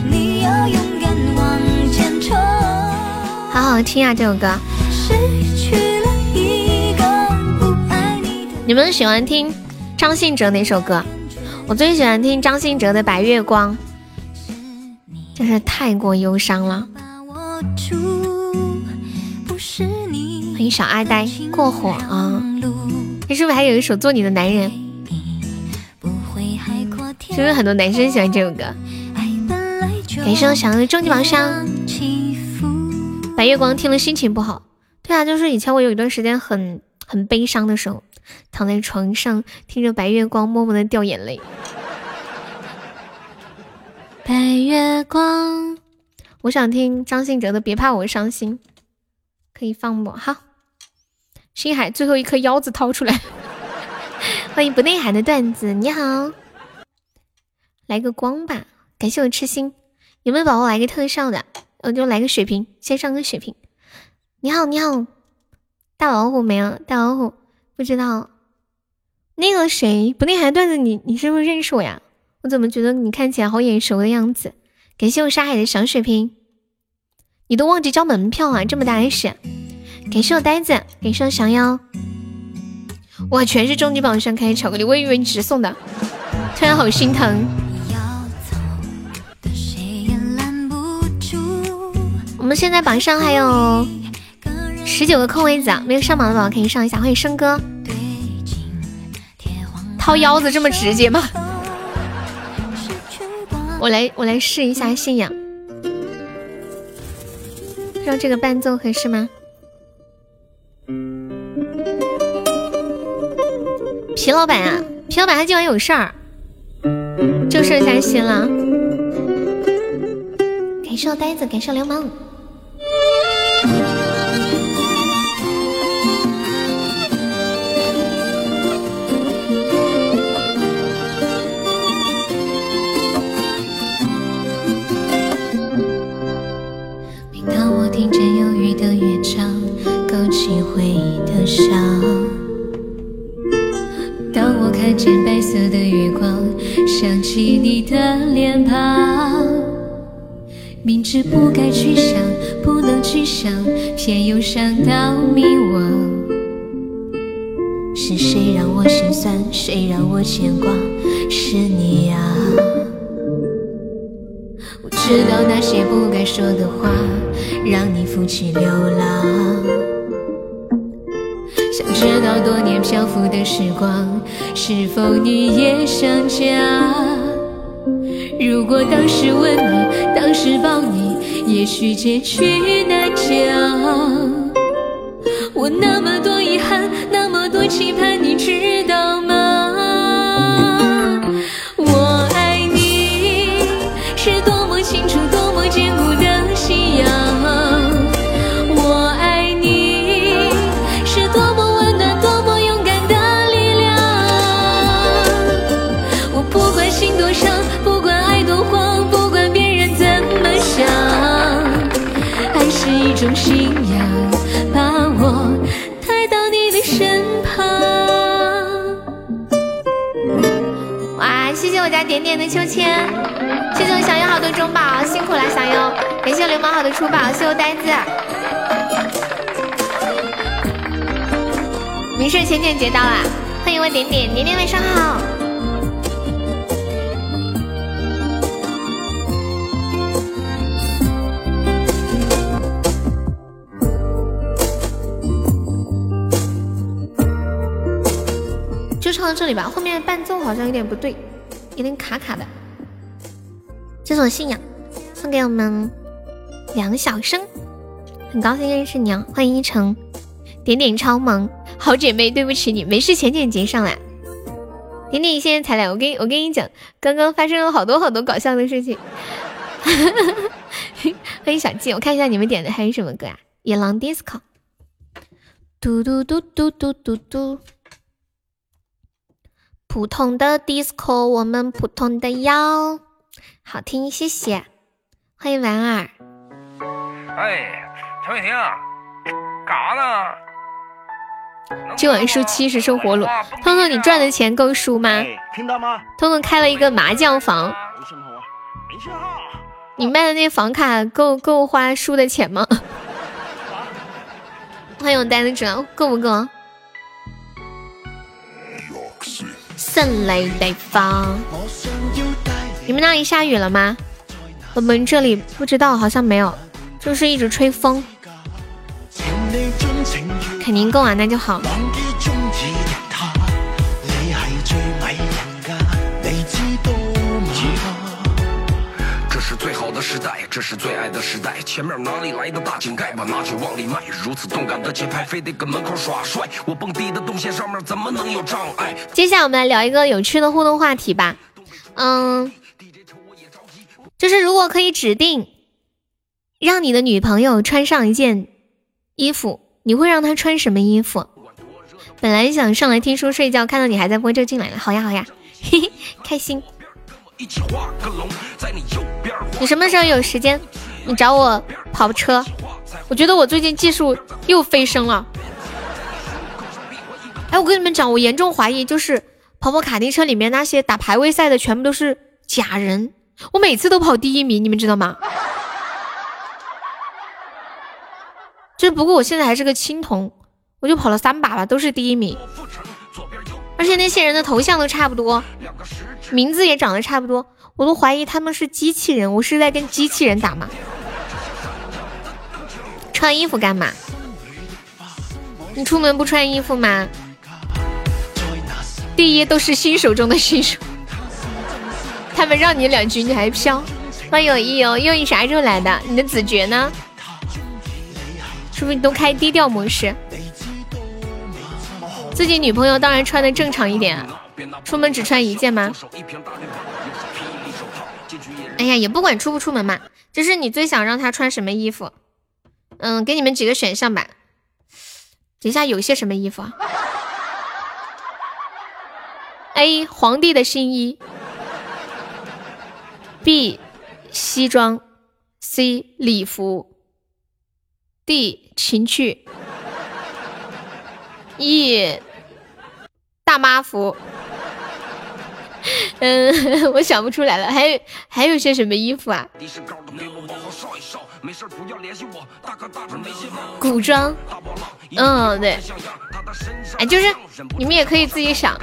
[SPEAKER 1] 你要勇敢往前冲。好好听啊，这首歌。你们喜欢听张信哲哪首歌？我最喜欢听张信哲的《白月光》，真是太过忧伤了。欢迎小阿呆过火啊！你是不是还有一首《做你的男人》？是不是很多男生喜欢这首歌？感谢我小的终极宝箱。白月光听了心情不好。对啊，就是以前我有一段时间很很悲伤的时候，躺在床上听着白月光，默默的掉眼泪。白月光，我想听张信哲的《别怕我伤心》，可以放不？好，星海最后一颗腰子掏出来，欢迎不内涵的段子，你好，来个光吧，感谢我痴心，有没有宝宝来个特效的？我就来个血瓶，先上个血瓶。你好，你好，大老虎没了，大老虎不知道那个谁不内涵段子，你你是不是认识我呀？我怎么觉得你看起来好眼熟的样子？感谢我沙海的小水瓶，你都忘记交门票啊？这么大的事！感谢我呆子，感谢我小妖，哇，全是终极榜上开巧克力，我以为你只是送的，突然好心疼。我们现在榜上还有。十九个空位子啊，没有上榜的宝宝可以上一下。欢迎生哥，掏腰子这么直接吗？我来，我来试一下信仰，让这个伴奏合适吗？皮老板啊，皮老板他今晚有事儿，就剩下心了。感谢呆子，感谢流氓。听见忧郁的乐章勾起回忆的伤。当我看见白色的月光，想起你的脸庞。明知不该去想，不能去想，偏又想到迷惘。是谁让我心酸？谁让我牵挂？是你啊！知道那些不该说的话。让你负气流浪，想知道多年漂浮的时光，是否你也想家？如果当时吻你，当时抱你，也许结局难讲。我那么多遗憾，那么多期盼，你知道吗？点的秋千，谢谢我小优好多中宝，辛苦了小优，感谢流氓好的出宝，谢我呆子。没事，浅浅接到了，欢迎我点点，点点晚上好。就唱到这里吧，后面伴奏好像有点不对，有点卡卡的。这种信仰送给我们梁小生，很高兴认识你哦，欢迎一成，点点超萌，好姐妹，对不起你，没事，浅浅接上来。点点现在才来，我跟我跟你讲，刚刚发生了好多好多搞笑的事情。欢迎小静，我看一下你们点的还有什么歌啊？野狼 disco，嘟嘟嘟嘟嘟嘟嘟。普通的 disco，我们普通的腰好听，谢谢，欢迎婉儿。
[SPEAKER 3] 哎，陈伟霆，干啥呢？
[SPEAKER 1] 今晚输七十收活路。彤彤，你赚的钱够输吗？听到吗？彤彤开了一个麻将房。你卖的那房卡够够花输的钱吗？欢迎我呆子者，够不够？胜利地方。你们那里下雨了吗？我们这里不知道，好像没有，就是一直吹风。肯定够啊，那就好。时代，这是最爱的时代。前面哪里来的大井盖，把拿去往里卖。如此动感的节拍，非得跟门口耍帅。我蹦迪的动线上面怎么能有障碍？接下来我们来聊一个有趣的互动话题吧。嗯，就是如果可以指定让你的女朋友穿上一件衣服。你会让她穿什么衣服？本来想上来听书睡觉，看到你还在播就进来了。好呀好呀，嘿嘿，开心。你什么时候有时间？你找我跑车。我觉得我最近技术又飞升了。哎，我跟你们讲，我严重怀疑就是跑跑卡丁车里面那些打排位赛的全部都是假人。我每次都跑第一名，你们知道吗？就是不过我现在还是个青铜，我就跑了三把吧，都是第一名。而且那些人的头像都差不多，名字也长得差不多，我都怀疑他们是机器人。我是在跟机器人打吗？穿衣服干嘛？你出门不穿衣服吗？第一都是新手中的新手，他们让你两局你还飘。欢迎友谊哦，友谊啥时候来的？你的子爵呢？是不是都开低调模式？自己女朋友当然穿的正常一点，出门只穿一件吗？哎呀，也不管出不出门嘛，就是你最想让她穿什么衣服？嗯，给你们几个选项吧。等一下有些什么衣服啊？A 皇帝的新衣，B 西装，C 礼服。D 情趣，E 大妈服，嗯，我想不出来了，还有还有些什么衣服啊？古装，嗯，对，哎，就是你们也可以自己想，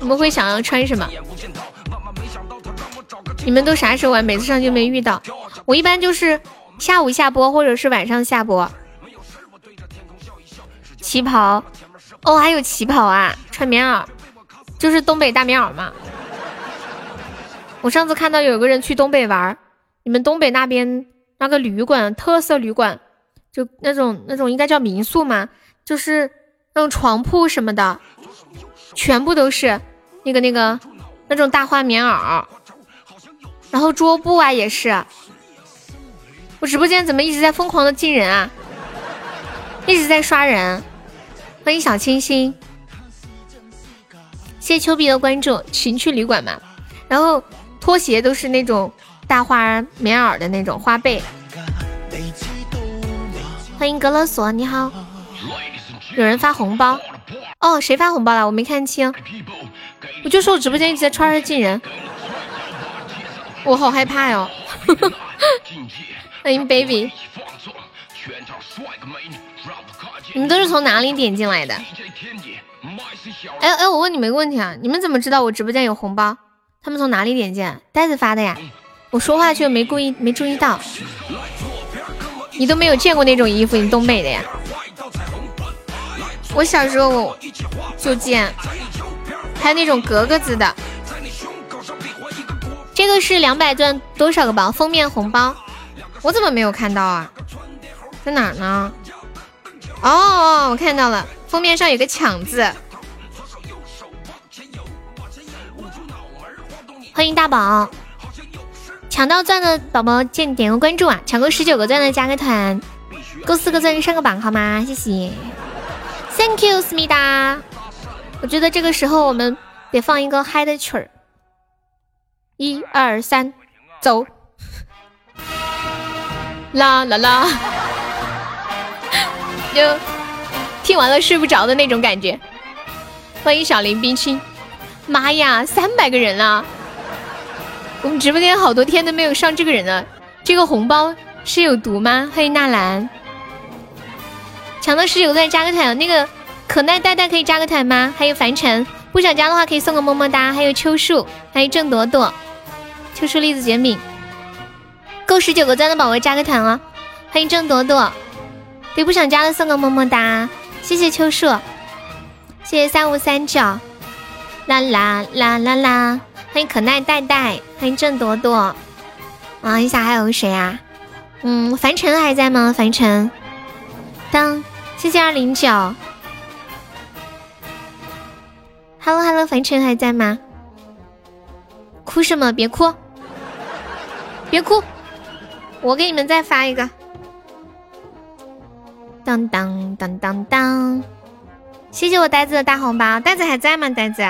[SPEAKER 1] 你们会想要穿什么？你们都啥时候玩？每次上就没遇到，我一般就是下午下播或者是晚上下播。旗袍，哦，还有旗袍啊！穿棉袄，就是东北大棉袄嘛。我上次看到有个人去东北玩，你们东北那边那个旅馆，特色旅馆，就那种那种应该叫民宿嘛，就是那种床铺什么的，全部都是那个那个那种大花棉袄，然后桌布啊也是。我直播间怎么一直在疯狂的进人啊？一直在刷人。欢迎小清新，谢谢丘比的关注。情趣旅馆嘛，然后拖鞋都是那种大花棉袄的那种花被。欢迎格勒索，你好。有人发红包哦？谁发红包了？我没看清。我就说我直播间一直在刷人进人，我好害怕哟。欢迎 baby。你们都是从哪里点进来的？哎哎，我问你们一个问题啊，你们怎么知道我直播间有红包？他们从哪里点进？呆子发的呀？我说话却没故意没注意到。你都没有见过那种衣服，你东北的呀？我小时候就见，还有那种格格子的。这个是两百钻多少个包？封面红包？我怎么没有看到啊？在哪呢？哦，我看到了，封面上有个抢字。欢迎大宝，抢到钻的宝宝点点个关注啊！抢够十九个钻的加个团，够四个钻就上个榜好吗？谢谢，Thank you，思密达。我觉得这个时候我们得放一个嗨的曲儿，一二三，走，啦啦啦。听完了睡不着的那种感觉。欢迎小林冰清，妈呀，三百个人啊！我们直播间好多天都没有上这个人了，这个红包是有毒吗？欢迎纳兰，抢到十九个再加个团，那个可奈呆呆可以加个团吗？还有凡尘，不想加的话可以送个么么哒。还有秋树，还有郑朵朵，秋树栗子煎饼，够十九个赞的宝宝加个团哦。欢迎郑朵朵，对不想加的送个么么哒，谢谢秋树，谢谢三五三九，啦啦啦啦啦。欢迎可奈带带，欢迎郑朵朵，啊，一下还有谁啊？嗯，凡尘还在吗？凡尘，当，谢谢二零九，Hello Hello，凡尘还在吗？哭什么？别哭，别哭，我给你们再发一个，当当当当当，谢谢我呆子的大红包，呆子还在吗？呆子。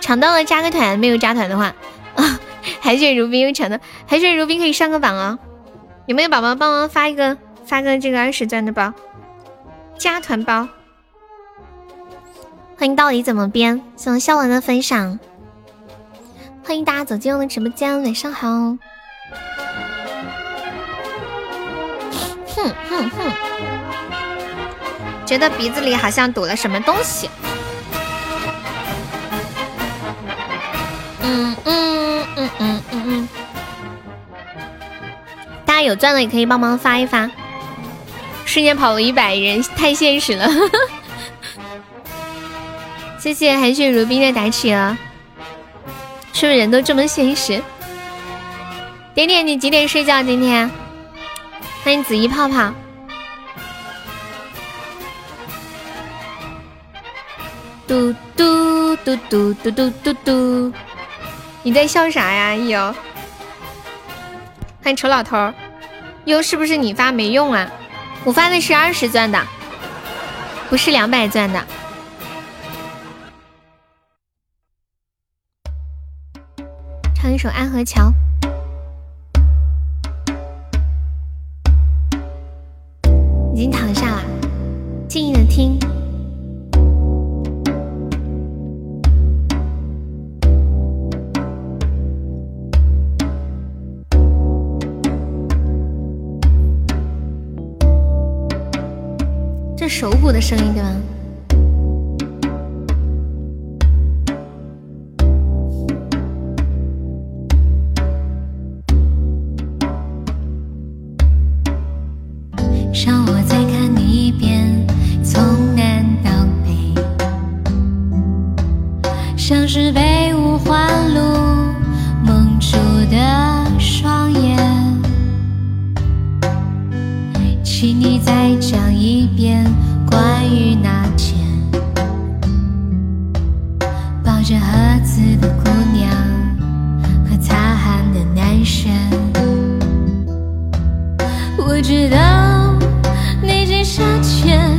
[SPEAKER 1] 抢到了加个团，没有加团的话 啊，海水如冰又抢到，海水如冰可以上个榜啊！有没有宝宝帮忙发一个发个这个二十钻的包，加团包？欢迎到底怎么编？谢谢笑文的分享，欢迎大家走进我的直播间，晚上好。哼哼哼，觉得鼻子里好像堵了什么东西。嗯嗯嗯嗯嗯嗯，大家有钻的也可以帮忙发一发。瞬间跑了一百人，太现实了。谢谢寒雪如冰的打起啊！是不是人都这么现实？点点，你几点睡觉？今天？欢迎紫衣泡泡。嘟嘟嘟嘟嘟嘟嘟嘟。你在笑啥呀？哟，欢迎丑老头，又，是不是你发没用啊？我发的是二十钻的，不是两百钻的。唱一首《安河桥》，已经躺下了，静静的听。这手鼓的声音对吧？我知道那些夏天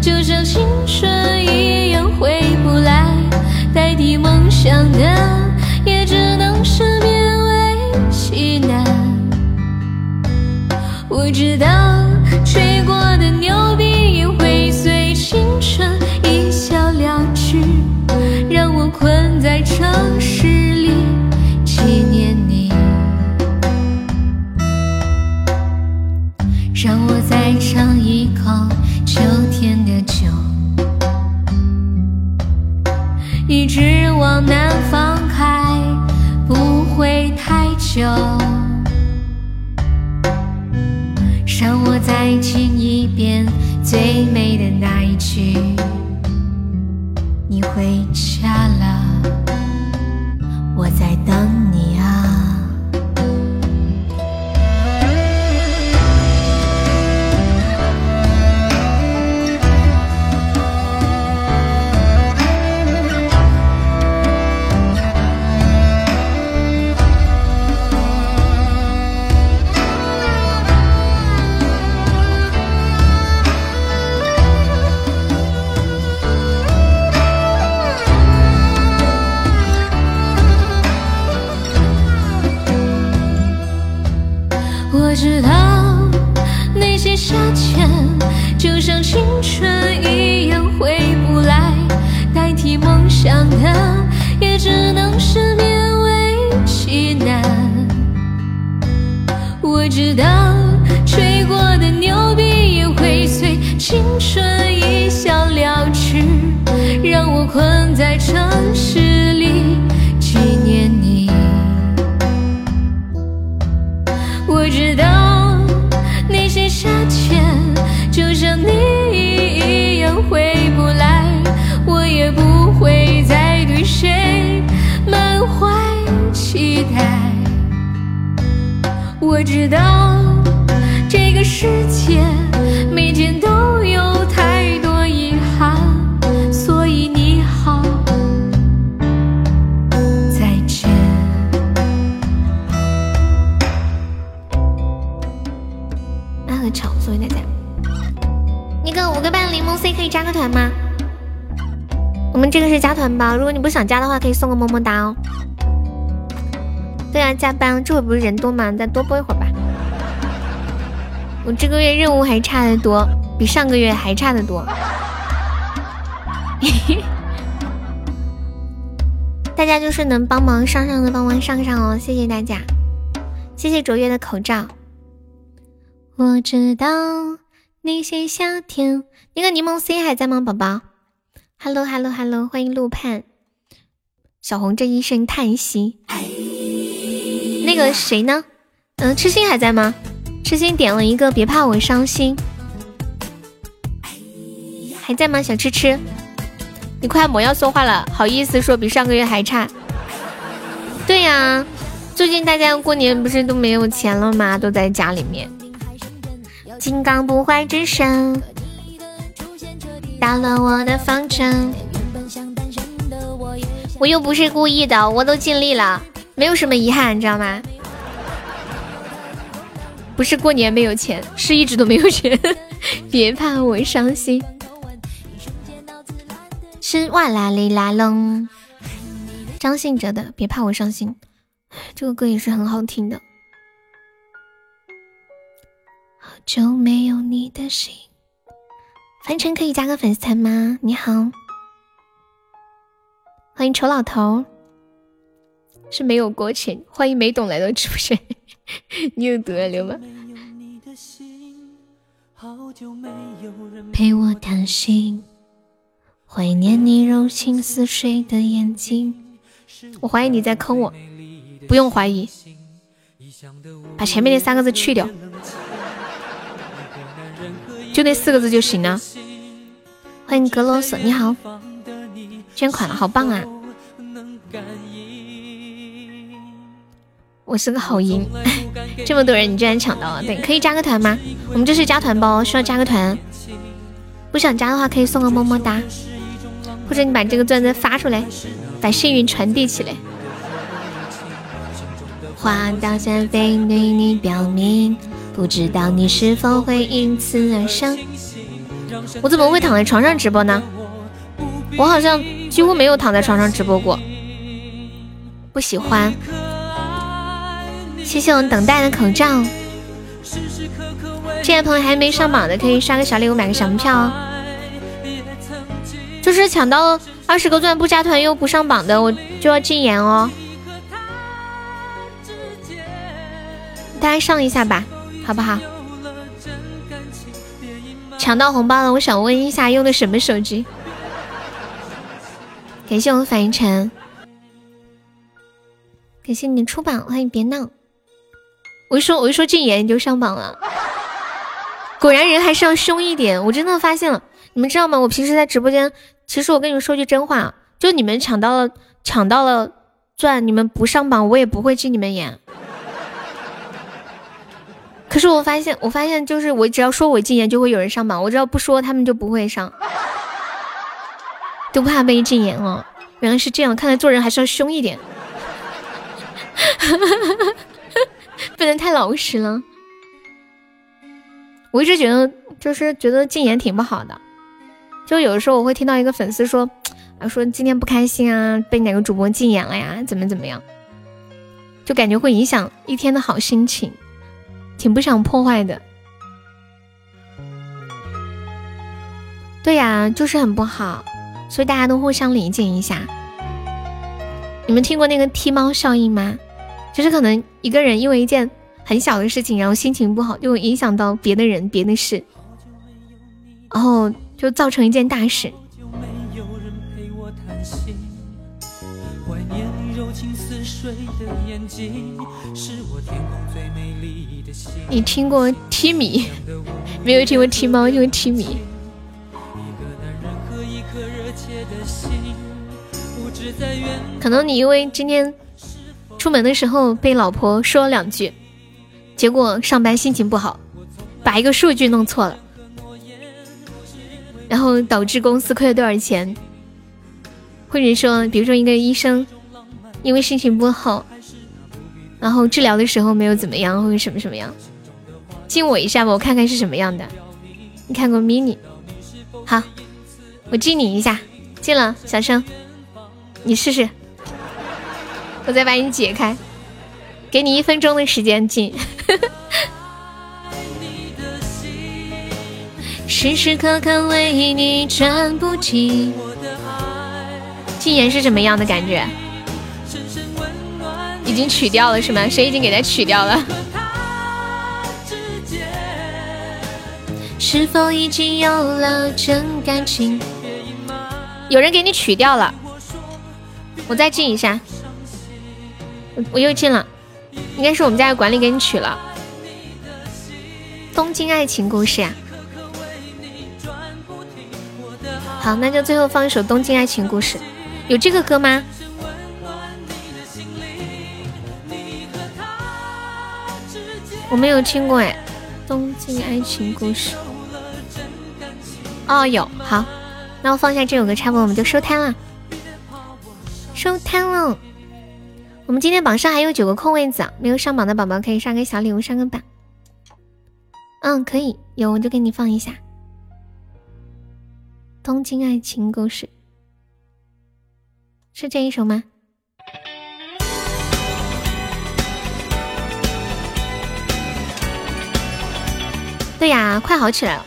[SPEAKER 1] 就像青春一样回不来，代替梦想的也只能是勉为其难。我知道最美的那一句，困在城市里纪念你。我知道那些夏天就像你一样回不来，我也不会再对谁满怀期待。我知道这个世界以加个团吗？我们这个是加团包，如果你不想加的话，可以送个么么哒哦。对啊，加班，这会不是人多吗？再多播一会儿吧。我这个月任务还差得多，比上个月还差得多。大家就是能帮忙上上的，帮忙上上哦，谢谢大家，谢谢卓越的口罩。我知道那些夏天，那个柠檬 C 还在吗，宝宝？Hello Hello Hello，欢迎陆盼，小红这一声叹息。那个谁呢？嗯，痴心还在吗？痴心点了一个，别怕我伤心，还在吗？小吃吃，你快莫要说话了，好意思说比上个月还差？对呀，最近大家过年不是都没有钱了吗？都在家里面。金刚不坏之身，打乱我的方程。我又不是故意的，我都尽力了。没有什么遗憾，你知道吗？不是过年没有钱，是一直都没有钱。别怕我伤心，是哇啦哩啦隆。张信哲的《别怕我伤心》，这个歌也是很好听的。好久没有你的心，凡尘可以加个粉丝团吗？你好，欢迎丑老头。是没有过钱，欢迎没懂来到直播间，你有毒啊，流氓！陪我谈心，怀念你柔情似水的眼睛。我怀疑你在坑我，不用怀疑，把前面那三个字去掉，就那四个字就行了。欢迎格罗索，你好，捐款了，好棒啊！我是个好银，这么多人你居然抢到了，对，可以加个团吗？我们这是加团包，需要加个团。不想加的话可以送个么么哒，或者你把这个钻再发出来，把幸运传递起来。话到现在对你表明，不知道你是否会因此而伤。我怎么会躺在床上直播呢？我好像几乎没有躺在床上直播过，不喜欢。谢谢我们等待的口罩。这些朋友还没上榜的，可以刷个小礼物，买个小门票哦。就是抢到二十个钻不加团又不上榜的，我就要禁言哦。大家上一下吧，好不好？抢到红包了，我想问一下，用的什么手机？感谢我们反应晨，感谢你出榜，欢迎别闹。我一说我一说禁言你就上榜了，果然人还是要凶一点。我真的发现了，你们知道吗？我平时在直播间，其实我跟你们说句真话，就你们抢到了抢到了钻，你们不上榜，我也不会禁你们言。可是我发现，我发现就是我只要说我禁言，就会有人上榜；我只要不说，他们就不会上，都怕被禁言哦。原来是这样，看来做人还是要凶一点。不能太老实了。我一直觉得，就是觉得禁言挺不好的。就有的时候我会听到一个粉丝说，啊，说今天不开心啊，被哪个主播禁言了呀，怎么怎么样，就感觉会影响一天的好心情，挺不想破坏的。对呀，就是很不好，所以大家都互相理解一下。你们听过那个踢猫效应吗？就是可能一个人因为一件很小的事情，然后心情不好，就会影响到别的人、别的事，然后就造成一件大事。是我天空你听过踢米？没有听过踢猫，就踢米。可能你因为今天出门的时候被老婆说了两句，结果上班心情不好，把一个数据弄错了，然后导致公司亏了多少钱？或者说，比如说一个医生因为心情不好，然后治疗的时候没有怎么样，或者什么什么样？敬我一下吧，我看看是什么样的。你看过 mini？好，我敬你一下，敬了，小生。你试试，我再把你解开，给你一分钟的时间进。时时刻刻为你转不停。禁言是什么样的感觉？已经取掉了是吗？谁已经给他取掉了？是否已经有了真感情？有人给你取掉了。我再进一下，我又进了，应该是我们家的管理给你取了。东京爱情故事呀，好，那就最后放一首东京爱情故事，有这个歌吗？我没有听过哎，东京爱情故事。哦，有，好，那我放下这首歌，差不多我们就收摊了。收摊了，我们今天榜上还有九个空位子，没有上榜的宝宝可以刷个小礼物上个榜。嗯，可以，有我就给你放一下《东京爱情故事》，是这一首吗？对呀，快好起来了。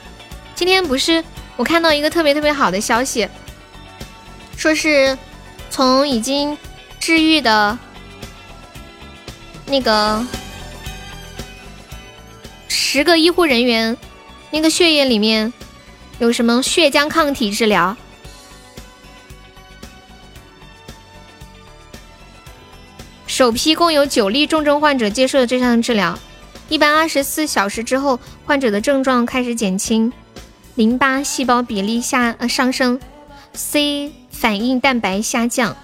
[SPEAKER 1] 今天不是我看到一个特别特别好的消息，说是。从已经治愈的那个十个医护人员，那个血液里面有什么血浆抗体治疗？首批共有九例重症患者接受了这项治疗，一般二十四小时之后，患者的症状开始减轻，淋巴细胞比例下呃上升，C。反应蛋白下降，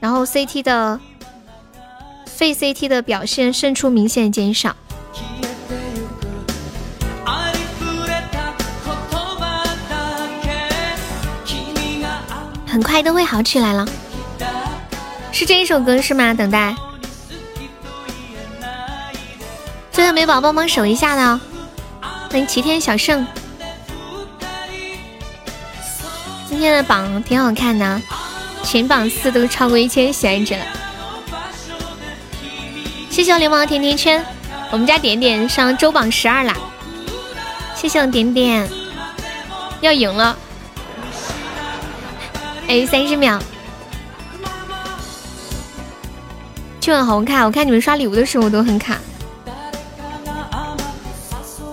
[SPEAKER 1] 然后 CT 的肺 CT 的表现渗出明显减少，很快都会好起来了。是这一首歌是吗？等待，最后没宝帮忙守一下的哦。欢迎齐天小圣。今天的榜挺好看的，全榜四都超过一千喜爱值了。谢谢我流氓甜甜圈，我们家点点上周榜十二啦。谢谢我点点，要赢了，还有三十秒，就很好看。我看你们刷礼物的时候都很卡。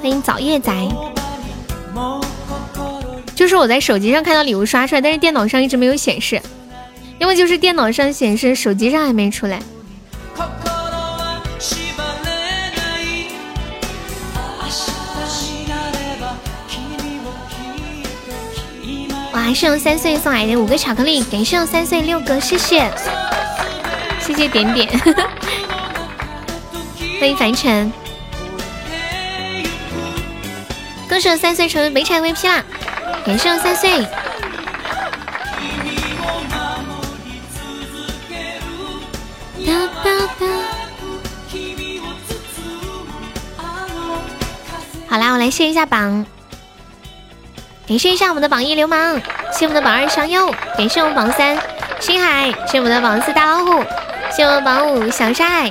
[SPEAKER 1] 欢迎早夜仔。就是我在手机上看到礼物刷出来，但是电脑上一直没有显示，要么就是电脑上显示，手机上还没出来。哇！是用三岁送来的五个巧克力，感谢用三岁六个，谢谢，谢谢点点，欢迎凡尘，恭喜我三岁成为北产 VP 啦！感谢我三岁。哒哒哒。好啦，我来谢一下榜，感谢一下我们的榜一流氓，谢我们的榜二上右，感谢我们榜三。星海，谢我们的榜四大老虎，谢我们榜五小帅，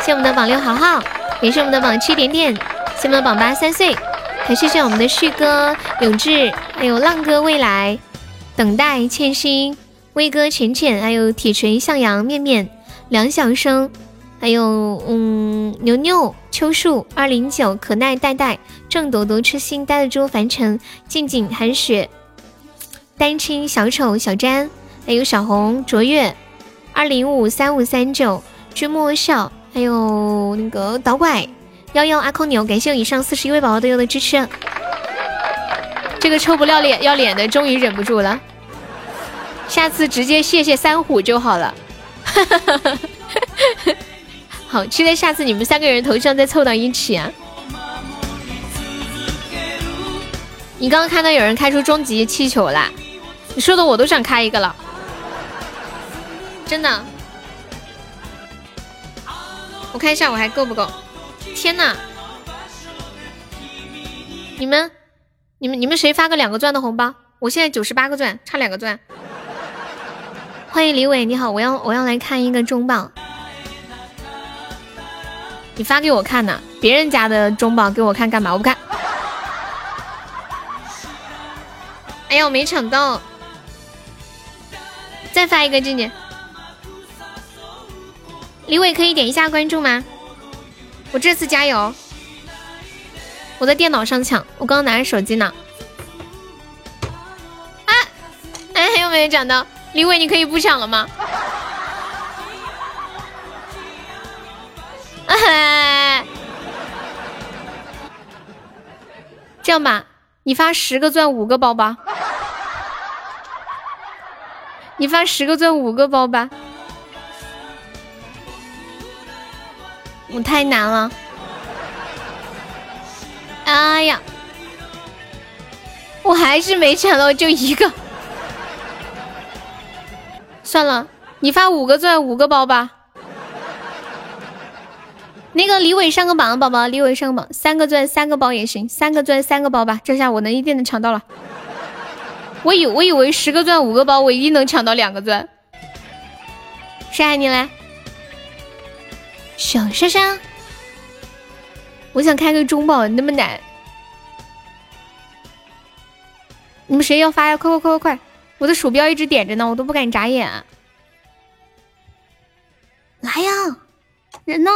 [SPEAKER 1] 谢我们的榜六豪豪，感谢我们的榜七点点，谢我们的榜八三岁。还谢谢我们的旭哥、永志，还有浪哥、未来、等待、千心、威哥、浅浅，还有铁锤、向阳、面面、梁晓生，还有嗯牛牛、秋树、二零九、可奈、戴戴、郑朵朵、痴心、呆的猪、凡尘、静静、寒雪、丹青、小丑、小詹，还有小红、卓越、二零五三五三九、君莫笑，还有那个导拐、幺幺、阿空牛，感谢以上四十一位宝宝对我的支持。这个臭不要脸要脸的终于忍不住了，下次直接谢谢三虎就好了。好，期待下次你们三个人头像再凑到一起啊！你刚刚看到有人开出终极气球啦，你说的我都想开一个了，真的。我看一下我还够不够？天呐，你们！你们你们谁发个两个钻的红包？我现在九十八个钻，差两个钻。欢迎李伟，你好，我要我要来看一个中宝。你发给我看呢？别人家的中宝给我看干嘛？我不看。哎呀，我没抢到，再发一个静静。李伟可以点一下关注吗？我这次加油。我在电脑上抢，我刚刚拿着手机呢。啊，哎，还有没有抢到，李伟，你可以不抢了吗？这样吧，你发十个钻五个包吧。你发十个钻五个包吧。我太难了。哎呀，我还是没抢到，就一个。算了，你发五个钻五个包吧。那个李伟上个榜，宝宝，李伟上个榜，三个钻三个包也行，三个钻三个包吧，这下我能一定能抢到了。我以我以为十个钻五个包，我一定能抢到两个钻。谁爱你嘞？小莎莎。我想开个中宝，那么难。你们谁要发呀？快快快快快！我的鼠标一直点着呢，我都不敢眨眼。来呀，人呢？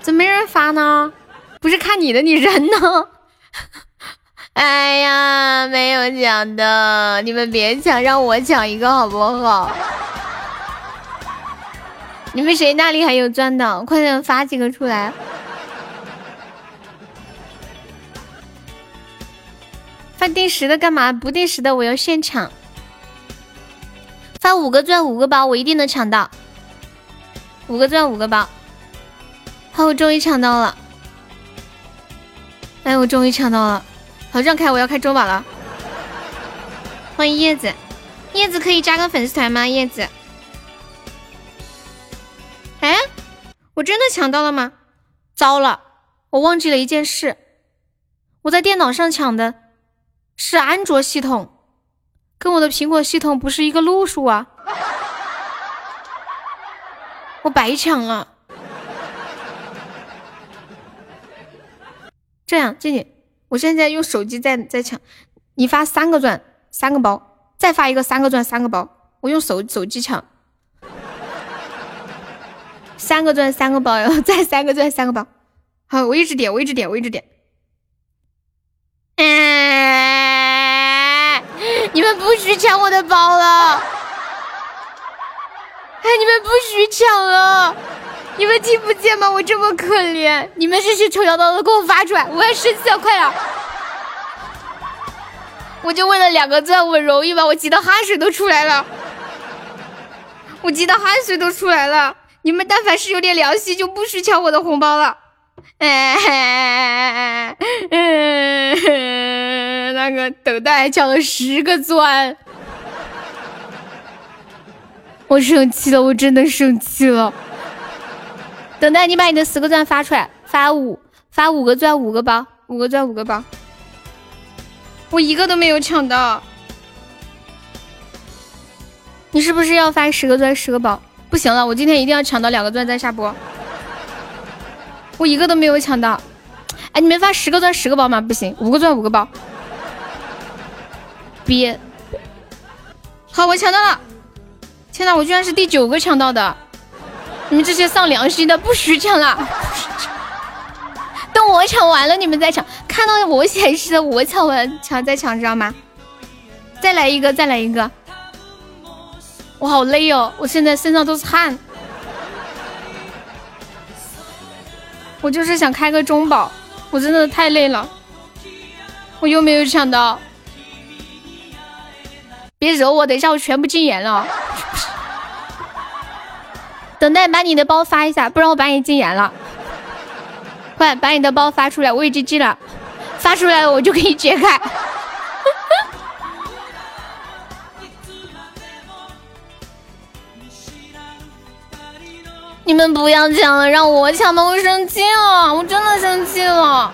[SPEAKER 1] 怎么没人发呢？不是看你的，你人呢？哎呀，没有抢的，你们别抢，让我抢一个好不好？你们谁那里还有钻的？快点发几个出来！发定时的干嘛？不定时的我要现抢。发五个钻五个包，我一定能抢到。五个钻五个包，好，我终于抢到了！哎，我终于抢到了！好，让开，我要开中宝了。欢迎叶子，叶子可以加个粉丝团吗？叶子。哎，我真的抢到了吗？糟了，我忘记了一件事，我在电脑上抢的是安卓系统，跟我的苹果系统不是一个路数啊！我白抢了。这样，静静，我现在用手机在在抢，你发三个钻三个包，再发一个三个钻三个包，我用手手机抢。三个钻三个包哟，再三个钻三个包。好，我一直点，我一直点，我一直点。哎，你们不许抢我的包了！哎，你们不许抢了！你们听不见吗？我这么可怜，你们这些丑小刀都给我发出来！我要生气了，快点！我就为了两个钻，我容易吗？我急得汗水都出来了，我急得汗水都出来了。你们但凡是有点良心，就不许抢我的红包了。哎，嗯，那个等待抢了十个钻，我生气了，我真的生气了。等待，你把你的十个钻发出来，发五，发五个钻五个包，五个钻五个包，我一个都没有抢到。你是不是要发十个钻十个包？不行了，我今天一定要抢到两个钻再下播。我一个都没有抢到，哎，你们发十个钻十个包吗？不行，五个钻五个包。别，好，我抢到了！天呐，我居然是第九个抢到的！你们这些丧良心的，不许抢了！等我抢完了，你们再抢。看到我显示的，我抢完抢再抢，知道吗？再来一个，再来一个！我好累哦，我现在身上都是汗。我就是想开个中宝，我真的太累了。我又没有抢到。别惹我，等一下我全部禁言了。等待把你的包发一下，不然我把你禁言了。快把你的包发出来，我已经禁了。发出来我就可以解开。你们不要抢了，让我抢吧，我生气了，我真的生气了，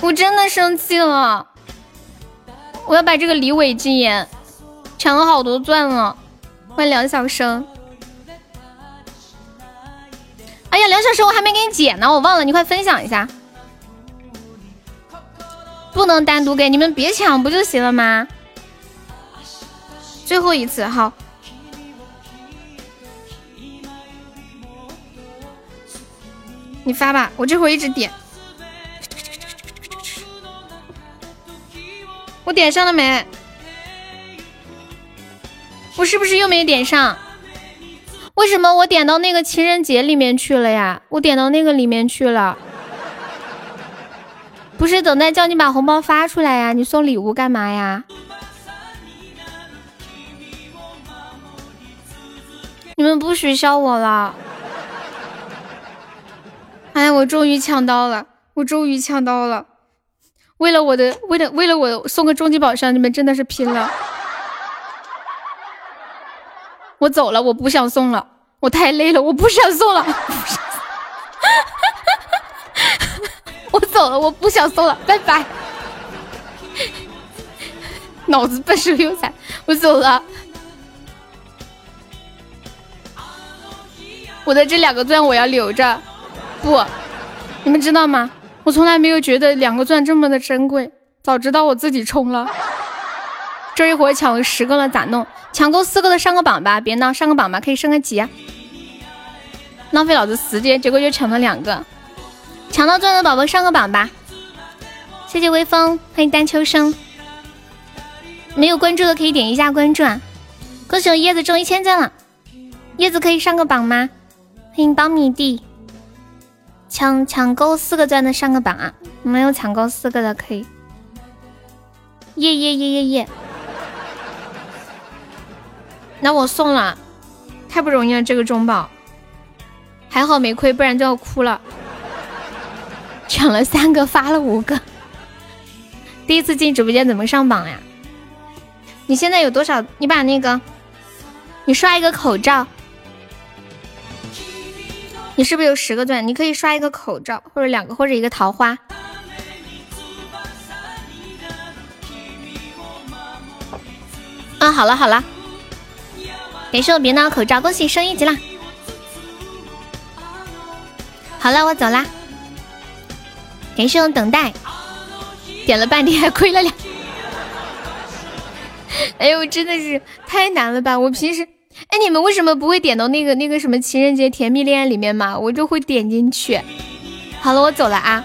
[SPEAKER 1] 我真的生气了。我要把这个李伟禁言。抢了好多钻了，欢迎梁小生。哎呀，梁小生，我还没给你解呢，我忘了，你快分享一下。不能单独给你们，别抢不就行了吗？最后一次，好。你发吧，我这会一直点。我点上了没？我是不是又没点上？为什么我点到那个情人节里面去了呀？我点到那个里面去了。不是等待叫你把红包发出来呀？你送礼物干嘛呀？你们不许笑我了！哎，我终于抢到了！我终于抢到了！为了我的，为了为了我送个终极宝箱，你们真的是拼了！我走了，我不想送了，我太累了，我不想送了。我走了，我不想送了，拜拜。脑子笨手又残，我走了。我的这两个钻我要留着，不，你们知道吗？我从来没有觉得两个钻这么的珍贵，早知道我自己充了。这一会儿抢了十个了，咋弄？抢够四个的上个榜吧，别闹，上个榜吧，可以升个级。浪费老子时间，结果就抢了两个。抢到钻的宝宝上个榜吧。谢谢微风，欢迎丹秋生。没有关注的可以点一下关注啊！恭喜我叶子中一千钻了，叶子可以上个榜吗？欢迎苞米地。抢抢够四个钻的上个榜啊！没有抢够四个的可以。耶耶耶耶耶！那我送了，太不容易了，这个中宝，还好没亏，不然就要哭了。抢了三个，发了五个。第一次进直播间怎么上榜呀？你现在有多少？你把那个，你刷一个口罩。你是不是有十个钻？你可以刷一个口罩，或者两个，或者一个桃花。啊，好了好了。感谢我别闹口罩，恭喜升一级啦！好了，我走啦。感谢我等待，点了半天还亏了两。哎呦，真的是太难了吧！我平时，哎，你们为什么不会点到那个那个什么情人节甜蜜恋爱里面嘛？我就会点进去。好了，我走了啊。